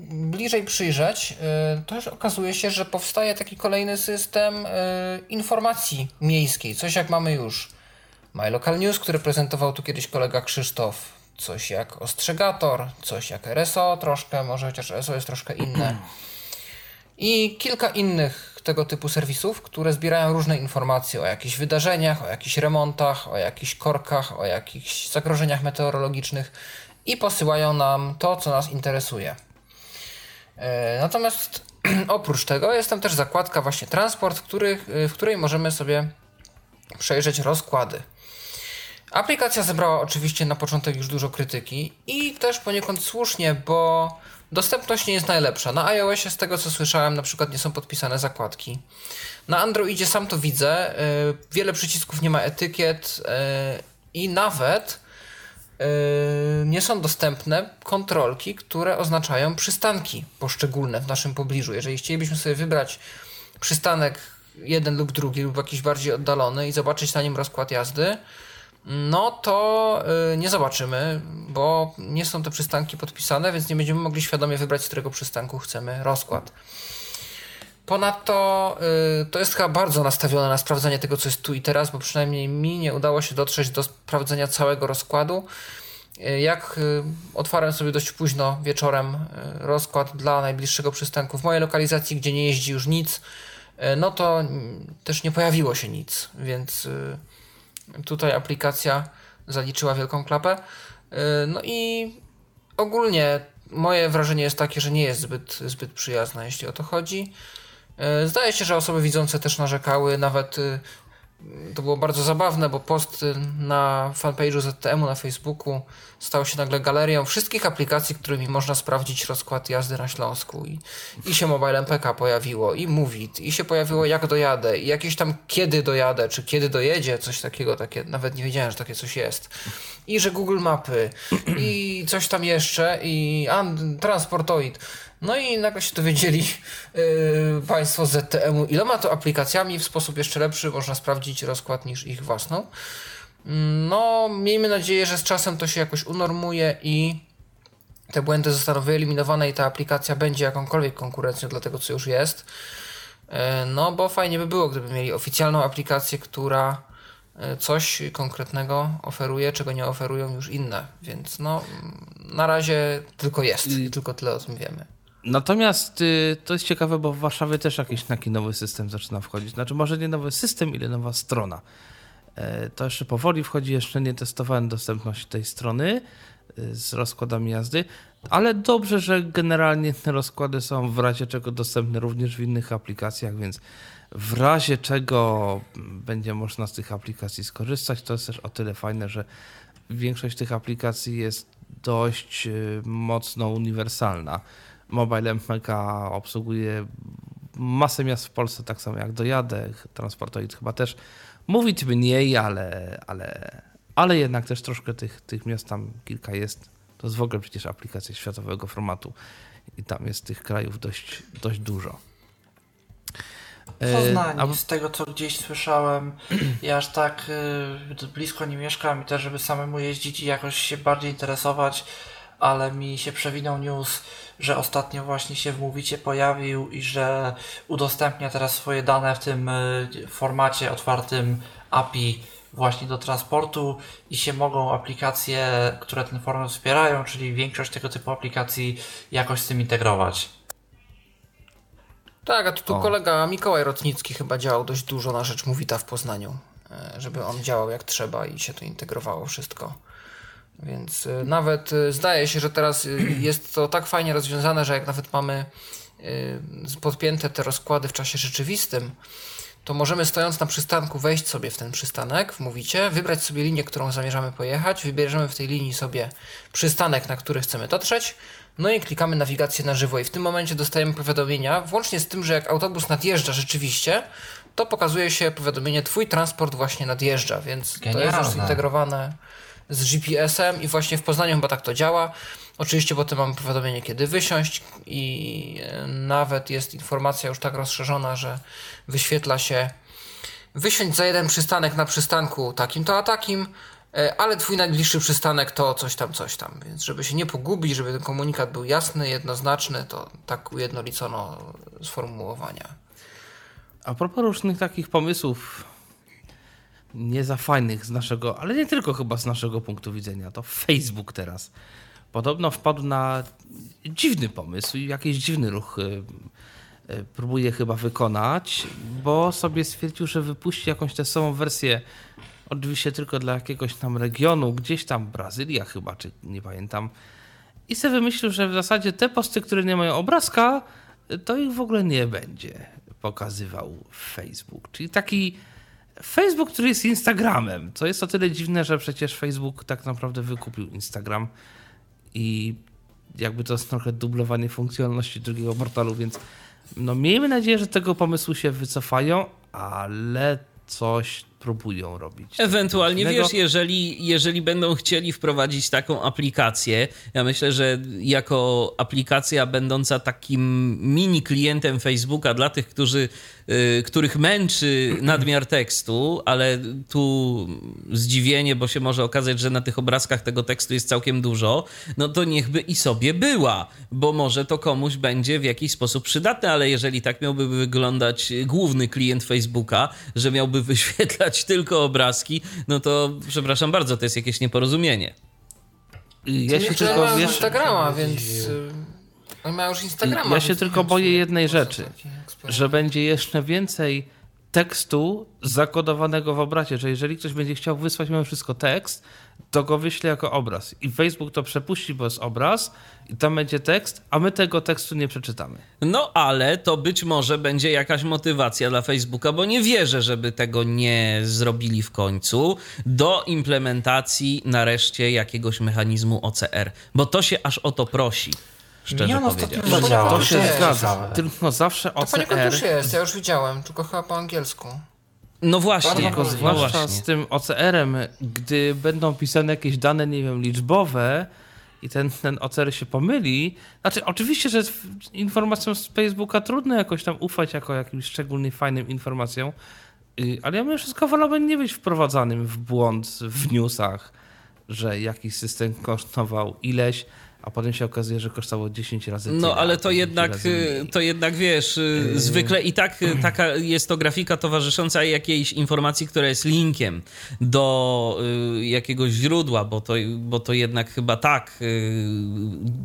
Speaker 5: bliżej przyjrzeć, y, to już okazuje się, że powstaje taki kolejny system informacji miejskiej. Coś jak mamy już My Local News, który prezentował tu kiedyś kolega Krzysztof. Coś jak Ostrzegator, coś jak RSO troszkę, może chociaż RSO jest troszkę inne. I kilka innych tego typu serwisów, które zbierają różne informacje o jakichś wydarzeniach, o jakichś remontach, o jakichś korkach, o jakichś zagrożeniach meteorologicznych i posyłają nam to, co nas interesuje. E, natomiast oprócz tego jest tam też zakładka właśnie transport, w, których, w której możemy sobie przejrzeć rozkłady. Aplikacja zebrała oczywiście na początek już dużo krytyki i też poniekąd słusznie, bo Dostępność nie jest najlepsza. Na iOSie, z tego co słyszałem, na przykład nie są podpisane zakładki. Na Androidzie sam to widzę. Y, wiele przycisków nie ma etykiet i nawet nie są dostępne kontrolki, które oznaczają przystanki poszczególne w naszym pobliżu. Jeżeli chcielibyśmy sobie wybrać przystanek jeden lub drugi, lub jakiś bardziej oddalony i zobaczyć na nim rozkład jazdy, no to y, nie zobaczymy, bo nie są te przystanki podpisane, więc nie będziemy mogli świadomie wybrać, z którego przystanku chcemy rozkład. Ponadto y, to jest chyba bardzo nastawione na sprawdzenie tego, co jest tu i teraz, bo przynajmniej mi nie udało się dotrzeć do sprawdzenia całego rozkładu. Y, jak otwarłem sobie dość późno wieczorem rozkład dla najbliższego przystanku w mojej lokalizacji, gdzie nie jeździ już nic, no to mm, też nie pojawiło się nic, więc Tutaj aplikacja zaliczyła wielką klapę. Y, no i ogólnie moje wrażenie jest takie, że nie jest zbyt, zbyt przyjazna, jeśli o to chodzi. Y, zdaje się, że osoby widzące też narzekały, nawet y, to było bardzo zabawne, bo post na fanpage'u ZTM-u na Facebooku stał się nagle galerią wszystkich aplikacji, którymi można sprawdzić rozkład jazdy na Śląsku. I, i się Mobile MPK pojawiło, i Movit, i się pojawiło jak dojadę, i jakieś tam kiedy dojadę, czy kiedy dojedzie, coś takiego, takie, nawet nie wiedziałem, że takie coś jest. I że Google Mapy, i coś tam jeszcze, i Transportoid. No i nagle się dowiedzieli yy, Państwo z ZTM-u, iloma to aplikacjami w sposób jeszcze lepszy można sprawdzić rozkład niż ich własną. No, miejmy nadzieję, że z czasem to się jakoś unormuje i te błędy zostaną wyeliminowane i ta aplikacja będzie jakąkolwiek konkurencją dla tego, co już jest. Yy, no, bo fajnie by było, gdyby mieli oficjalną aplikację, która yy, coś konkretnego oferuje, czego nie oferują już inne. Więc no, na razie tylko jest i tylko tyle o tym wiemy.
Speaker 2: Natomiast y, to jest ciekawe, bo w Warszawie też jakiś taki nowy system zaczyna wchodzić. Znaczy, może nie nowy system, ile nowa strona. E, to jeszcze powoli wchodzi, jeszcze nie testowałem dostępności tej strony y, z rozkładami jazdy, ale dobrze, że generalnie te rozkłady są w razie czego dostępne również w innych aplikacjach, więc w razie czego będzie można z tych aplikacji skorzystać, to jest też o tyle fajne, że większość tych aplikacji jest dość y, mocno uniwersalna Mobile MPK obsługuje masę miast w Polsce, tak samo jak dojadę, transportoid chyba też. Mówić mniej, ale, ale, ale jednak też troszkę tych, tych miast tam kilka jest. To jest w ogóle przecież aplikacja światowego formatu i tam jest tych krajów dość, dość dużo.
Speaker 3: Poznanie, e, z tego co gdzieś słyszałem, ja aż tak y, blisko nie mieszkam i też, żeby samemu jeździć i jakoś się bardziej interesować, ale mi się przewinął news, że ostatnio właśnie się w Mówicie pojawił i że udostępnia teraz swoje dane w tym y, formacie otwartym API właśnie do transportu i się mogą aplikacje, które ten format wspierają, czyli większość tego typu aplikacji jakoś z tym integrować.
Speaker 5: Tak, a tu, tu kolega Mikołaj Rotnicki chyba działał dość dużo na rzecz Mówita w Poznaniu, e, żeby on działał jak trzeba i się to integrowało wszystko. Więc y, nawet y, zdaje się, że teraz y, jest to tak fajnie rozwiązane, że jak nawet mamy podpięte te rozkłady w czasie rzeczywistym, to możemy stojąc na przystanku wejść sobie w ten przystanek, mówicie, wybrać sobie linię, którą zamierzamy pojechać, wybierzemy w tej linii sobie przystanek, na który chcemy dotrzeć, no i klikamy nawigację na żywo. I w tym momencie dostajemy powiadomienia, włącznie z tym, że jak autobus nadjeżdża rzeczywiście, to pokazuje się powiadomienie, twój transport właśnie nadjeżdża, więc Genialne. to jest już zintegrowane z GPS-em i właśnie w Poznaniu chyba tak to działa. Oczywiście potem mamy powiadomienie, kiedy wysiąść i e, nawet jest informacja już tak rozszerzona, że wyświetla się wysiądź za jeden przystanek na przystanku takim to a takim, e, ale twój najbliższy przystanek to coś tam, coś tam. Więc żeby się nie pogubić, żeby ten komunikat był jasny, jednoznaczny, to tak ujednolicono sformułowania.
Speaker 2: A propos różnych takich pomysłów nie za fajnych z naszego, ale nie tylko chyba z naszego punktu widzenia, to Facebook teraz podobno wpadł na dziwny pomysł i jakiś dziwny ruch y, y, próbuje chyba wykonać, bo sobie stwierdził, że wypuści jakąś tę samą wersję, oczywiście tylko dla jakiegoś tam regionu, gdzieś tam Brazylia chyba, czy nie pamiętam. I sobie wymyślił, że w zasadzie te posty, które nie mają obrazka, to ich w ogóle nie będzie pokazywał Facebook. Czyli taki Facebook, który jest Instagramem, co jest o tyle dziwne, że przecież Facebook tak naprawdę wykupił Instagram i jakby to jest trochę dublowanie funkcjonalności drugiego portalu, więc no miejmy nadzieję, że tego pomysłu się wycofają, ale coś próbują robić.
Speaker 4: Ewentualnie wiesz, jeżeli, jeżeli będą chcieli wprowadzić taką aplikację, ja myślę, że jako aplikacja będąca takim mini klientem Facebooka dla tych, którzy, y, których męczy nadmiar tekstu, ale tu zdziwienie, bo się może okazać, że na tych obrazkach tego tekstu jest całkiem dużo, no to niechby i sobie była, bo może to komuś będzie w jakiś sposób przydatne, ale jeżeli tak miałby wyglądać główny klient Facebooka, że miałby wyświetlać tylko obrazki, no to przepraszam bardzo, to jest jakieś nieporozumienie.
Speaker 2: Ja się tylko, wiesz,
Speaker 5: Instagrama, więc... y, mają już Instagrama.
Speaker 2: Ja się tylko boję jednej rzeczy, że będzie jeszcze więcej tekstu zakodowanego w obrazie, że jeżeli ktoś będzie chciał wysłać mimo wszystko tekst, to go wyśle jako obraz. I Facebook to przepuści, bo jest obraz i tam będzie tekst, a my tego tekstu nie przeczytamy.
Speaker 4: No ale to być może będzie jakaś motywacja dla Facebooka, bo nie wierzę, żeby tego nie zrobili w końcu do implementacji nareszcie jakiegoś mechanizmu OCR, bo to się aż o to prosi. Szczerze
Speaker 3: on
Speaker 4: powiedziawszy.
Speaker 3: ostatnio zadziałał.
Speaker 2: To się zgadza. Tylko zawsze
Speaker 5: To poniekąd
Speaker 2: OCR,
Speaker 5: już jest, ja już widziałem, tylko chyba po angielsku.
Speaker 4: No właśnie,
Speaker 3: Tylko
Speaker 4: no
Speaker 2: zwłaszcza
Speaker 4: właśnie.
Speaker 2: z tym OCR-em, gdy będą pisane jakieś dane, nie wiem, liczbowe i ten, ten OCR się pomyli. Znaczy, oczywiście, że informacjom z Facebooka trudno jakoś tam ufać jako jakimś szczególnie fajnym informacjom, y, ale ja mimo wszystko wolałbym nie być wprowadzanym w błąd w newsach, że jakiś system kosztował ileś, a potem się okazuje, że kosztowało 10 razy tyle.
Speaker 4: No ale to
Speaker 2: 10
Speaker 4: jednak, to jednak wiesz, y, zwykle i tak taka jest to grafika towarzysząca jakiejś informacji, która jest linkiem do y, jakiegoś źródła, bo to, bo to jednak chyba tak, y,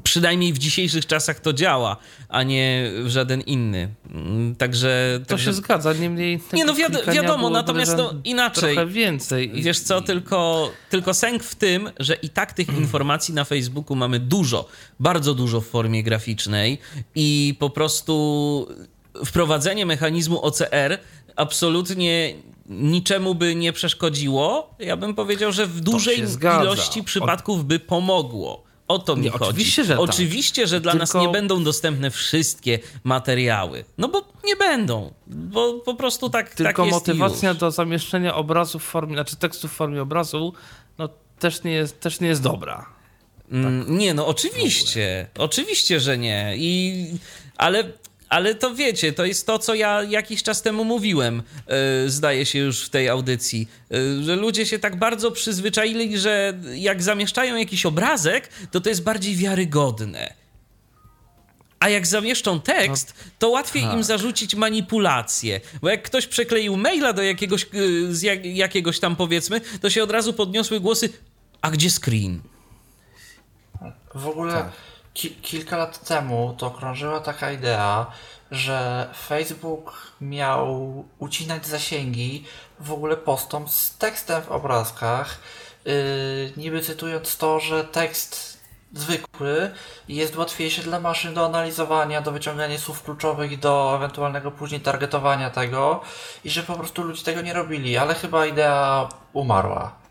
Speaker 4: przynajmniej w dzisiejszych czasach to działa, a nie w żaden inny. Mm, Także.
Speaker 2: To
Speaker 4: także
Speaker 2: się zgadza, niemniej.
Speaker 4: Nie, no
Speaker 2: klikania
Speaker 4: wiadomo, natomiast no inaczej.
Speaker 2: Trochę więcej.
Speaker 4: Wiesz co, tylko, tylko sęk w tym, że i tak tych informacji na Facebooku mamy dużo, bardzo dużo w formie graficznej i po prostu wprowadzenie mechanizmu OCR absolutnie niczemu by nie przeszkodziło. Ja bym powiedział, że w dużej ilości przypadków by pomogło. O to mi
Speaker 2: Nie,
Speaker 4: chodzi.
Speaker 2: oczywiście, że tak.
Speaker 4: Oczywiście, że dla nas
Speaker 2: Tylko-
Speaker 4: nie będą dostępne wszystkie materiały. No bo nie będą, bo po prostu tak,
Speaker 2: Tylko
Speaker 4: tak
Speaker 2: motywacja do zamieszczenia obrazu w formie, znaczy tekstu w formie obrazu, no też nie jest, też nie jest dobra.
Speaker 4: Mm, Nie, no oczywiście. Oczywiście, że nie. I, ale, ale to wiecie, to jest to, co ja jakiś czas temu mówiłem, yy, zdaje się już w tej audycji, yy, że ludzie się tak bardzo przyzwyczaili, że jak zamieszczają jakiś obrazek, to to jest bardziej wiarygodne. A jak zamieszczą tekst, to łatwiej im zarzucić manipulację. Bo jak ktoś przekleił maila do jakiegoś, yy, z jak, jakiegoś tam powiedzmy, to się od razu podniosły głosy, a gdzie screen?
Speaker 3: W ogóle
Speaker 2: Tak.
Speaker 3: ki- kilka lat temu to krążyła taka idea, że Facebook miał ucinać zasięgi w ogóle postom z tekstem w obrazkach, yy, niby cytując to, że tekst zwykły jest łatwiejszy dla maszyn do analizowania, do wyciągania słów kluczowych do ewentualnego później targetowania tego i że po prostu ludzie tego nie robili, ale chyba idea umarła.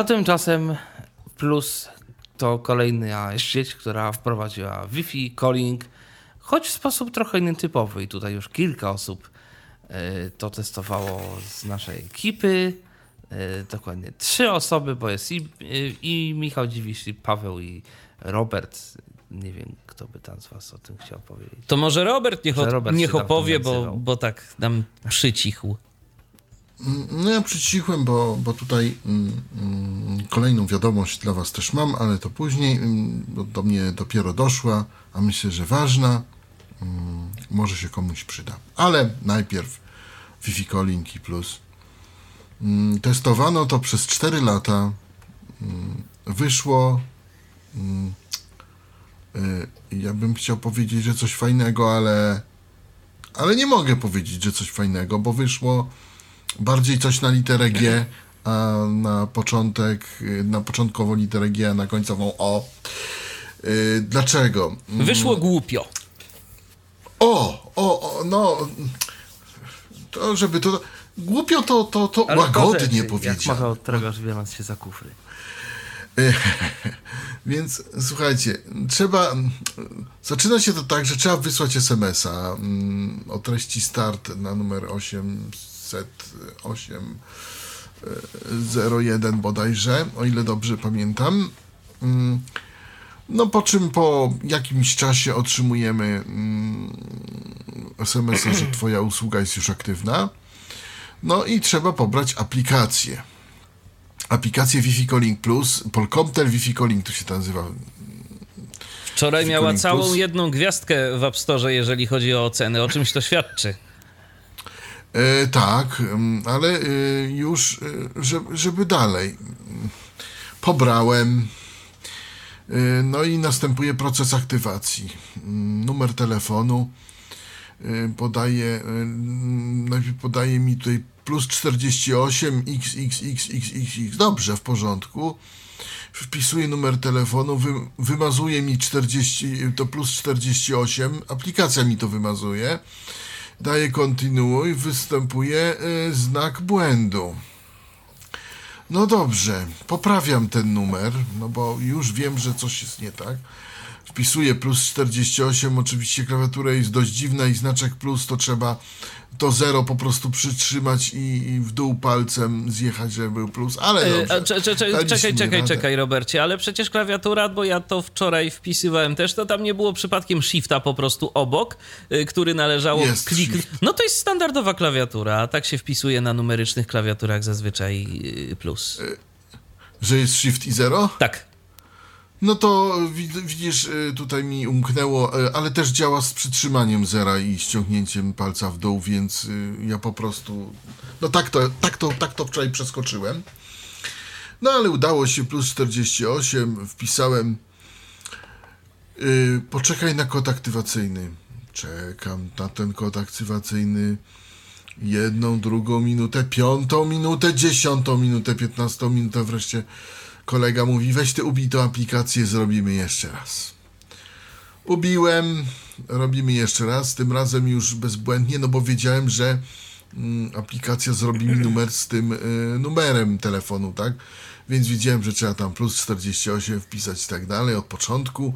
Speaker 2: A tymczasem plus to kolejna sieć, która wprowadziła Wi-Fi, calling, choć w sposób trochę nietypowy. I tutaj już kilka osób e, to testowało z naszej ekipy. E, Dokładnie trzy osoby, bo jest i, i Michał Dziwisz, i Paweł, i Robert. nie wiem, kto by tam z was o tym chciał powiedzieć.
Speaker 4: To może Robert niech,
Speaker 2: Robert
Speaker 4: niech opowie, bo, bo tak nam przycichł.
Speaker 6: No ja przycichłem, bo, bo tutaj mm, mm, kolejną wiadomość dla Was też mam, ale to później, mm, bo do mnie dopiero doszła, a myślę, że ważna, mm, może się komuś przyda. Ale najpierw Wi-Fi Calling i Plus. Mm, testowano to przez 4 lata. Wyszło. Y, ja bym chciał powiedzieć, że coś fajnego, ale ale nie mogę powiedzieć, że coś fajnego, bo wyszło bardziej coś na literę G, a na początek, y, na początkową literę G, a na końcową O. Y, Dlaczego? Mm,
Speaker 4: Wyszło głupio.
Speaker 6: O, o, o, no. To, żeby to. Głupio to, to, to
Speaker 2: Ale
Speaker 6: łagodnie
Speaker 2: rzeczy, Jak
Speaker 6: powiedzieć.
Speaker 2: mawiał Tregarz Wieland się za kufry.
Speaker 6: Więc słuchajcie, trzeba. Zaczyna się to tak, że trzeba wysłać SMS-a mm, o treści start na numer 808 01 bodajże, o ile dobrze pamiętam. Mm, No po czym po jakimś czasie otrzymujemy mm, SMS-a, że twoja usługa jest już aktywna. No i trzeba pobrać aplikację. Aplikację Wi-Fi Calling Plus, Polkomtel Wi-Fi Calling to się to nazywa.
Speaker 4: Wczoraj miała całą
Speaker 6: Plus.
Speaker 4: jedną gwiazdkę w App Store, jeżeli chodzi o oceny. O czymś to świadczy.
Speaker 6: E, tak, ale e, już, e, żeby, żeby dalej. Pobrałem. E, no i następuje proces aktywacji. Numer telefonu podaje, najpierw podaje mi tutaj plus 48 xxxxx. Dobrze, w porządku. Wpisuję numer telefonu, wy, wymazuje mi 40, to plus 48, aplikacja mi to wymazuje. Daję kontynuuj, występuje y, znak błędu. No dobrze, poprawiam ten numer, no bo już wiem, że coś jest nie tak. Wpisuję plus 48, oczywiście klawiatura jest dość dziwna i znaczek plus to trzeba to zero po prostu przytrzymać i, i w dół palcem zjechać, żeby był plus, ale
Speaker 4: E,
Speaker 6: dobrze.
Speaker 4: a, cze- cze- cze- czekaj, czekaj,
Speaker 6: radę.
Speaker 4: czekaj, Robercie, ale przecież klawiatura, bo ja to wczoraj wpisywałem też, to tam nie było przypadkiem shifta po prostu obok, y, który należało
Speaker 6: Jest
Speaker 4: kliknąć.
Speaker 6: shift.
Speaker 4: No to jest standardowa klawiatura, a tak się wpisuje na numerycznych klawiaturach zazwyczaj y, plus.
Speaker 6: Że jest shift i zero?
Speaker 4: Tak.
Speaker 6: No to wid- widzisz, y, tutaj mi umknęło, y, ale też działa z przytrzymaniem zera i ściągnięciem palca w dół, więc y, ja po prostu. No tak to, tak to, tak to wczoraj przeskoczyłem. No ale udało się, plus 48, wpisałem. y, Poczekaj na kod aktywacyjny. Czekam na ten kod aktywacyjny. Jedną, drugą minutę, piątą minutę, dziesiątą minutę, piętnastą minutę wreszcie kolega mówi, weź ty ubij aplikację, zrobimy jeszcze raz. Ubiłem, robimy jeszcze raz, tym razem już bezbłędnie, no bo wiedziałem, że mm, aplikacja zrobi mi numer z tym y, numerem telefonu, tak? Więc wiedziałem, że trzeba tam plus 48 wpisać i tak dalej od początku,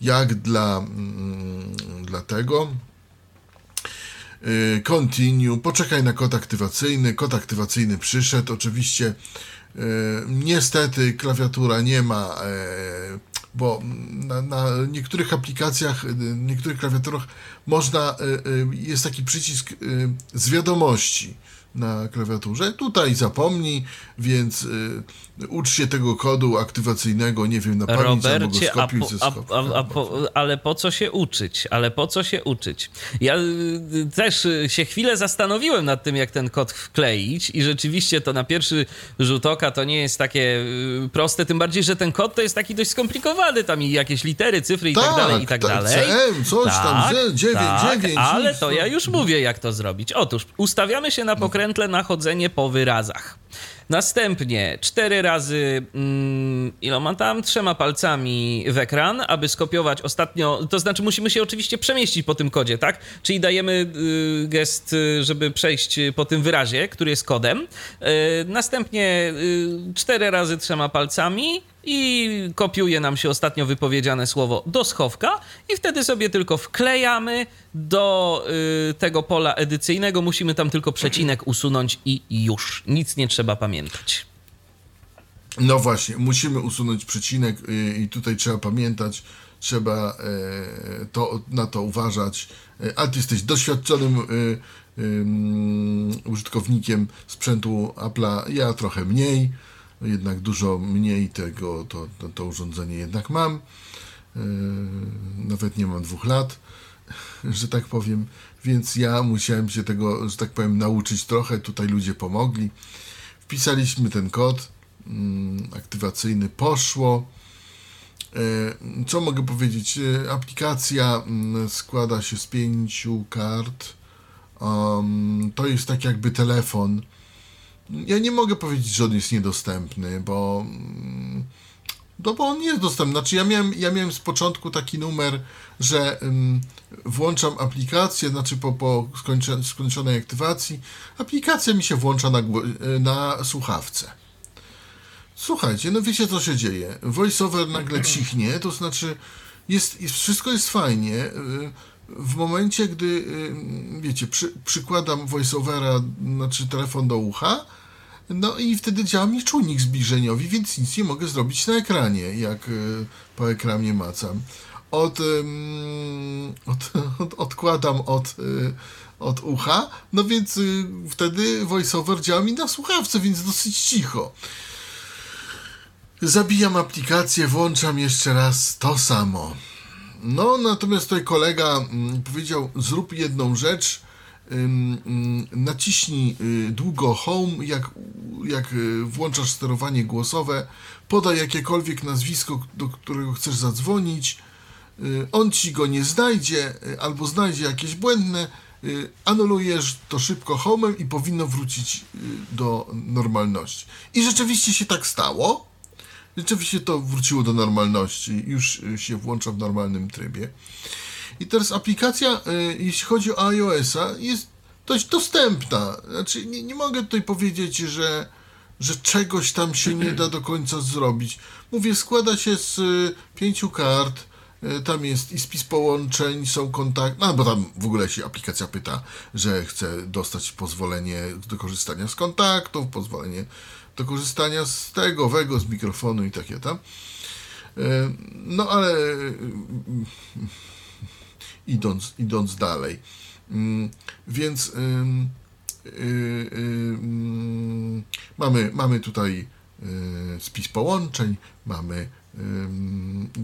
Speaker 6: jak dla, mm, dla tego. Y, Continue, poczekaj na kod aktywacyjny. Kod aktywacyjny przyszedł. Oczywiście, niestety, klawiatura nie ma, e, bo na, na niektórych aplikacjach, y, niektórych klawiaturach można, y, jest taki przycisk z wiadomości na klawiaturze. Tutaj zapomnij, więc y, ucz się tego kodu aktywacyjnego, nie wiem, na pamięć albo go
Speaker 4: a
Speaker 6: skopiuj
Speaker 4: po, a,
Speaker 6: skop-
Speaker 4: a, a po, ale po co się uczyć? Ale po co się uczyć? Ja y, też y, się chwilę zastanowiłem nad tym, jak ten kod wkleić i rzeczywiście to na pierwszy rzut oka to nie jest takie y, proste, tym bardziej, że ten kod to jest taki dość skomplikowany, tam i jakieś litery, cyfry i tak,
Speaker 6: Tak,
Speaker 4: dalej, i tak
Speaker 6: tak,
Speaker 4: dalej.
Speaker 6: CM, coś tam, Z, dziewięć,
Speaker 4: tak,
Speaker 6: dziewięć,
Speaker 4: ale
Speaker 6: nic,
Speaker 4: to
Speaker 6: no.
Speaker 4: ja już mówię, jak to zrobić. Otóż ustawiamy się na pokrętle na chodzenie po wyrazach. Następnie cztery razy, mm, iloma tam, trzema palcami w ekran, aby skopiować ostatnio, to znaczy musimy się oczywiście przemieścić po tym kodzie, tak? Czyli dajemy y, gest, y, żeby przejść po tym wyrazie, który jest kodem. Y, następnie y, cztery razy trzema palcami i kopiuje nam się ostatnio wypowiedziane słowo do schowka i wtedy sobie tylko wklejamy do y, tego pola edycyjnego. Musimy tam tylko przecinek usunąć i już. Nic nie trzeba pamiętać.
Speaker 6: No właśnie, musimy usunąć przecinek y, i tutaj trzeba pamiętać, trzeba e, to, na to uważać. E, ale ty jesteś doświadczonym e, użytkownikiem sprzętu Apple'a, ja trochę mniej, jednak dużo mniej tego, to, to, to urządzenie jednak mam. Nawet nie mam dwóch lat, że tak powiem, więc ja musiałem się tego, że tak powiem, nauczyć trochę. Tutaj ludzie pomogli. Wpisaliśmy ten kod mm, aktywacyjny, poszło. E, co mogę powiedzieć? E, aplikacja mm, składa się z pięciu kart. To jest tak jakby telefon. Ja nie mogę powiedzieć, że on jest niedostępny, bo, mm, no bo on jest dostępny. Znaczy, ja miałem, ja miałem z początku taki numer, że um, włączam aplikację, znaczy po, po skończonej aktywacji, aplikacja mi się włącza na, na słuchawce. Słuchajcie, no wiecie co się dzieje. VoiceOver nagle cichnie, to znaczy jest, jest, wszystko jest fajnie. W momencie, gdy wiecie, przy, przykładam VoiceOvera, znaczy telefon do ucha, no i wtedy działa mi czujnik zbliżeniowy, więc nic nie mogę zrobić na ekranie, jak po ekranie macam. Od, od, od odkładam od, od ucha, no więc y, wtedy VoiceOver działa mi na słuchawce, więc dosyć cicho. Zabijam aplikację, włączam jeszcze raz to samo. No, natomiast tutaj kolega mm, powiedział: zrób jedną rzecz. Mm, naciśnij y, długo home, jak, jak y, włączasz sterowanie głosowe, podaj jakiekolwiek nazwisko, do którego chcesz zadzwonić. Y, on ci go nie znajdzie, albo znajdzie jakieś błędne. Anulujesz to szybko homem i powinno wrócić do normalności. I rzeczywiście się tak stało Rzeczywiście to wróciło do normalności, już y, się włącza w normalnym trybie. I teraz aplikacja, y, jeśli chodzi o iOS-a, jest dość dostępna. Znaczy, nie, nie mogę tutaj powiedzieć, że, że czegoś tam się nie da do końca zrobić. Mówię, składa się z y, pięciu kart, tam jest i spis połączeń, są kontakty, no bo tam w ogóle się aplikacja pyta, że chce dostać pozwolenie do korzystania z kontaktów, pozwolenie do korzystania z tego, owego, z mikrofonu i takie tam. E, no ale e, idąc, idąc dalej. Mm, więc e, mamy, mamy tutaj spis połączeń, mamy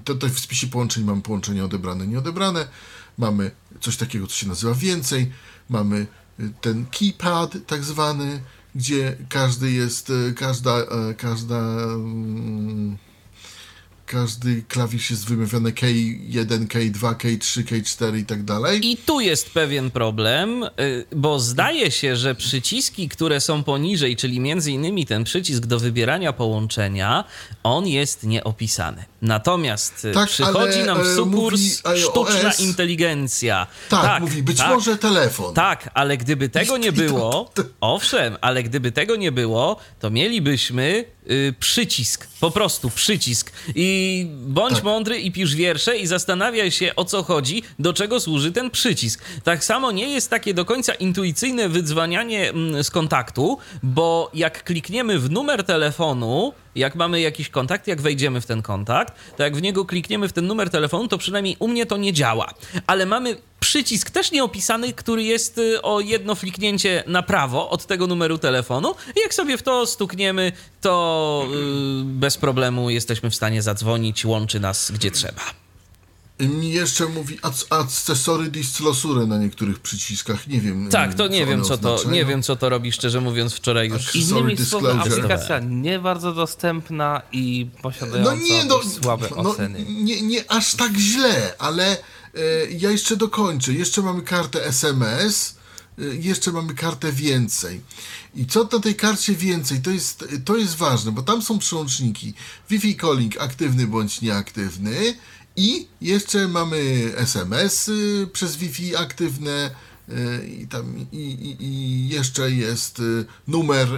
Speaker 6: tutaj w spisie połączeń mamy połączenia odebrane, nieodebrane, mamy coś takiego, co się nazywa więcej, mamy ten keypad tak zwany, gdzie każdy jest, e, każda, e, każda mm, każdy klawisz jest wymawiany K1, K2, K3, K4 i tak dalej.
Speaker 4: I tu jest pewien problem, y, bo zdaje się, że przyciski, które są poniżej, czyli między innymi ten przycisk do wybierania połączenia, on jest nieopisany. Natomiast y, tak, przychodzi nam w e, sukurs sztuczna inteligencja.
Speaker 6: Tak, tak mówi, być tak, może telefon.
Speaker 4: Tak, ale gdyby tego nie było, owszem, ale gdyby tego nie było, to mielibyśmy y, przycisk, po prostu przycisk. I bądź tak. mądry i pisz wiersze i zastanawiaj się o co chodzi, do czego służy ten przycisk. Tak samo nie jest takie do końca intuicyjne wydzwanianie mm, z kontaktu, bo jak klikniemy w numer telefonu, jak mamy jakiś kontakt, jak wejdziemy w ten kontakt, to jak w niego klikniemy w ten numer telefonu, to przynajmniej u mnie to nie działa. Ale mamy przycisk też nieopisany, który jest y, o jedno fliknięcie na prawo od tego numeru telefonu. I jak sobie w to stukniemy, to yy, bez problemu jesteśmy w stanie zadzwonić, łączy nas gdzie trzeba.
Speaker 6: Mi jeszcze mówi akcesory distlosury na niektórych przyciskach. Nie wiem.
Speaker 4: Tak, to nie wiem, co to, nie wiem, co to robi, szczerze mówiąc, wczoraj już.
Speaker 2: Innymi słowy, aplikacja nie bardzo dostępna i posiadająca no nie, no, słabe no, oceny.
Speaker 6: Nie, nie aż tak źle, ale ja jeszcze dokończę. Jeszcze mamy kartę SMS, e, jeszcze mamy kartę więcej. I co na tej karcie więcej, to jest, to jest ważne, bo tam są przełączniki Wi-Fi calling aktywny bądź nieaktywny, i jeszcze mamy SMS-y przez Wi-Fi aktywne y, i, tam, i, i, i jeszcze jest y, numer,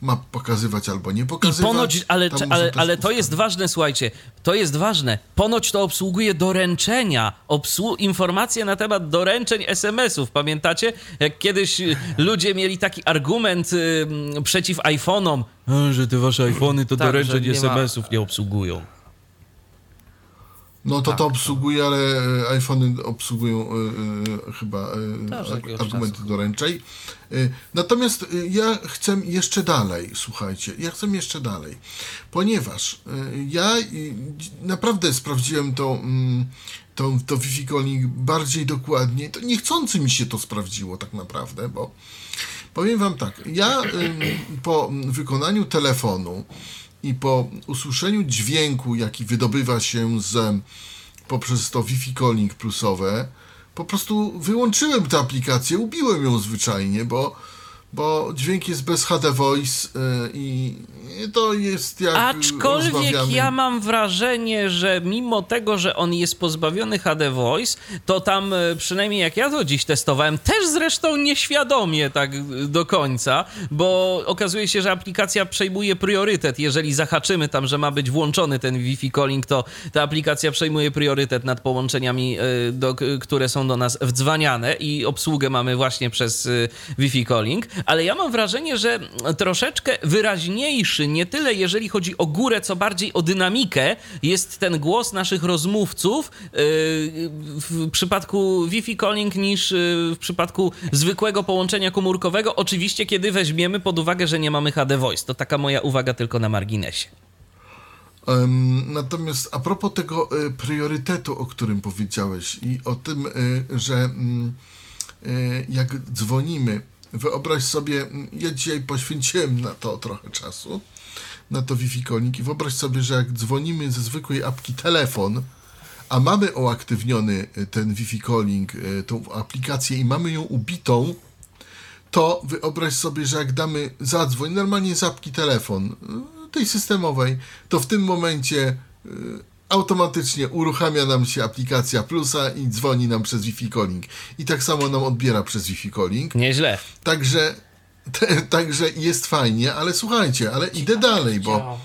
Speaker 6: ma pokazywać albo nie pokazywać.
Speaker 4: I ponoć, ale, ale, ale to jest ważne, słuchajcie, to jest ważne. Ponoć to obsługuje doręczenia, obsłu informacje na temat doręczeń SMS-ów. Pamiętacie, jak kiedyś y, ludzie mieli taki argument przeciw iPhone'om, że te wasze iPhony to tak, doręczeń SMS-ów nie obsługują.
Speaker 6: No to
Speaker 2: Tak,
Speaker 6: to obsługuje, ale e, iPhony obsługują e, e, chyba argumenty
Speaker 4: czasu.
Speaker 6: doręczej. Natomiast ja chcę jeszcze dalej, słuchajcie, ja chcę jeszcze dalej, ponieważ ja naprawdę sprawdziłem to, mm, to, to Wi-Fi calling bardziej dokładnie. To niechcący mi się to sprawdziło tak naprawdę, bo Powiem wam tak, ja po wykonaniu telefonu i po usłyszeniu dźwięku, jaki wydobywa się z, poprzez to Wi-Fi calling plusowe, po prostu wyłączyłem tę aplikację, ubiłem ją zwyczajnie, bo, bo dźwięk jest bez HD Voice y, i to jest jak
Speaker 4: Aczkolwiek ja mam wrażenie, że mimo tego, że on jest pozbawiony HD Voice, to tam e, przynajmniej jak ja to dziś testowałem, też zresztą nieświadomie tak e, do końca, bo okazuje się, że aplikacja przejmuje priorytet. Jeżeli zahaczymy tam, że ma być włączony ten Wi-Fi calling, to ta aplikacja przejmuje priorytet nad połączeniami, do, które są do nas wdzwaniane i obsługę mamy właśnie przez Wi-Fi calling, ale ja mam wrażenie, że troszeczkę wyraźniejszy, nie tyle jeżeli chodzi o górę, co bardziej o dynamikę, jest ten głos naszych rozmówców yy, w przypadku Wi-Fi calling niż yy, w przypadku zwykłego połączenia komórkowego. Oczywiście, kiedy weźmiemy pod uwagę, że nie mamy HD Voice. To taka moja uwaga tylko na marginesie.
Speaker 6: Natomiast a propos tego e, priorytetu, o którym powiedziałeś i o tym, e, że mm, e, jak dzwonimy, wyobraź sobie, mm, ja dzisiaj poświęciłem na to trochę czasu, na to Wi-Fi calling i wyobraź sobie, że jak dzwonimy ze zwykłej apki telefon, a mamy uaktywniony e, ten Wi-Fi calling, e, tą aplikację i mamy ją ubitą, to wyobraź sobie, że jak damy zadzwoń, normalnie z apki telefon, y, tej systemowej, to w tym momencie y, automatycznie uruchamia nam się aplikacja Plusa i dzwoni nam przez Wi-Fi calling. I tak samo nam odbiera przez Wi-Fi calling.
Speaker 4: Nieźle.
Speaker 6: Także, te, także jest fajnie, ale słuchajcie, ale idę dalej, bo,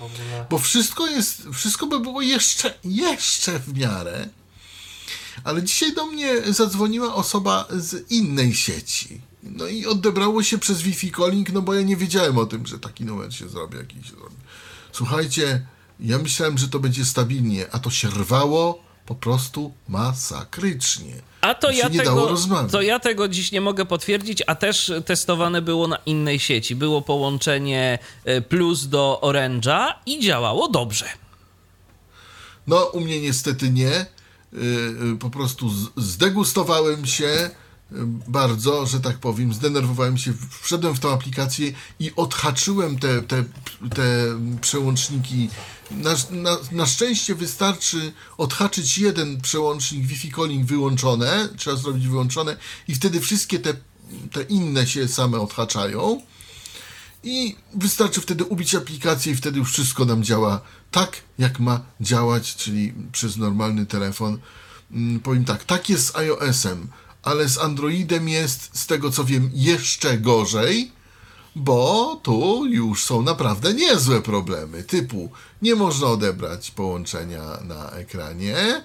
Speaker 6: bo wszystko jest, wszystko by było jeszcze, jeszcze w miarę. Ale dzisiaj do mnie zadzwoniła osoba z innej sieci. No i odebrało się przez Wi-Fi calling, no bo ja nie wiedziałem o tym, że taki numer się zrobi, jakiś się zrobi. Słuchajcie, ja myślałem, że to będzie stabilnie, a to się rwało po prostu masakrycznie.
Speaker 4: A to ja, tego, to ja tego dziś nie mogę potwierdzić, a też testowane było na innej sieci. Było połączenie e, Plus do Orange'a i działało dobrze.
Speaker 6: No, u mnie niestety nie. Yy, yy, Po prostu zdegustowałem się bardzo, że tak powiem, zdenerwowałem się, wszedłem w tą aplikację i odhaczyłem te, te, te przełączniki. Na, na, na szczęście wystarczy odhaczyć jeden przełącznik Wi-Fi calling wyłączone, trzeba zrobić wyłączone i wtedy wszystkie te, te inne się same odhaczają. I wystarczy wtedy ubić aplikację i wtedy już wszystko nam działa tak, jak ma działać, czyli przez normalny telefon. Mm, Powiem tak, tak jest z iOS-em, ale z Androidem jest, z tego co wiem, jeszcze gorzej, bo tu już są naprawdę niezłe problemy, typu nie można odebrać połączenia na ekranie, e,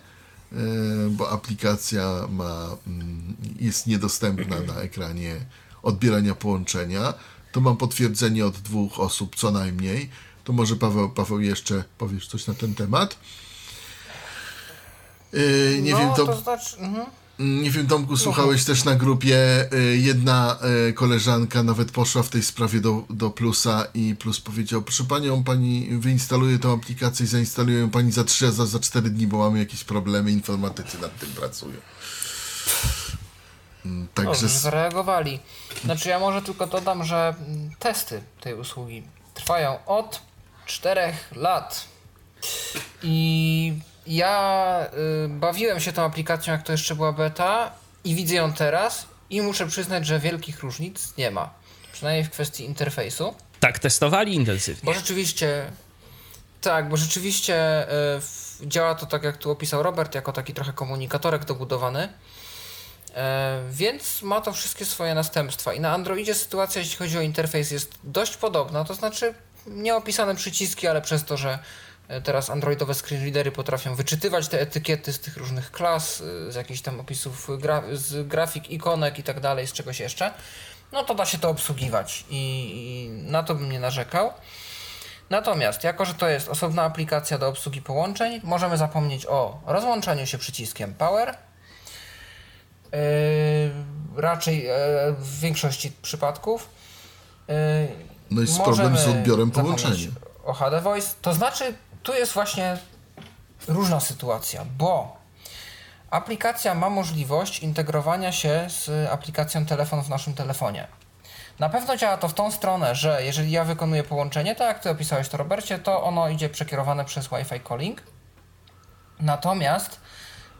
Speaker 6: bo aplikacja ma, mm, jest niedostępna na ekranie odbierania połączenia. To mam potwierdzenie od dwóch osób co najmniej. To może Paweł, Paweł jeszcze powiesz coś na ten temat. Yy, nie
Speaker 5: no,
Speaker 6: wiem, to,
Speaker 5: to znaczy... Mhm.
Speaker 6: Nie wiem, Tomku, słuchałeś też na grupie. y, Jedna y, koleżanka nawet poszła w tej sprawie do, do Plusa i Plus powiedział, proszę panią, pani wyinstaluje tą aplikację i zainstaluje ją pani za 3, a za, za 4 dni, bo mamy jakieś problemy, informatycy nad tym pracują. Mm,
Speaker 5: Dobrze,
Speaker 6: Także
Speaker 5: że
Speaker 6: s-
Speaker 5: zareagowali. Znaczy ja może tylko dodam, że testy tej usługi trwają od 4 lat. I ja y, bawiłem się tą aplikacją, jak to jeszcze była beta i widzę ją teraz i muszę przyznać, że wielkich różnic nie ma. Przynajmniej w kwestii interfejsu.
Speaker 4: Tak, testowali intensywnie.
Speaker 5: Bo rzeczywiście, tak, bo rzeczywiście y, działa to tak, jak tu opisał Robert, jako taki trochę komunikatorek dobudowany. E, Więc ma to wszystkie swoje następstwa. I na Androidzie sytuacja, jeśli chodzi o interfejs, jest dość podobna. To znaczy, nie opisane przyciski, ale przez to, że teraz androidowe screenreadery potrafią wyczytywać te etykiety z tych różnych klas, y, z jakichś tam opisów z grafik, ikonek i tak dalej, z czegoś jeszcze, no to da się to obsługiwać i, i na to bym nie narzekał. Natomiast, jako że to jest osobna aplikacja do obsługi połączeń, możemy zapomnieć o rozłączaniu się przyciskiem Power. Yy, raczej yy, w większości przypadków. Yy,
Speaker 6: No jest
Speaker 5: możemy
Speaker 6: problem z odbiorem połączenia.
Speaker 5: O HD Voice. To znaczy, tu jest właśnie różna sytuacja, bo aplikacja ma możliwość integrowania się z aplikacją telefon w naszym telefonie. Na pewno działa to w tą stronę, że jeżeli ja wykonuję połączenie, tak jak ty opisałeś to Robercie, to ono idzie przekierowane przez Wi-Fi calling. Natomiast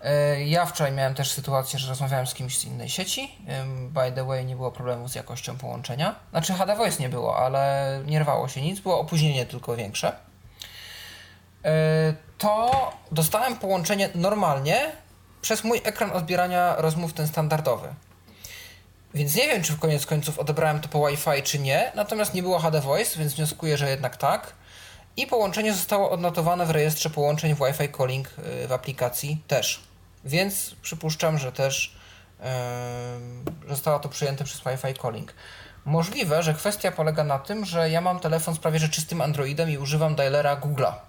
Speaker 5: e, ja wczoraj miałem też sytuację, że rozmawiałem z kimś z innej sieci. Ym, By the way, nie było problemu z jakością połączenia. Znaczy HD Voice nie było, ale nie rwało się nic, było opóźnienie tylko większe. E, To dostałem połączenie normalnie przez mój ekran odbierania rozmów ten standardowy. Więc nie wiem, czy w koniec końców odebrałem to po Wi-Fi, czy nie. Natomiast nie było HD Voice, więc wnioskuję, że jednak tak. I połączenie zostało odnotowane w rejestrze połączeń Wi-Fi Calling y, w aplikacji też. Więc przypuszczam, że też yy, zostało to przyjęte przez Wi-Fi Calling. Możliwe, że kwestia polega na tym, że ja mam telefon z prawie że czystym Androidem i używam dialera Google'a.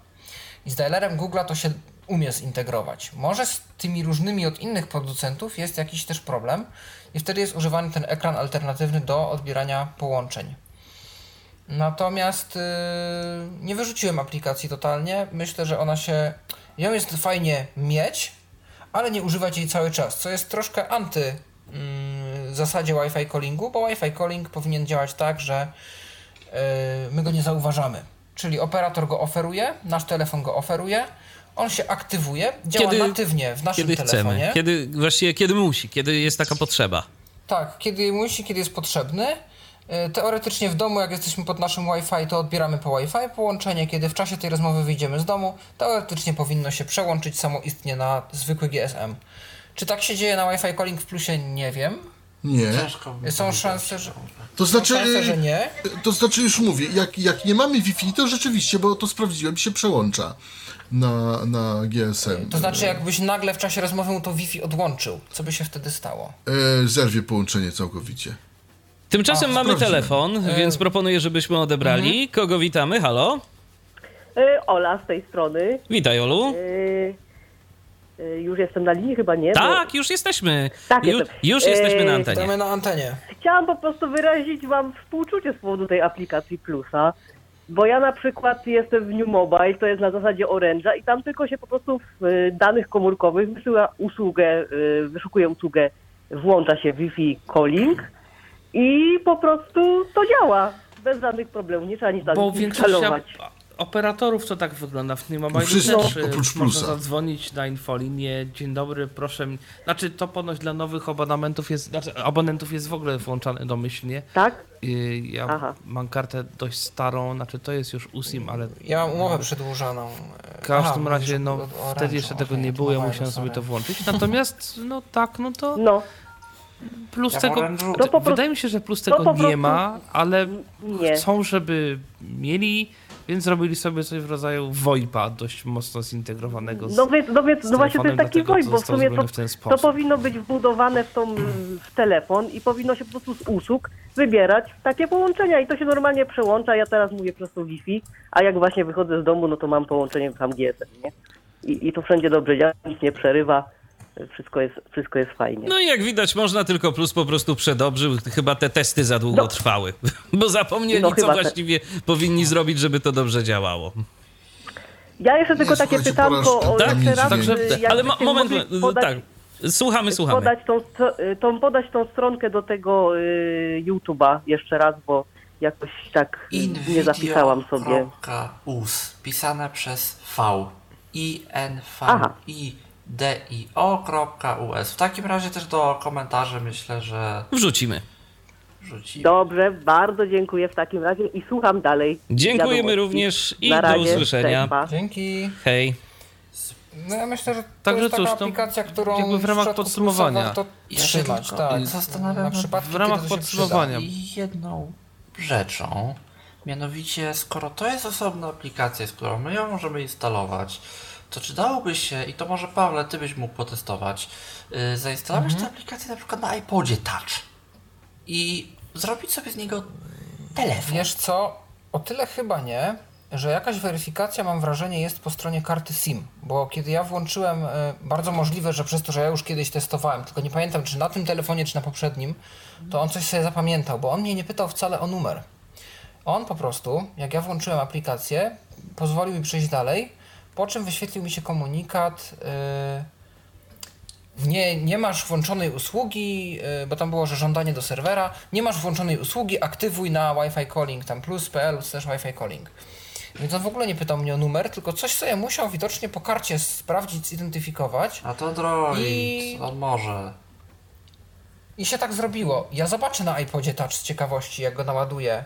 Speaker 5: I z dialerem Google'a to się umie zintegrować. Może z tymi różnymi od innych producentów jest jakiś też problem i wtedy jest używany ten ekran alternatywny do odbierania połączeń. Natomiast yy, nie wyrzuciłem aplikacji totalnie. Myślę, że ona się. Ją jest fajnie mieć, ale nie używać jej cały czas, co jest troszkę anty mm, zasadzie Wi-Fi callingu, bo Wi-Fi calling powinien działać tak, że yy, my go nie zauważamy. Czyli operator go oferuje, nasz telefon go oferuje, on się aktywuje, działa
Speaker 4: Kiedy-
Speaker 5: natywnie w naszym
Speaker 4: Kiedy
Speaker 5: telefonie.
Speaker 4: chcemy, kiedy, właściwie kiedy musi, kiedy jest taka potrzeba.
Speaker 5: Tak, kiedy musi, kiedy jest potrzebny. Yy, Teoretycznie w domu, jak jesteśmy pod naszym Wi-Fi, to odbieramy po Wi-Fi połączenie. Kiedy w czasie tej rozmowy wyjdziemy z domu, teoretycznie powinno się przełączyć samoistnie na zwykły GSM. Czy tak się dzieje na Wi-Fi Calling w Plusie? Nie wiem.
Speaker 6: Nie.
Speaker 5: Są szanse, że,
Speaker 6: To
Speaker 5: są
Speaker 6: znaczy,
Speaker 5: szanse, że nie.
Speaker 6: to znaczy już mówię, jak, jak nie mamy Wi-Fi, to rzeczywiście, bo to sprawdziłem, się przełącza na, na GSM.
Speaker 5: To znaczy, jakbyś nagle w czasie rozmowy mu to Wi-Fi odłączył, co by się wtedy stało?
Speaker 6: E, zerwie połączenie całkowicie.
Speaker 4: Tymczasem
Speaker 5: A,
Speaker 4: mamy
Speaker 6: sprawdzimy.
Speaker 4: telefon, więc proponuję, żebyśmy odebrali. Kogo witamy? Halo?
Speaker 8: Y, Ola z tej strony.
Speaker 4: Witaj, Olu.
Speaker 8: Y, Już jestem na linii, chyba nie.
Speaker 4: Tak, już jesteśmy.
Speaker 8: Tak,
Speaker 4: Ju,
Speaker 8: jestem.
Speaker 4: już jesteśmy na antenie.
Speaker 5: Witamy na antenie.
Speaker 8: Bo chciałam po prostu wyrazić Wam współczucie z powodu tej aplikacji Plusa. Bo ja na przykład jestem w New Mobile, to jest na zasadzie Orange'a i tam tylko się po prostu w y, danych komórkowych wysyła usługę, y, wyszukuje usługę, włącza się Wi-Fi calling i po prostu to działa. Bez żadnych problemów, nie trzeba nic
Speaker 2: Bo większość. Operatorów to tak wygląda. W tym mobile
Speaker 6: Wszystko
Speaker 2: też
Speaker 6: oprócz
Speaker 2: można
Speaker 6: plusa.
Speaker 2: zadzwonić na infolinię. Dzień dobry, proszę. Znaczy to ponoć dla nowych abonamentów jest, znaczy abonentów jest w ogóle włączane domyślnie.
Speaker 8: Tak?
Speaker 2: Ja
Speaker 8: Aha.
Speaker 2: mam kartę dość starą, znaczy to jest już USIM, ale
Speaker 5: Ja mam umowę przedłużoną.
Speaker 2: w każdym
Speaker 5: Aha,
Speaker 2: razie, no wtedy jeszcze tego nie było, ja musiałem sobie
Speaker 5: sorry.
Speaker 2: to włączyć. Natomiast, no tak, no to
Speaker 8: No,
Speaker 2: plus
Speaker 3: Ja
Speaker 2: tego,
Speaker 3: Orange'u-
Speaker 8: To po prostu-
Speaker 2: wydaje mi się, że plus tego nie ma, ale
Speaker 8: nie.
Speaker 2: chcą, żeby mieli, więc zrobili sobie coś w rodzaju VoIPa dość mocno zintegrowanego z
Speaker 8: No więc, no,
Speaker 2: z
Speaker 8: no właśnie to jest taki VoIP, bo w sumie to,
Speaker 2: w
Speaker 8: to powinno być wbudowane w, tą, w telefon i powinno się po prostu z usług wybierać takie połączenia i to się normalnie przełącza. Ja teraz mówię przez to Wi-Fi, a jak właśnie wychodzę z domu, no to mam połączenie tam GSM, nie? I, i to wszędzie dobrze działa, nic nie przerywa, wszystko jest, wszystko jest fajnie.
Speaker 4: No i jak widać, można tylko plus po prostu przedobrzył. Chyba te testy za długo
Speaker 8: No.
Speaker 4: trwały, bo zapomnieli,
Speaker 8: No
Speaker 4: co
Speaker 8: chyba te-
Speaker 4: właściwie powinni zrobić, żeby to dobrze działało.
Speaker 8: Ja jeszcze tylko takie pytanko, o,
Speaker 6: tak,
Speaker 8: jeszcze raz, y,
Speaker 4: Ale moment,
Speaker 8: podać,
Speaker 4: tak. Słuchamy, słuchamy.
Speaker 8: podać, tą, y, tą, podać tą stronkę do tego y, YouTube'a jeszcze raz, bo jakoś tak y, nie zapisałam sobie.
Speaker 3: Invideo.us pisane przez V. I N V
Speaker 8: Aha.
Speaker 3: I D I O.us. W takim razie też do komentarzy myślę, że
Speaker 4: Wrzucimy.
Speaker 3: rzuci.
Speaker 8: Dobrze, bardzo dziękuję w takim razie i słucham dalej.
Speaker 4: Dziękujemy
Speaker 8: wiadomości.
Speaker 4: również i
Speaker 8: Na
Speaker 4: do
Speaker 8: razie,
Speaker 4: usłyszenia.
Speaker 5: Dzięki.
Speaker 4: Hej.
Speaker 5: No ja myślę, że to
Speaker 2: Także
Speaker 5: jest taka
Speaker 2: cóż, to
Speaker 5: aplikacja, którą
Speaker 2: jakby w ramach podsumowania.
Speaker 3: Się
Speaker 5: trzymać, tak.
Speaker 3: zastanawiam
Speaker 5: Na
Speaker 3: się
Speaker 2: w ramach
Speaker 5: kiedy to się
Speaker 2: podsumowania.
Speaker 3: I jedną rzeczą, mianowicie skoro to jest osobna aplikacja, z którą my ją możemy instalować, to czy dałoby się, i to może Pawle, ty byś mógł potestować, yy, zainstalować tę aplikację na przykład na iPodzie Touch i zrobić sobie z niego telefon.
Speaker 5: Wiesz co, o tyle chyba nie, że jakaś weryfikacja, mam wrażenie, jest po stronie karty SIM, bo kiedy ja włączyłem, e, bardzo możliwe, że przez to, że ja już kiedyś testowałem, tylko nie pamiętam, czy na tym telefonie, czy na poprzednim, to on coś sobie zapamiętał, bo on mnie nie pytał wcale o numer. On po prostu, jak ja włączyłem aplikację, pozwolił mi przejść dalej, po czym wyświetlił mi się komunikat, yy, nie, nie masz włączonej usługi, yy, bo tam było, że żądanie do serwera, nie masz włączonej usługi, aktywuj na Wi-Fi calling, tam plus.pl slash Wi-Fi calling. Więc on w ogóle nie pytał mnie o numer, tylko coś sobie musiał widocznie po karcie sprawdzić, zidentyfikować.
Speaker 3: A to Android,
Speaker 5: I-
Speaker 3: on może.
Speaker 5: I się tak zrobiło. Ja zobaczę na iPodzie Touch z ciekawości, jak go naładuję,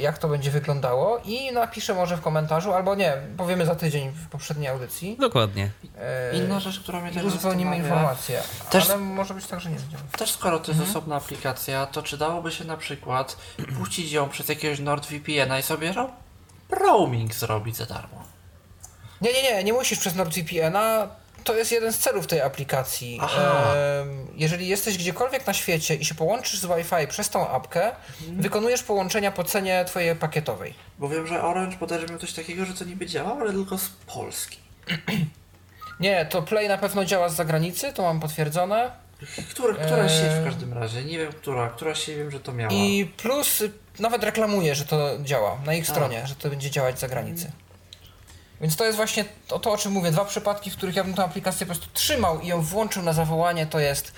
Speaker 5: jak to będzie wyglądało i napiszę może w komentarzu, albo nie, powiemy za tydzień w poprzedniej audycji.
Speaker 4: Dokładnie.
Speaker 5: E,
Speaker 3: Inna rzecz, która mnie też
Speaker 5: uzupełnimy informacje.
Speaker 3: Też-
Speaker 5: Ale może być tak, że nie będziemy.
Speaker 3: Też skoro to jest
Speaker 5: Mhm.
Speaker 3: osobna aplikacja, to czy dałoby się na przykład puścić ją przez jakiegoś NordVPN-a i sobie ro- roaming zrobić za darmo?
Speaker 5: Nie, nie, nie, nie musisz przez NordVPN-a. To jest jeden z celów tej aplikacji.
Speaker 3: Aha.
Speaker 5: Jeżeli jesteś gdziekolwiek na świecie i się połączysz z Wi-Fi przez tą apkę, wykonujesz połączenia po cenie twojej pakietowej.
Speaker 3: Bo wiem, że Orange bodajże miał coś takiego, że to niby działa, ale tylko z Polski.
Speaker 5: Nie, to Play na pewno działa z zagranicy, to mam potwierdzone.
Speaker 3: Która
Speaker 5: Eee.
Speaker 3: sieć w każdym razie? Nie wiem, która. Która sieć wiem, że to miała.
Speaker 5: I plus nawet reklamuje, że to działa na ich
Speaker 3: A.
Speaker 5: stronie, że to będzie działać za granicy. Więc to jest właśnie to, to, o czym mówię. Dwa przypadki, w których ja bym tę aplikację po prostu trzymał i ją włączył na zawołanie, to jest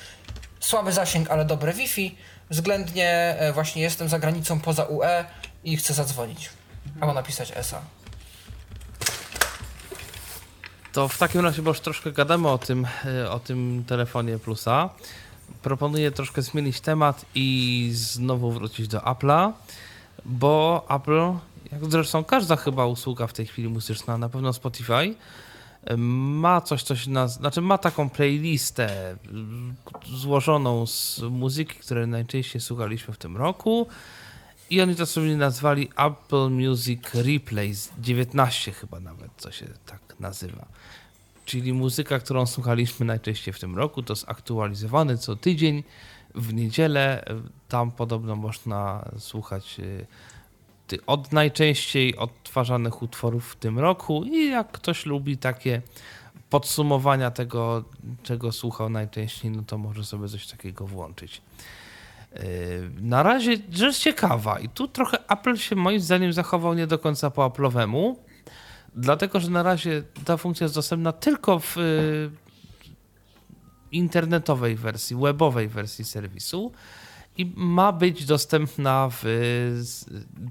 Speaker 5: słaby zasięg, ale dobre Wi-Fi. Względnie e, właśnie jestem za granicą poza UE i chcę zadzwonić. Albo napisać ESA.
Speaker 2: To w takim razie, bo już troszkę gadamy o tym, e, o tym telefonie Plusa, proponuję troszkę zmienić temat i znowu wrócić do Apple'a, bo Apple, jak zresztą każda chyba usługa w tej chwili muzyczna, na pewno Spotify, ma coś, coś na, znaczy ma taką playlistę mm, złożoną z muzyki, które najczęściej słuchaliśmy w tym roku i oni to sobie nazwali Apple Music Replays 19 chyba nawet, co się tak nazywa. Czyli muzyka, którą słuchaliśmy najczęściej w tym roku, to jest aktualizowany co tydzień w niedzielę. Tam podobno można słuchać y, od najczęściej odtwarzanych utworów w tym roku i jak ktoś lubi takie podsumowania tego, czego słuchał najczęściej, no to może sobie coś takiego włączyć. Yy, Na razie rzecz ciekawa i tu trochę Apple się moim zdaniem zachował nie do końca po Apple'owemu, dlatego że na razie ta funkcja jest dostępna tylko w yy, internetowej wersji, webowej wersji serwisu i ma być dostępna w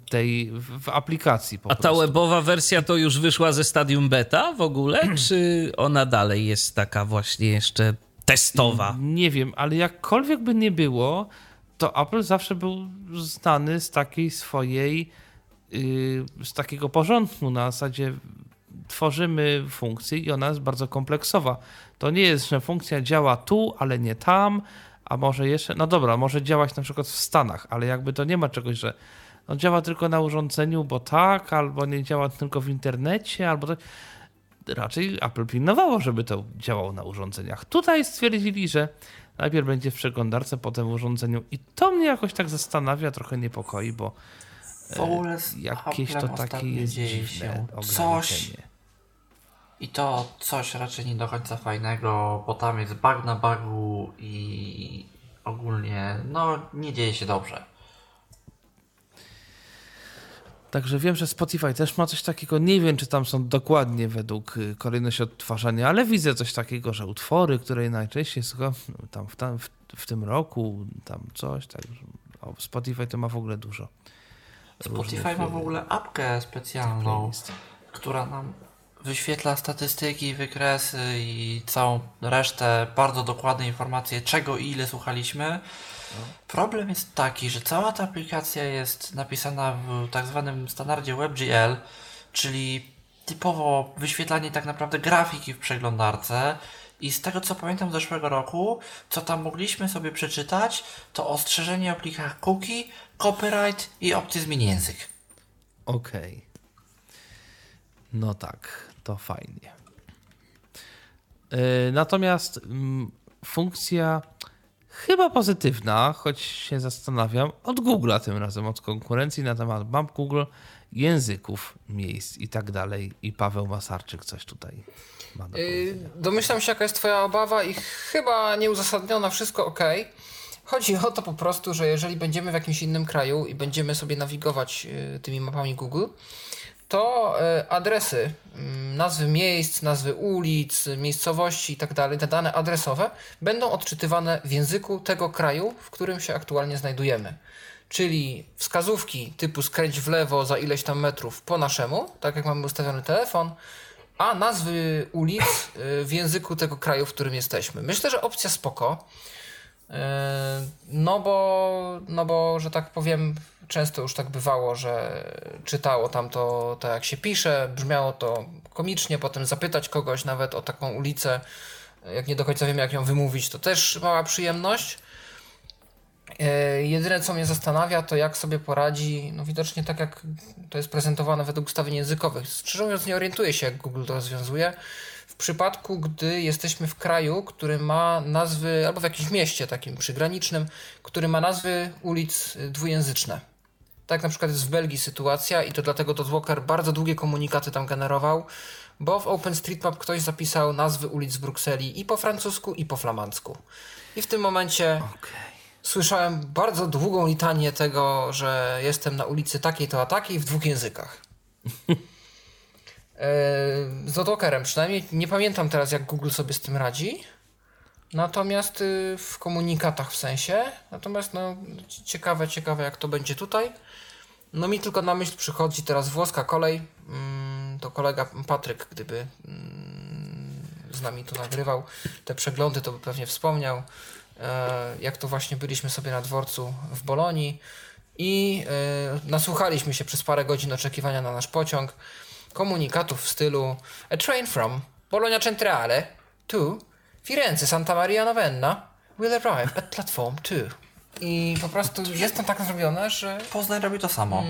Speaker 2: tej w aplikacji
Speaker 4: A ta
Speaker 2: prostu.
Speaker 4: webowa wersja to już wyszła ze stadium beta w ogóle, czy ona dalej jest taka właśnie jeszcze testowa?
Speaker 2: Nie wiem, ale jakkolwiek by nie było, to Apple zawsze był znany z takiej swojej, yy, z takiego porządku na zasadzie tworzymy funkcję i ona jest bardzo kompleksowa. To nie jest, że funkcja działa tu, ale nie tam, a może jeszcze, no dobra, może działać na przykład w Stanach, ale jakby to nie ma czegoś, że no działa tylko na urządzeniu, bo tak, albo nie działa tylko w internecie, albo to raczej Apple pilnowało, żeby to działało na urządzeniach. Tutaj stwierdzili, że najpierw będzie w przeglądarce, potem w urządzeniu i to mnie jakoś tak zastanawia, trochę niepokoi, bo
Speaker 3: w ogóle z
Speaker 2: jakieś to takie jest dziwne
Speaker 3: się coś. I to coś raczej nie do końca fajnego, bo tam jest bug na bugu i ogólnie no nie dzieje się dobrze.
Speaker 2: Także wiem, że Spotify też ma coś takiego. Nie wiem, czy tam są dokładnie według y, kolejności odtwarzania, ale widzę coś takiego, że utwory, które najczęściej słucham no, tam w, tam w, w tym roku, tam coś, tak. Spotify to ma w ogóle dużo.
Speaker 3: Spotify ma
Speaker 2: y,
Speaker 3: w ogóle apkę specjalną, która nam wyświetla statystyki, wykresy i całą resztę, bardzo dokładne informacje, czego i ile słuchaliśmy. Problem jest taki, że cała ta aplikacja jest napisana w tak zwanym standardzie WebGL, czyli typowo wyświetlanie tak naprawdę grafiki w przeglądarce. I z tego co pamiętam z zeszłego roku, co tam mogliśmy sobie przeczytać, to ostrzeżenie o plikach cookie, copyright i opcje zmień język.
Speaker 2: Okej. No tak, to fajnie. Yy, Natomiast mm, funkcja chyba pozytywna, choć się zastanawiam, od Google'a tym razem, od konkurencji na temat map Google języków, miejsc i tak dalej. I Paweł Masarczyk coś tutaj ma do
Speaker 5: Yy,
Speaker 2: powiedzenia.
Speaker 5: domyślam się, jaka jest Twoja obawa, i chyba nieuzasadniona, wszystko ok. Chodzi o to po prostu, że jeżeli będziemy w jakimś innym kraju i będziemy sobie nawigować yy, tymi mapami Google, to yy, adresy, mm, nazwy miejsc, nazwy ulic, miejscowości i tak te dane adresowe będą odczytywane w języku tego kraju, w którym się aktualnie znajdujemy. Czyli wskazówki typu skręć w lewo za ileś tam metrów po naszemu, tak jak mamy ustawiony telefon, a nazwy ulic y, w języku tego kraju, w którym jesteśmy. Myślę, że opcja spoko. Y, No bo, no bo, że tak powiem, często już tak bywało, że czytało tam to, to jak się pisze, brzmiało to komicznie, potem zapytać kogoś nawet o taką ulicę, jak nie do końca wiem jak ją wymówić, to też mała przyjemność. E, Jedyne, co mnie zastanawia, to jak sobie poradzi, no widocznie tak jak to jest prezentowane według ustawień językowych. Szczerze mówiąc, nie orientuję się, jak Google to rozwiązuje. W przypadku, gdy jesteśmy w kraju, który ma nazwy, albo w jakimś mieście takim przygranicznym, który ma nazwy ulic dwujęzyczne. Tak na przykład jest w Belgii sytuacja i to dlatego Dotwalker bardzo długie komunikaty tam generował, bo w OpenStreetMap ktoś zapisał nazwy ulic w Brukseli i po francusku, i po flamandzku. I w tym momencie słyszałem bardzo długą litanię tego, że jestem na ulicy takiej to a takiej w dwóch językach. E, Z Dotwalkerem przynajmniej. Nie pamiętam teraz, jak Google sobie z tym radzi. Natomiast y, w komunikatach w sensie. Natomiast no, ciekawe, ciekawe jak to będzie tutaj. No mi tylko na myśl przychodzi teraz włoska kolej. Mm, To kolega Patryk, gdyby mm, z nami tu nagrywał te przeglądy, to by pewnie wspomniał, e, jak to właśnie byliśmy sobie na dworcu w Bolonii i e, nasłuchaliśmy się przez parę godzin oczekiwania na nasz pociąg komunikatów w stylu A train from Bologna Centrale to Firenze Santa Maria Novenna will arrive at platform 2. I po prostu jest to tak zrobione, że
Speaker 3: Poznań robi to samo.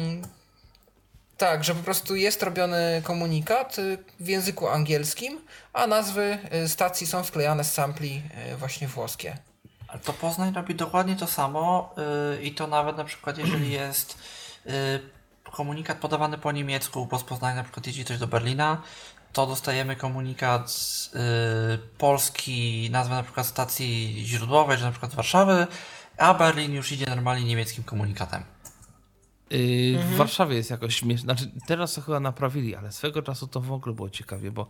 Speaker 5: tak, że po prostu jest robiony komunikat w języku angielskim, a nazwy y, stacji są wklejane z sampli y, właśnie włoskie.
Speaker 3: To Poznań robi dokładnie to samo yy, i to nawet na przykład jeżeli jest yy, komunikat podawany po niemiecku, bo z Poznania na przykład jeździ ktoś do Berlina, to dostajemy komunikat z yy, Polski, nazwę na przykład stacji źródłowej, że na przykład z Warszawy, a Berlin już idzie normalnie niemieckim komunikatem.
Speaker 2: Yy, W Warszawie jest jakoś śmieszne. Znaczy, teraz to chyba naprawili, ale swego czasu to w ogóle było ciekawie, bo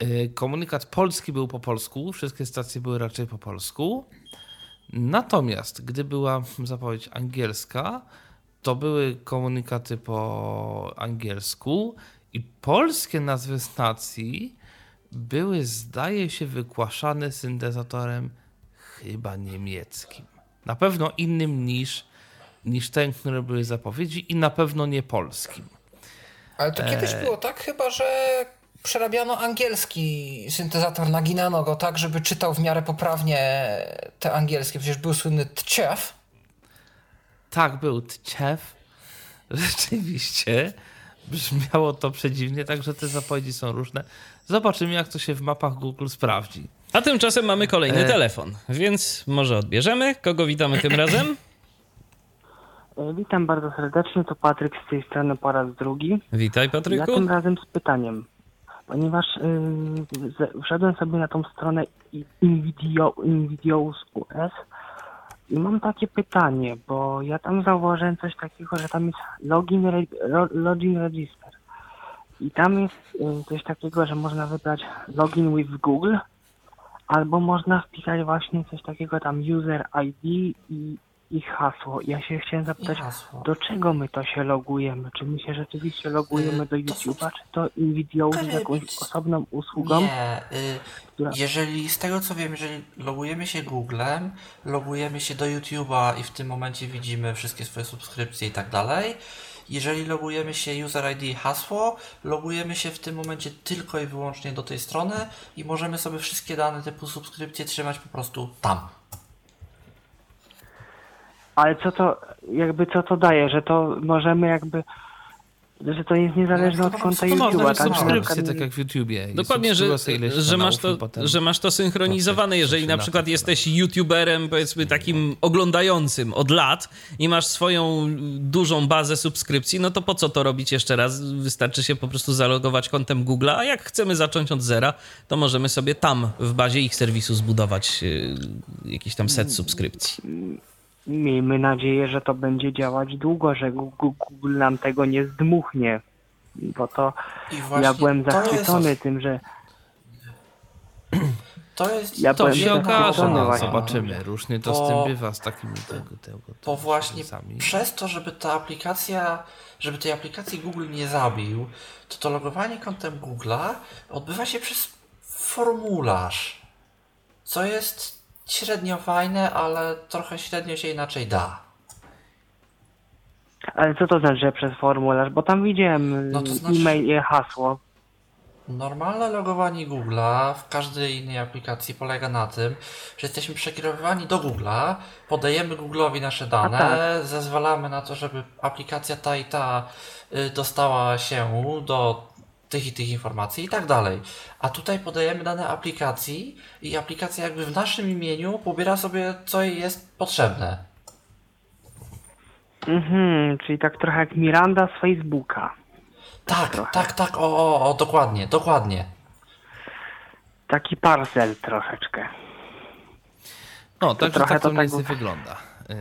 Speaker 2: yy, komunikat polski był po polsku, wszystkie stacje były raczej po polsku. Natomiast gdy była zapowiedź angielska, to były komunikaty po angielsku i polskie nazwy stacji były, zdaje się, wygłaszane syntezatorem chyba niemieckim. Na pewno innym niż, niż ten, które były zapowiedzi i na pewno nie polskim.
Speaker 5: Ale to kiedyś było tak chyba, że przerabiano angielski syntezator, naginano go tak, żeby czytał w miarę poprawnie te angielskie. Przecież był słynny tchef.
Speaker 2: Tak, był Tczew. Rzeczywiście. Brzmiało to przedziwnie, także te zapowiedzi są różne. Zobaczymy, jak to się w mapach Google sprawdzi.
Speaker 4: A tymczasem mamy kolejny
Speaker 2: E.
Speaker 4: telefon, więc może odbierzemy. Kogo witamy tym razem?
Speaker 7: E, Witam bardzo serdecznie, to Patryk z tej strony po raz drugi.
Speaker 4: Witaj,
Speaker 7: Ja
Speaker 4: Patryku.
Speaker 7: tym razem z pytaniem, ponieważ yy, wszedłem sobie na tą stronę i- Invideo, Invideous US i mam takie pytanie, bo ja tam zauważyłem coś takiego, że tam jest login, re, login register i tam jest yy, coś takiego, że można wybrać login with Google albo można wpisać właśnie coś takiego tam user ID i ich hasło. Ja się chciałem zapytać, do czego my to się logujemy? Czy my się rzeczywiście logujemy do
Speaker 3: to są-
Speaker 7: YouTube'a, czy to Invideo z
Speaker 3: Yy,
Speaker 7: jakąś osobną usługą?
Speaker 3: Nie, y,
Speaker 7: która-
Speaker 3: jeżeli z tego co wiem, jeżeli logujemy się Googlem, logujemy się do YouTube'a i w tym momencie widzimy wszystkie swoje subskrypcje i tak dalej. Jeżeli logujemy się user ID hasło, logujemy się w tym momencie tylko i wyłącznie do tej strony i możemy sobie wszystkie dane typu subskrypcje trzymać po prostu tam.
Speaker 7: Ale co to, jakby co to daje, że to możemy jakby że to jest niezależne
Speaker 3: No,
Speaker 7: od konta
Speaker 3: prostu
Speaker 2: To można
Speaker 7: YouTube'a. tak, przykład-
Speaker 2: tak jak w YouTubie.
Speaker 4: Dokładnie, że, że, masz to, że masz to synchronizowane. Jeżeli na przykład jesteś youtuberem, powiedzmy takim oglądającym od lat i masz swoją dużą bazę subskrypcji, no to po co to robić jeszcze raz? Wystarczy się po prostu zalogować kontem Google'a, a jak chcemy zacząć od zera, to możemy sobie tam w bazie ich serwisu zbudować y, jakiś tam set subskrypcji.
Speaker 7: Miejmy nadzieję, że to będzie działać długo, że Google nam tego nie zdmuchnie. Bo to ja byłem zachwycony
Speaker 3: jest,
Speaker 7: tym, że
Speaker 3: to jest
Speaker 7: Ja
Speaker 2: To się okaże, no, zobaczymy. Różnie to
Speaker 3: Bo-
Speaker 2: z tym bywa, z takimi tego, tego,
Speaker 3: Bo właśnie
Speaker 2: serwisami.
Speaker 3: przez to, żeby ta aplikacja, żeby tej aplikacji Google nie zabił, to to logowanie kontem Google'a odbywa się przez formularz. Co jest średnio fajne, ale trochę średnio się inaczej da.
Speaker 7: Ale co to znaczy, że przez formularz? Bo tam widziałem
Speaker 3: No to znaczy-
Speaker 7: e-mail i hasło.
Speaker 3: Normalne logowanie Google'a w każdej innej aplikacji polega na tym, że jesteśmy przekierowywani do Google'a, podajemy Google'owi nasze dane,
Speaker 7: tak.
Speaker 3: zezwalamy na to, żeby aplikacja ta i ta y, dostała się do tych i tych informacji i tak dalej. A tutaj podajemy dane aplikacji i aplikacja jakby w naszym imieniu pobiera sobie co jej jest potrzebne.
Speaker 7: Mhm, czyli tak trochę jak Miranda z Facebooka.
Speaker 3: Tak,
Speaker 7: trochę.
Speaker 3: tak, tak, o, o, o, dokładnie, dokładnie.
Speaker 7: Taki parcel troszeczkę.
Speaker 2: No, także
Speaker 7: trochę
Speaker 2: tak to
Speaker 7: to tak-
Speaker 2: wygląda. Y,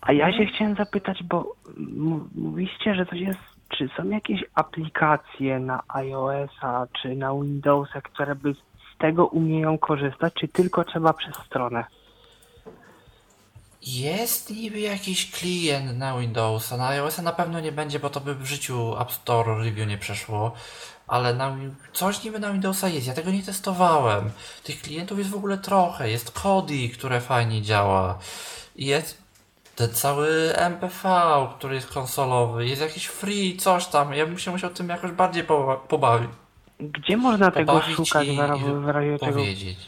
Speaker 7: A ja się chciałem zapytać, bo m- mówiliście, że coś jest, czy są jakieś aplikacje na iOS-a czy na Windowsa, które by z tego umieją korzystać, czy tylko trzeba przez stronę?
Speaker 3: Jest niby jakiś klient na Windowsa, na iOS na pewno nie będzie, bo to by w życiu App Store review nie przeszło, ale na, coś niby na Windowsa jest, ja tego nie testowałem. Tych klientów jest w ogóle trochę, jest Kodi, które fajnie działa, jest ten cały MPV, który jest konsolowy, jest jakiś free, coś tam, ja bym się musiał tym jakoś bardziej poba- pobawić,
Speaker 7: Gdzie można tego
Speaker 3: pobawić
Speaker 7: szukać
Speaker 3: i,
Speaker 7: w razie tego?
Speaker 3: powiedzieć.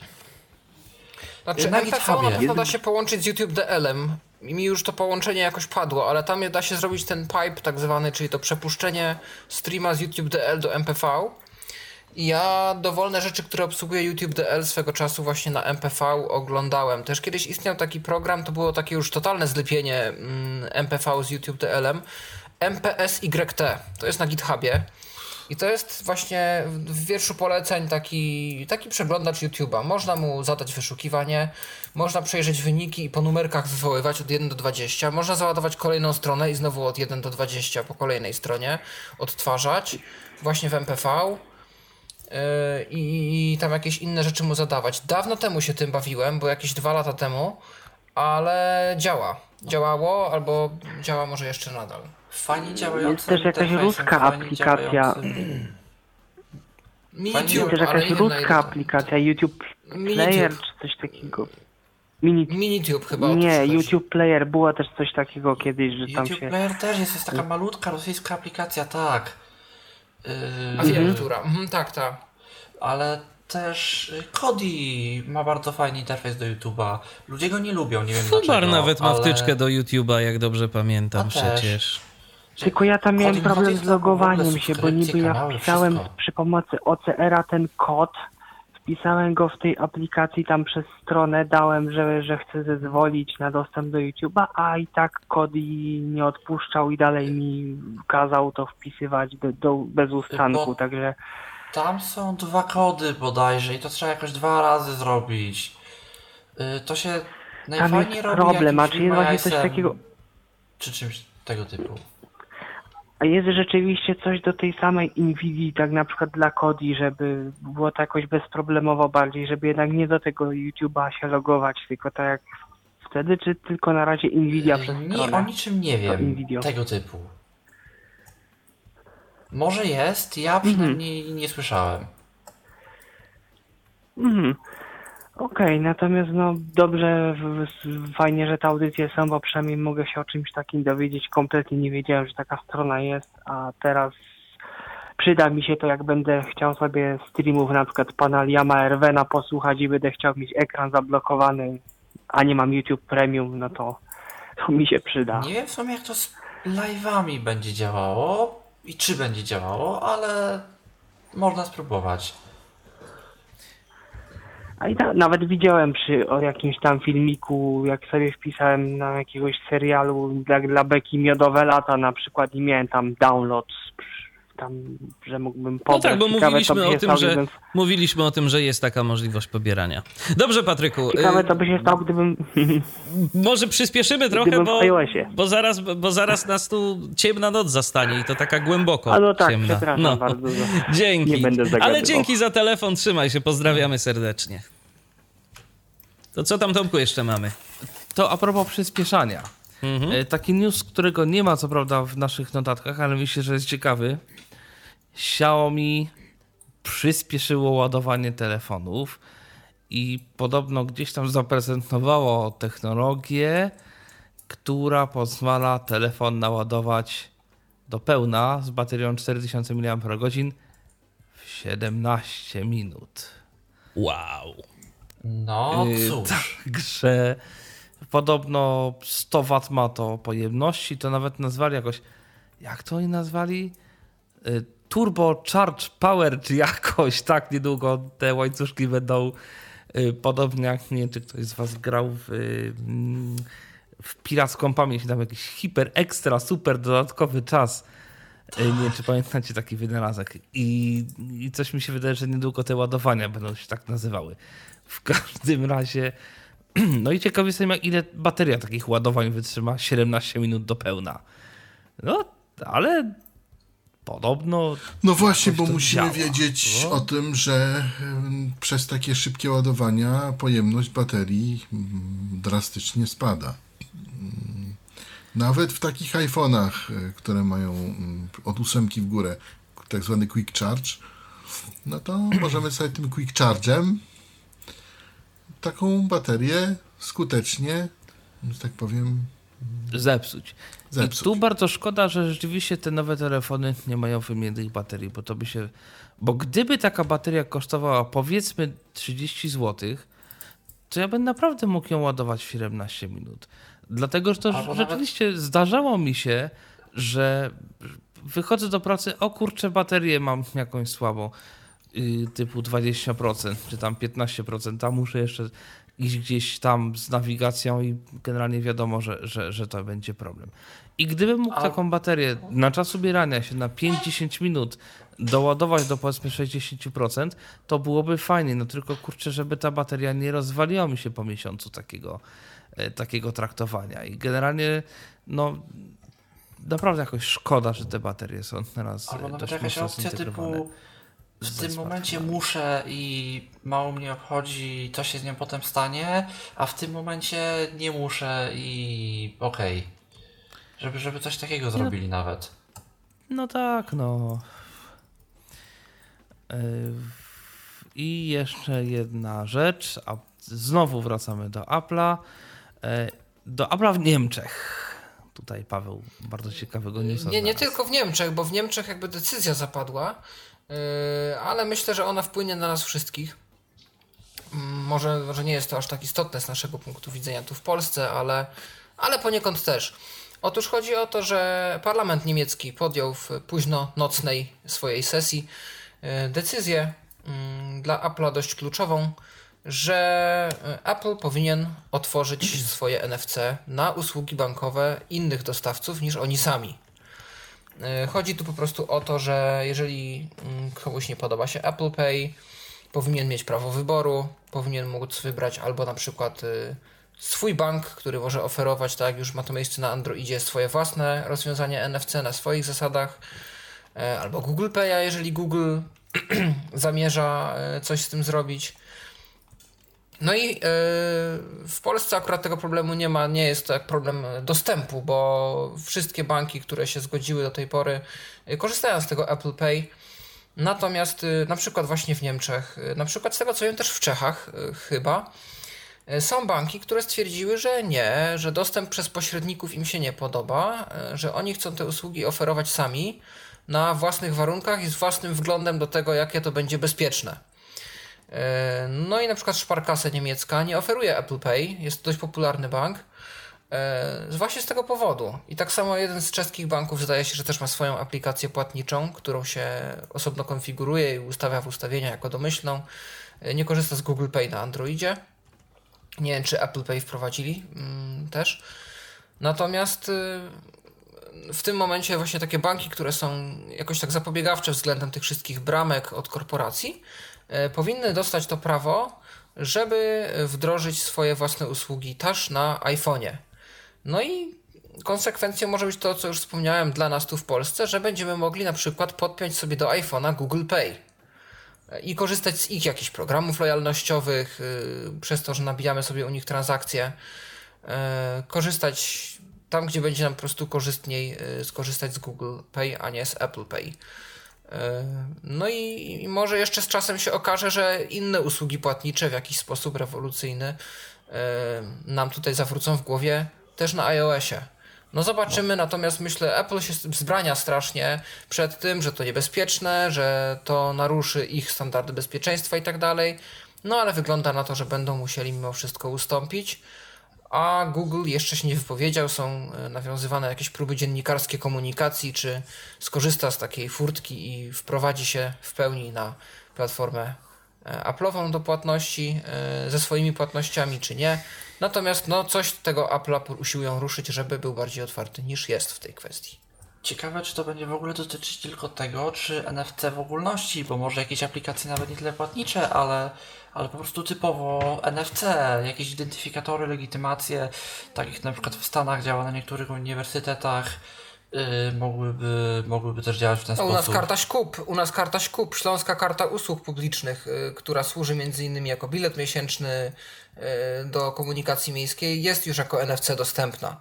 Speaker 5: Znaczy,
Speaker 3: Na
Speaker 5: MPV na
Speaker 3: GitHubie.
Speaker 5: pewno da się połączyć z YouTube DL-em. I mi już to połączenie jakoś padło, ale tam da się zrobić ten pipe tak zwany, czyli to przepuszczenie streama z YouTube DL do MPV. Ja dowolne rzeczy, które obsługuje YouTube DL swego czasu właśnie na MPV oglądałem. Też kiedyś istniał taki program, to było takie już totalne zlepienie mm, MPV z YouTube DL-em. MPSYT, to jest na GitHubie. I to jest właśnie w wierszu poleceń taki, taki przeglądacz YouTube'a. Można mu zadać wyszukiwanie, można przejrzeć wyniki i po numerkach wywoływać od 1 do 20. Można załadować kolejną stronę i znowu od 1 do 20 po kolejnej stronie odtwarzać właśnie w MPV. Yy, i, i tam jakieś inne rzeczy mu zadawać. Dawno temu się tym bawiłem, bo jakieś dwa lata temu, ale działa. Działało, albo działa może jeszcze nadal.
Speaker 3: Fajnie działający
Speaker 7: Jest też jakaś ruska aplikacja.
Speaker 5: Minitube,
Speaker 7: Jest też jakaś ruska aplikacja, YouTube. Player czy coś takiego. Mini...
Speaker 5: Minitube chyba.
Speaker 7: Nie. YouTube Player była też coś takiego kiedyś, że tam
Speaker 3: YouTube
Speaker 7: się...
Speaker 3: Player też jest, jest taka malutka rosyjska aplikacja, tak.
Speaker 5: A
Speaker 3: Yy,
Speaker 5: wiem, która. Mhm, tak, tak.
Speaker 3: ale też y, Kodi ma bardzo fajny interfejs do YouTube'a. Ludzie go nie lubią, nie wiem
Speaker 4: Fubar
Speaker 3: dlaczego.
Speaker 4: nawet ma
Speaker 3: ale...
Speaker 4: wtyczkę do YouTube'a, jak dobrze pamiętam
Speaker 3: A też.
Speaker 4: przecież.
Speaker 7: Tylko ja tam miałem
Speaker 3: Kodi-
Speaker 7: problem z logowaniem się, bo niby ja
Speaker 3: kanały,
Speaker 7: wpisałem
Speaker 3: wszystko.
Speaker 7: przy pomocy OCR-a ten kod, wpisałem go w tej aplikacji tam przez stronę, dałem, że, że chcę zezwolić na dostęp do YouTube'a, a i tak Kodi nie odpuszczał i dalej mi kazał to wpisywać do, do, bez ustanku,
Speaker 3: Bo-
Speaker 7: także
Speaker 3: Tam są dwa kody bodajże i to trzeba jakoś dwa razy zrobić. Y, To się
Speaker 7: tam
Speaker 3: najfajniej
Speaker 7: jest
Speaker 3: robi
Speaker 7: problem, a czy jest właśnie coś takiego...
Speaker 3: Czy czymś tego typu.
Speaker 7: A jest rzeczywiście coś do tej samej Nvidia, tak na przykład dla Kodi, żeby było to jakoś bezproblemowo bardziej, żeby jednak nie do tego YouTube'a się logować, tylko tak jak wtedy, czy tylko na razie Nvidia
Speaker 3: Y,
Speaker 7: przez
Speaker 3: nie,
Speaker 7: stronę?
Speaker 3: o niczym nie wiem tego typu. Może jest, ja przynajmniej nie słyszałem.
Speaker 7: Mhm. Okej, natomiast no dobrze, fajnie, że te audycje są, bo przynajmniej mogę się o czymś takim dowiedzieć. Kompletnie nie wiedziałem, że taka strona jest, a teraz przyda mi się to, jak będę chciał sobie streamów na przykład pana Liama Erwena posłuchać i będę chciał mieć ekran zablokowany, a nie mam YouTube Premium, no to, to mi się przyda.
Speaker 3: Nie wiem w sumie jak to z live'ami będzie działało. i czy będzie działało, ale można spróbować.
Speaker 7: A i ta, nawet widziałem przy o jakimś tam filmiku, jak sobie wpisałem na jakiegoś serialu dla, dla Beki Miodowe Lata na przykład i miałem tam download, tam, że mógłbym
Speaker 4: No
Speaker 7: pobrać.
Speaker 4: tak, bo
Speaker 7: Ciekawe,
Speaker 4: mówiliśmy o tym,
Speaker 7: stało,
Speaker 4: że
Speaker 7: gdybym-
Speaker 4: mówiliśmy o tym, że jest taka możliwość pobierania. Dobrze, Patryku.
Speaker 7: Ciekawe,
Speaker 4: y,
Speaker 7: co by się stało, gdybym...
Speaker 4: Może przyspieszymy trochę, bo, bo, zaraz, bo zaraz nas tu ciemna noc zastanie i to taka głęboko
Speaker 7: A no tak,
Speaker 4: ciemna.
Speaker 7: przepraszam bardzo. za-
Speaker 4: Dzięki.
Speaker 7: Nie będę
Speaker 4: Ale dzięki za telefon, trzymaj się, pozdrawiamy serdecznie. To co tam, Tomku, jeszcze mamy?
Speaker 2: To a propos przyspieszania.
Speaker 4: Mhm.
Speaker 2: E, Taki news, którego nie ma co prawda w naszych notatkach, ale myślę, że jest ciekawy. Xiaomi przyspieszyło ładowanie telefonów i podobno gdzieś tam zaprezentowało technologię, która pozwala telefon naładować do pełna z baterią 4000 mAh w 17 minut.
Speaker 4: Wow.
Speaker 3: No
Speaker 2: Yy,
Speaker 3: cóż.
Speaker 2: Także podobno 100 W ma to pojemności, to nawet nazwali jakoś, jak to oni nazwali? Turbo Charge Power, czy jakoś, tak, niedługo te łańcuszki będą yy, podobnie jak, nie wiem, czy ktoś z was grał w, mm, w piracką pamięć, tam jakiś hiper, ekstra, super dodatkowy czas. Yy, Nie wiem, czy pamiętacie taki wynalazek. I, I coś mi się wydaje, że niedługo te ładowania będą się tak nazywały. W każdym razie, no i ciekawy jestem, ile bateria takich ładowań wytrzyma 17 minut do pełna. No, ale podobno.
Speaker 6: No właśnie, bo musimy
Speaker 2: działa.
Speaker 6: wiedzieć
Speaker 2: No.
Speaker 6: o tym, że przez takie szybkie ładowania pojemność baterii mm, drastycznie spada. Mm, Nawet w takich iPhone'ach, e, które mają mm, od ósemki w górę, tak zwany quick charge, no to możemy sobie tym quick charge'em taką baterię skutecznie, że tak powiem,
Speaker 2: Zepsuć.
Speaker 6: Zepsuć.
Speaker 2: I tu bardzo szkoda, że rzeczywiście te nowe telefony nie mają wymiennych baterii, bo to by się. Bo gdyby taka bateria kosztowała powiedzmy 30 zł, to ja bym naprawdę mógł ją ładować w 17 minut. Dlatego, że to
Speaker 3: Albo nawet-
Speaker 2: rzeczywiście zdarzało mi się, że wychodzę do pracy, o kurczę, baterię mam jakąś słabą, yy, typu 20%, czy tam 15%, tam muszę jeszcze iść gdzieś tam z nawigacją i generalnie wiadomo, że, że, że to będzie problem. I gdybym mógł taką baterię na czas ubierania się na 5-10 minut doładować do powiedzmy 60%, to byłoby fajnie, no tylko kurczę, żeby ta bateria nie rozwaliła mi się po miesiącu takiego, e, takiego traktowania. I generalnie, no naprawdę jakoś szkoda, że te baterie są teraz e,
Speaker 3: Albo nawet
Speaker 2: dość
Speaker 3: jakaś
Speaker 2: mocno
Speaker 3: opcja typu w tym momencie muszę i mało mnie obchodzi, co się z nią potem stanie, a w tym momencie nie muszę i okej. Żeby, żeby coś takiego zrobili nawet.
Speaker 2: No tak, no. Yy, I jeszcze jedna rzecz, a znowu wracamy do Apple'a. Yy, Do Apple'a w Niemczech. Tutaj Paweł bardzo ciekawego newsa
Speaker 5: Nie, nie tylko w Niemczech, bo w Niemczech jakby decyzja zapadła, ale myślę, że ona wpłynie na nas wszystkich. Mm, Może, może nie jest to aż tak istotne z naszego punktu widzenia tu w Polsce, ale, ale poniekąd też. Otóż chodzi o to, że parlament niemiecki podjął w późno nocnej swojej sesji yy, decyzję mm, dla Apple'a dość kluczową, że y, Apple powinien otworzyć swoje NFC na usługi bankowe innych dostawców niż oni sami. Y, Chodzi tu po prostu o to, że jeżeli mm, komuś nie podoba się Apple Pay, powinien mieć prawo wyboru, powinien móc wybrać albo na przykład y, swój bank, który może oferować, tak już ma to miejsce na Androidzie, swoje własne rozwiązanie NFC na swoich zasadach, e, albo Google Pay'a, jeżeli Google zamierza e, coś z tym zrobić. No i e, w Polsce akurat tego problemu nie ma, nie jest to jak problem dostępu, bo wszystkie banki, które się zgodziły do tej pory, e, korzystają z tego Apple Pay. Natomiast e, na przykład właśnie w Niemczech, na przykład z tego co wiem też w Czechach e, chyba, są banki, które stwierdziły, że nie, że dostęp przez pośredników im się nie podoba, że oni chcą te usługi oferować sami na własnych warunkach i z własnym wglądem do tego, jakie to będzie bezpieczne. E, No i na przykład Sparkasse niemiecka nie oferuje Apple Pay, jest to dość popularny bank, E, właśnie z tego powodu. I tak samo jeden z czeskich banków zdaje się, że też ma swoją aplikację płatniczą, którą się osobno konfiguruje i ustawia w ustawienia jako domyślną. E, nie korzysta z Google Pay na Androidzie. Nie wiem, czy Apple Pay wprowadzili mm, też. Natomiast y, w tym momencie właśnie takie banki, które są jakoś tak zapobiegawcze względem tych wszystkich bramek od korporacji, powinny dostać to prawo, żeby wdrożyć swoje własne usługi też na iPhone'ie. No i konsekwencją może być to, co już wspomniałem dla nas tu w Polsce, że będziemy mogli na przykład podpiąć sobie do iPhone'a Google Pay i korzystać z ich jakichś programów lojalnościowych, yy, przez to, że nabijamy sobie u nich transakcje, korzystać tam, gdzie będzie nam po prostu korzystniej skorzystać z Google Pay, a nie z Apple Pay. Yy, no i, i, może jeszcze z czasem się okaże, że inne usługi płatnicze w jakiś sposób rewolucyjny yy, nam tutaj zawrócą w głowie też na iOSie. No zobaczymy, no. natomiast myślę, Apple się wzbrania strasznie przed tym, że to niebezpieczne, że to naruszy ich standardy bezpieczeństwa i tak dalej. No ale wygląda na to, że będą musieli mimo wszystko ustąpić. A Google jeszcze się nie wypowiedział, są e, nawiązywane jakieś próby dziennikarskie komunikacji, czy skorzysta z takiej furtki i wprowadzi się w pełni na platformę e, Apple'ową do płatności e, ze swoimi płatnościami, czy nie. Natomiast no, coś tego Apple'a usiłują ruszyć, żeby był bardziej otwarty niż jest w tej kwestii.
Speaker 3: Ciekawe, czy to będzie w ogóle dotyczyć tylko tego, czy NFC w ogólności, bo może jakieś aplikacje nawet nie tyle płatnicze, ale, ale po prostu typowo NFC, jakieś identyfikatory, legitymacje, tak jak na przykład w Stanach działa na niektórych uniwersytetach, Yy, mogłyby, mogłyby też działać w ten
Speaker 5: no,
Speaker 3: sposób.
Speaker 5: U nas karta ŚKUP, u nas karta ŚKUP, Śląska Karta Usług Publicznych, yy, która służy między innymi jako bilet miesięczny yy, do komunikacji miejskiej, jest już jako NFC dostępna.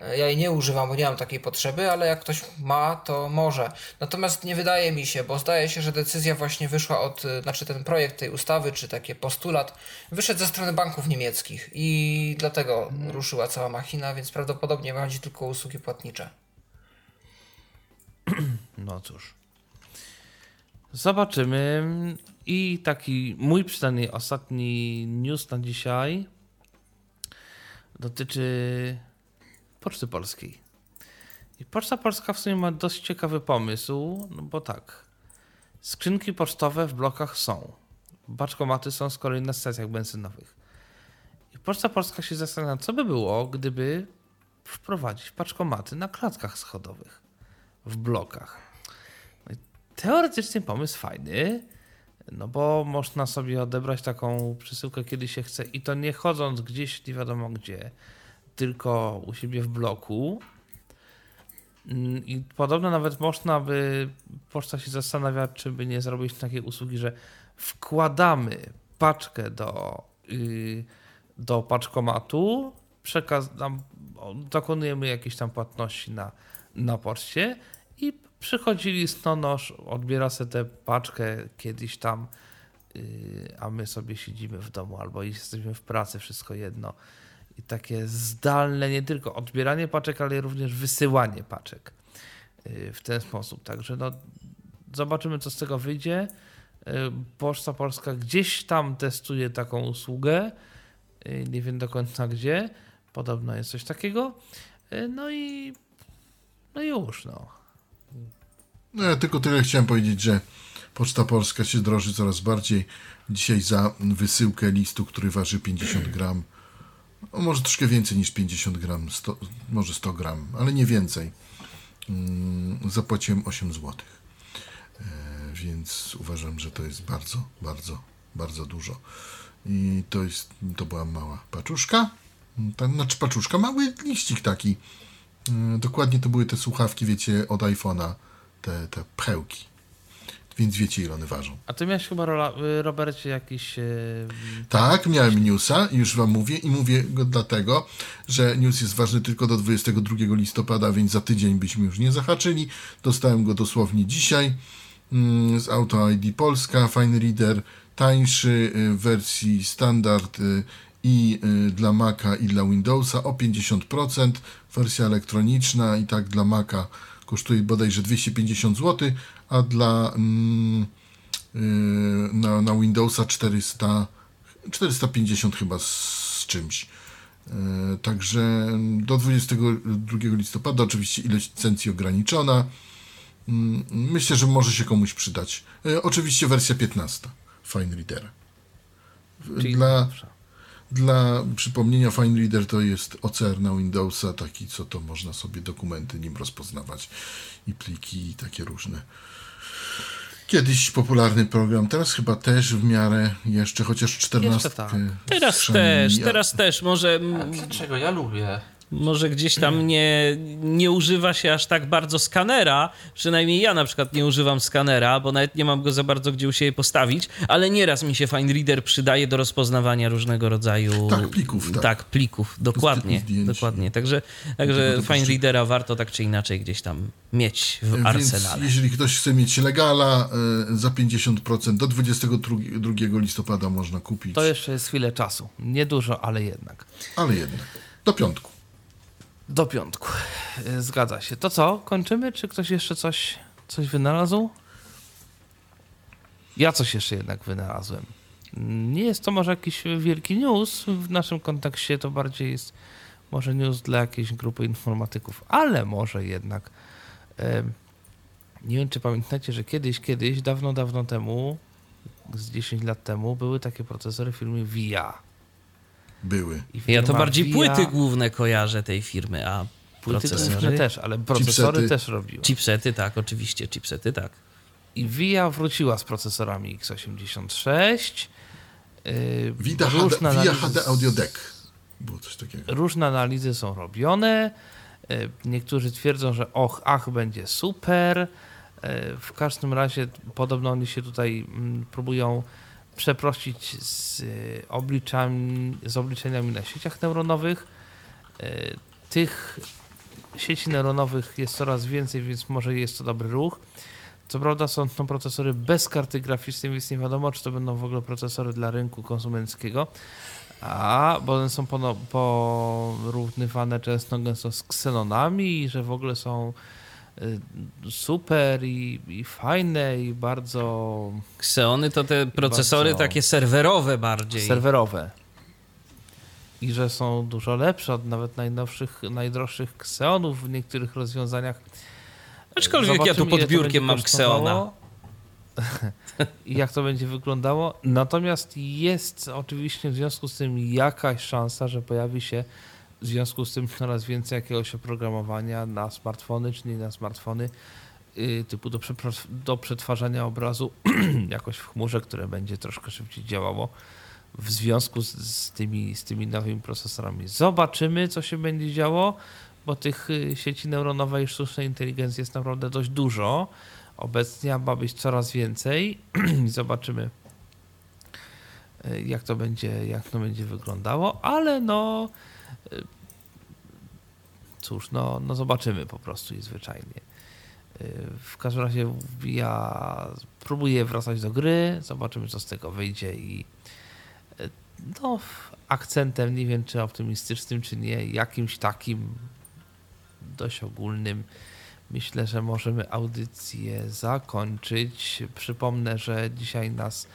Speaker 5: Ja jej nie używam, bo nie mam takiej potrzeby, ale jak ktoś ma, to może. Natomiast nie wydaje mi się, bo zdaje się, że decyzja właśnie wyszła od, yy, znaczy ten projekt tej ustawy, czy taki postulat, wyszedł ze strony banków niemieckich i dlatego hmm. ruszyła cała machina, więc prawdopodobnie chodzi tylko o usługi płatnicze.
Speaker 2: No cóż. Zobaczymy. I taki mój przynajmniej ostatni news na dzisiaj dotyczy Poczty Polskiej. I Poczta Polska w sumie ma dość ciekawy pomysł, no bo tak. Skrzynki pocztowe w blokach są. Baczkomaty są z kolei na stacjach benzynowych. I Poczta Polska się zastanawia, co by było, gdyby wprowadzić paczkomaty na klatkach schodowych w blokach. No teoretycznie pomysł fajny, no bo można sobie odebrać taką przesyłkę, kiedy się chce i to nie chodząc gdzieś nie wiadomo gdzie, tylko u siebie w bloku. Mm, I podobno nawet można by, poczta się zastanawia, czy by nie zrobić takiej usługi, że wkładamy paczkę do, yy, do paczkomatu, przekaz, dokonujemy jakieś tam płatności na, na poczcie i przychodzili stonosz, odbiera sobie tę paczkę kiedyś tam, yy, a my sobie siedzimy w domu albo jesteśmy w pracy, wszystko jedno. I takie zdalne nie tylko odbieranie paczek, ale również wysyłanie paczek yy, w ten sposób. Także no, zobaczymy, co z tego wyjdzie. Yy, Poczta Polska gdzieś tam testuje taką usługę. Yy, nie wiem do końca gdzie. Podobno jest coś takiego. No i no już, no.
Speaker 6: No ja tylko tyle chciałem powiedzieć, że Poczta Polska się droży coraz bardziej. Dzisiaj za wysyłkę listu, który waży 50 gram, no może troszkę więcej niż 50 gram, 100, może 100 gram, ale nie więcej, mm, zapłaciłem 8 zł. E, więc uważam, że to jest bardzo, bardzo, bardzo dużo. I to jest, to była mała paczuszka, ta, znaczy paczuszka, mały liścik taki, E, dokładnie to były te słuchawki, wiecie, od iPhone'a, te, te pchełki. Więc wiecie, ile one ważą.
Speaker 2: A ty miałeś chyba, Rola, y, Robercie, jakiś... Yy...
Speaker 6: Tak, miałem newsa, już wam mówię i mówię go dlatego, że news jest ważny tylko do 22 listopada, więc za tydzień byśmy już nie zahaczyli. Dostałem go dosłownie dzisiaj mm, z Auto ID Polska, Fine Reader, tańszy y, w wersji standard y, i dla Maca i dla Windowsa o 50%, wersja elektroniczna i tak dla Maca kosztuje bodajże 250 zł, a dla mm, yy, na, na Windowsa 400, 450 chyba z czymś. E, także do 22 listopada oczywiście ilość licencji ograniczona. Mm, Myślę, że może się komuś przydać. E, Oczywiście wersja 15 Fine Readera.
Speaker 2: Czyli
Speaker 6: Dla. Dla przypomnienia, Fine Reader to jest OCR na Windowsa, taki co to można sobie dokumenty nim rozpoznawać i pliki i takie różne. Kiedyś popularny program, teraz chyba też w miarę jeszcze, chociaż 14.
Speaker 2: tak.
Speaker 4: Teraz też, teraz też. Może,
Speaker 3: A dlaczego? Ja lubię.
Speaker 4: Może gdzieś tam nie, nie używa się aż tak bardzo skanera. Przynajmniej ja na przykład nie używam skanera, bo nawet nie mam go za bardzo gdzie u siebie postawić, ale nieraz mi się Fine Reader przydaje do rozpoznawania różnego rodzaju.
Speaker 6: Tak, plików, tak.
Speaker 4: Tak, plików, dokładnie. dokładnie. Także, także Fine Readera warto tak czy inaczej gdzieś tam mieć w
Speaker 6: Więc
Speaker 4: arsenale.
Speaker 6: jeżeli ktoś chce mieć legala e, za 50% do 22 listopada można kupić,
Speaker 2: To jeszcze jest chwilę czasu. Niedużo, ale jednak.
Speaker 6: ale jednak do piątku.
Speaker 2: Do piątku. Y, Zgadza się. To co? Kończymy? Czy ktoś jeszcze coś, coś wynalazł? Ja coś jeszcze jednak wynalazłem. Nie jest to może jakiś wielki news. W naszym kontekście to bardziej jest może news dla jakiejś grupy informatyków, ale może jednak. Nie wiem, czy pamiętacie, że kiedyś, kiedyś, dawno, dawno temu, z 10 lat temu, były takie procesory firmie VIA.
Speaker 6: Były.
Speaker 4: Ja to bardziej
Speaker 2: VIA
Speaker 4: płyty główne kojarzę tej firmy, a
Speaker 2: Płyty
Speaker 4: procesory,
Speaker 2: główne też, ale procesory
Speaker 6: Chipsety.
Speaker 2: też robiły.
Speaker 4: chipsety, tak, oczywiście, chipsety, tak.
Speaker 2: I VIA wróciła z procesorami x86. Yy,
Speaker 6: Vita
Speaker 2: różne
Speaker 6: HD, Via
Speaker 2: analizy-
Speaker 6: HD Audio Deck. Było coś takiego.
Speaker 2: Różne analizy są robione. Yy, Niektórzy twierdzą, że och, ach, będzie super. Yy, W każdym razie podobno oni się tutaj mm, próbują przeprościć z, obliczami, z obliczeniami na sieciach neuronowych. Yy, Tych sieci neuronowych jest coraz więcej, więc może jest to dobry ruch. Co prawda są to procesory bez karty graficznej, więc nie wiadomo, czy to będą w ogóle procesory dla rynku konsumenckiego. A, bo one są porównywane często gęsto z ksenonami i że w ogóle są super i, i fajne i bardzo
Speaker 4: Xeony to te procesory
Speaker 2: Bardzo-
Speaker 4: takie serwerowe bardziej.
Speaker 2: serwerowe. I że są dużo lepsze od nawet najnowszych, najdroższych kseonów w niektórych rozwiązaniach.
Speaker 4: Aczkolwiek ja tu
Speaker 2: Zobaczymy,
Speaker 4: pod biurkiem mam Xeona.
Speaker 2: I jak to będzie wyglądało. Natomiast jest oczywiście w związku z tym jakaś szansa, że pojawi się w związku z tym coraz więcej jakiegoś oprogramowania na smartfony, czy nie na smartfony, yy, typu do, do przetwarzania obrazu jakoś w chmurze, które będzie troszkę szybciej działało w związku z, z, tymi, z tymi nowymi procesorami. Zobaczymy, co się będzie działo, bo tych y, sieci neuronowej i sztucznej inteligencji jest naprawdę dość dużo. Obecnie ma być coraz więcej zobaczymy, y, jak to będzie, jak to będzie wyglądało, ale no y, cóż, no, no zobaczymy po prostu i zwyczajnie. Y, W każdym razie ja próbuję wracać do gry, zobaczymy co z tego wyjdzie i y, no akcentem, nie wiem czy optymistycznym, czy nie, jakimś takim dość ogólnym. Myślę, że możemy audycję zakończyć. Przypomnę, że dzisiaj nas y,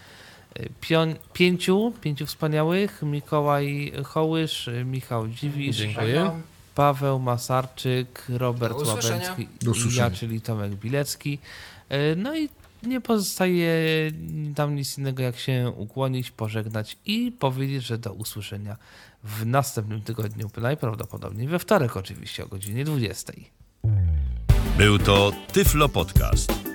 Speaker 2: pion- pięciu, pięciu wspaniałych, Mikołaj Hołysz, Michał Dziwisz,
Speaker 4: Dziękuję.
Speaker 2: Paweł Masarczyk, Robert. Łabęcki
Speaker 6: Do
Speaker 2: i ja, czyli Tomek Bilecki. Y, No i nie pozostaje nam nic innego, jak się ukłonić, pożegnać i powiedzieć, że do usłyszenia w następnym tygodniu, najprawdopodobniej we wtorek oczywiście o godzinie 20.
Speaker 1: Był to Tyflo Podcast.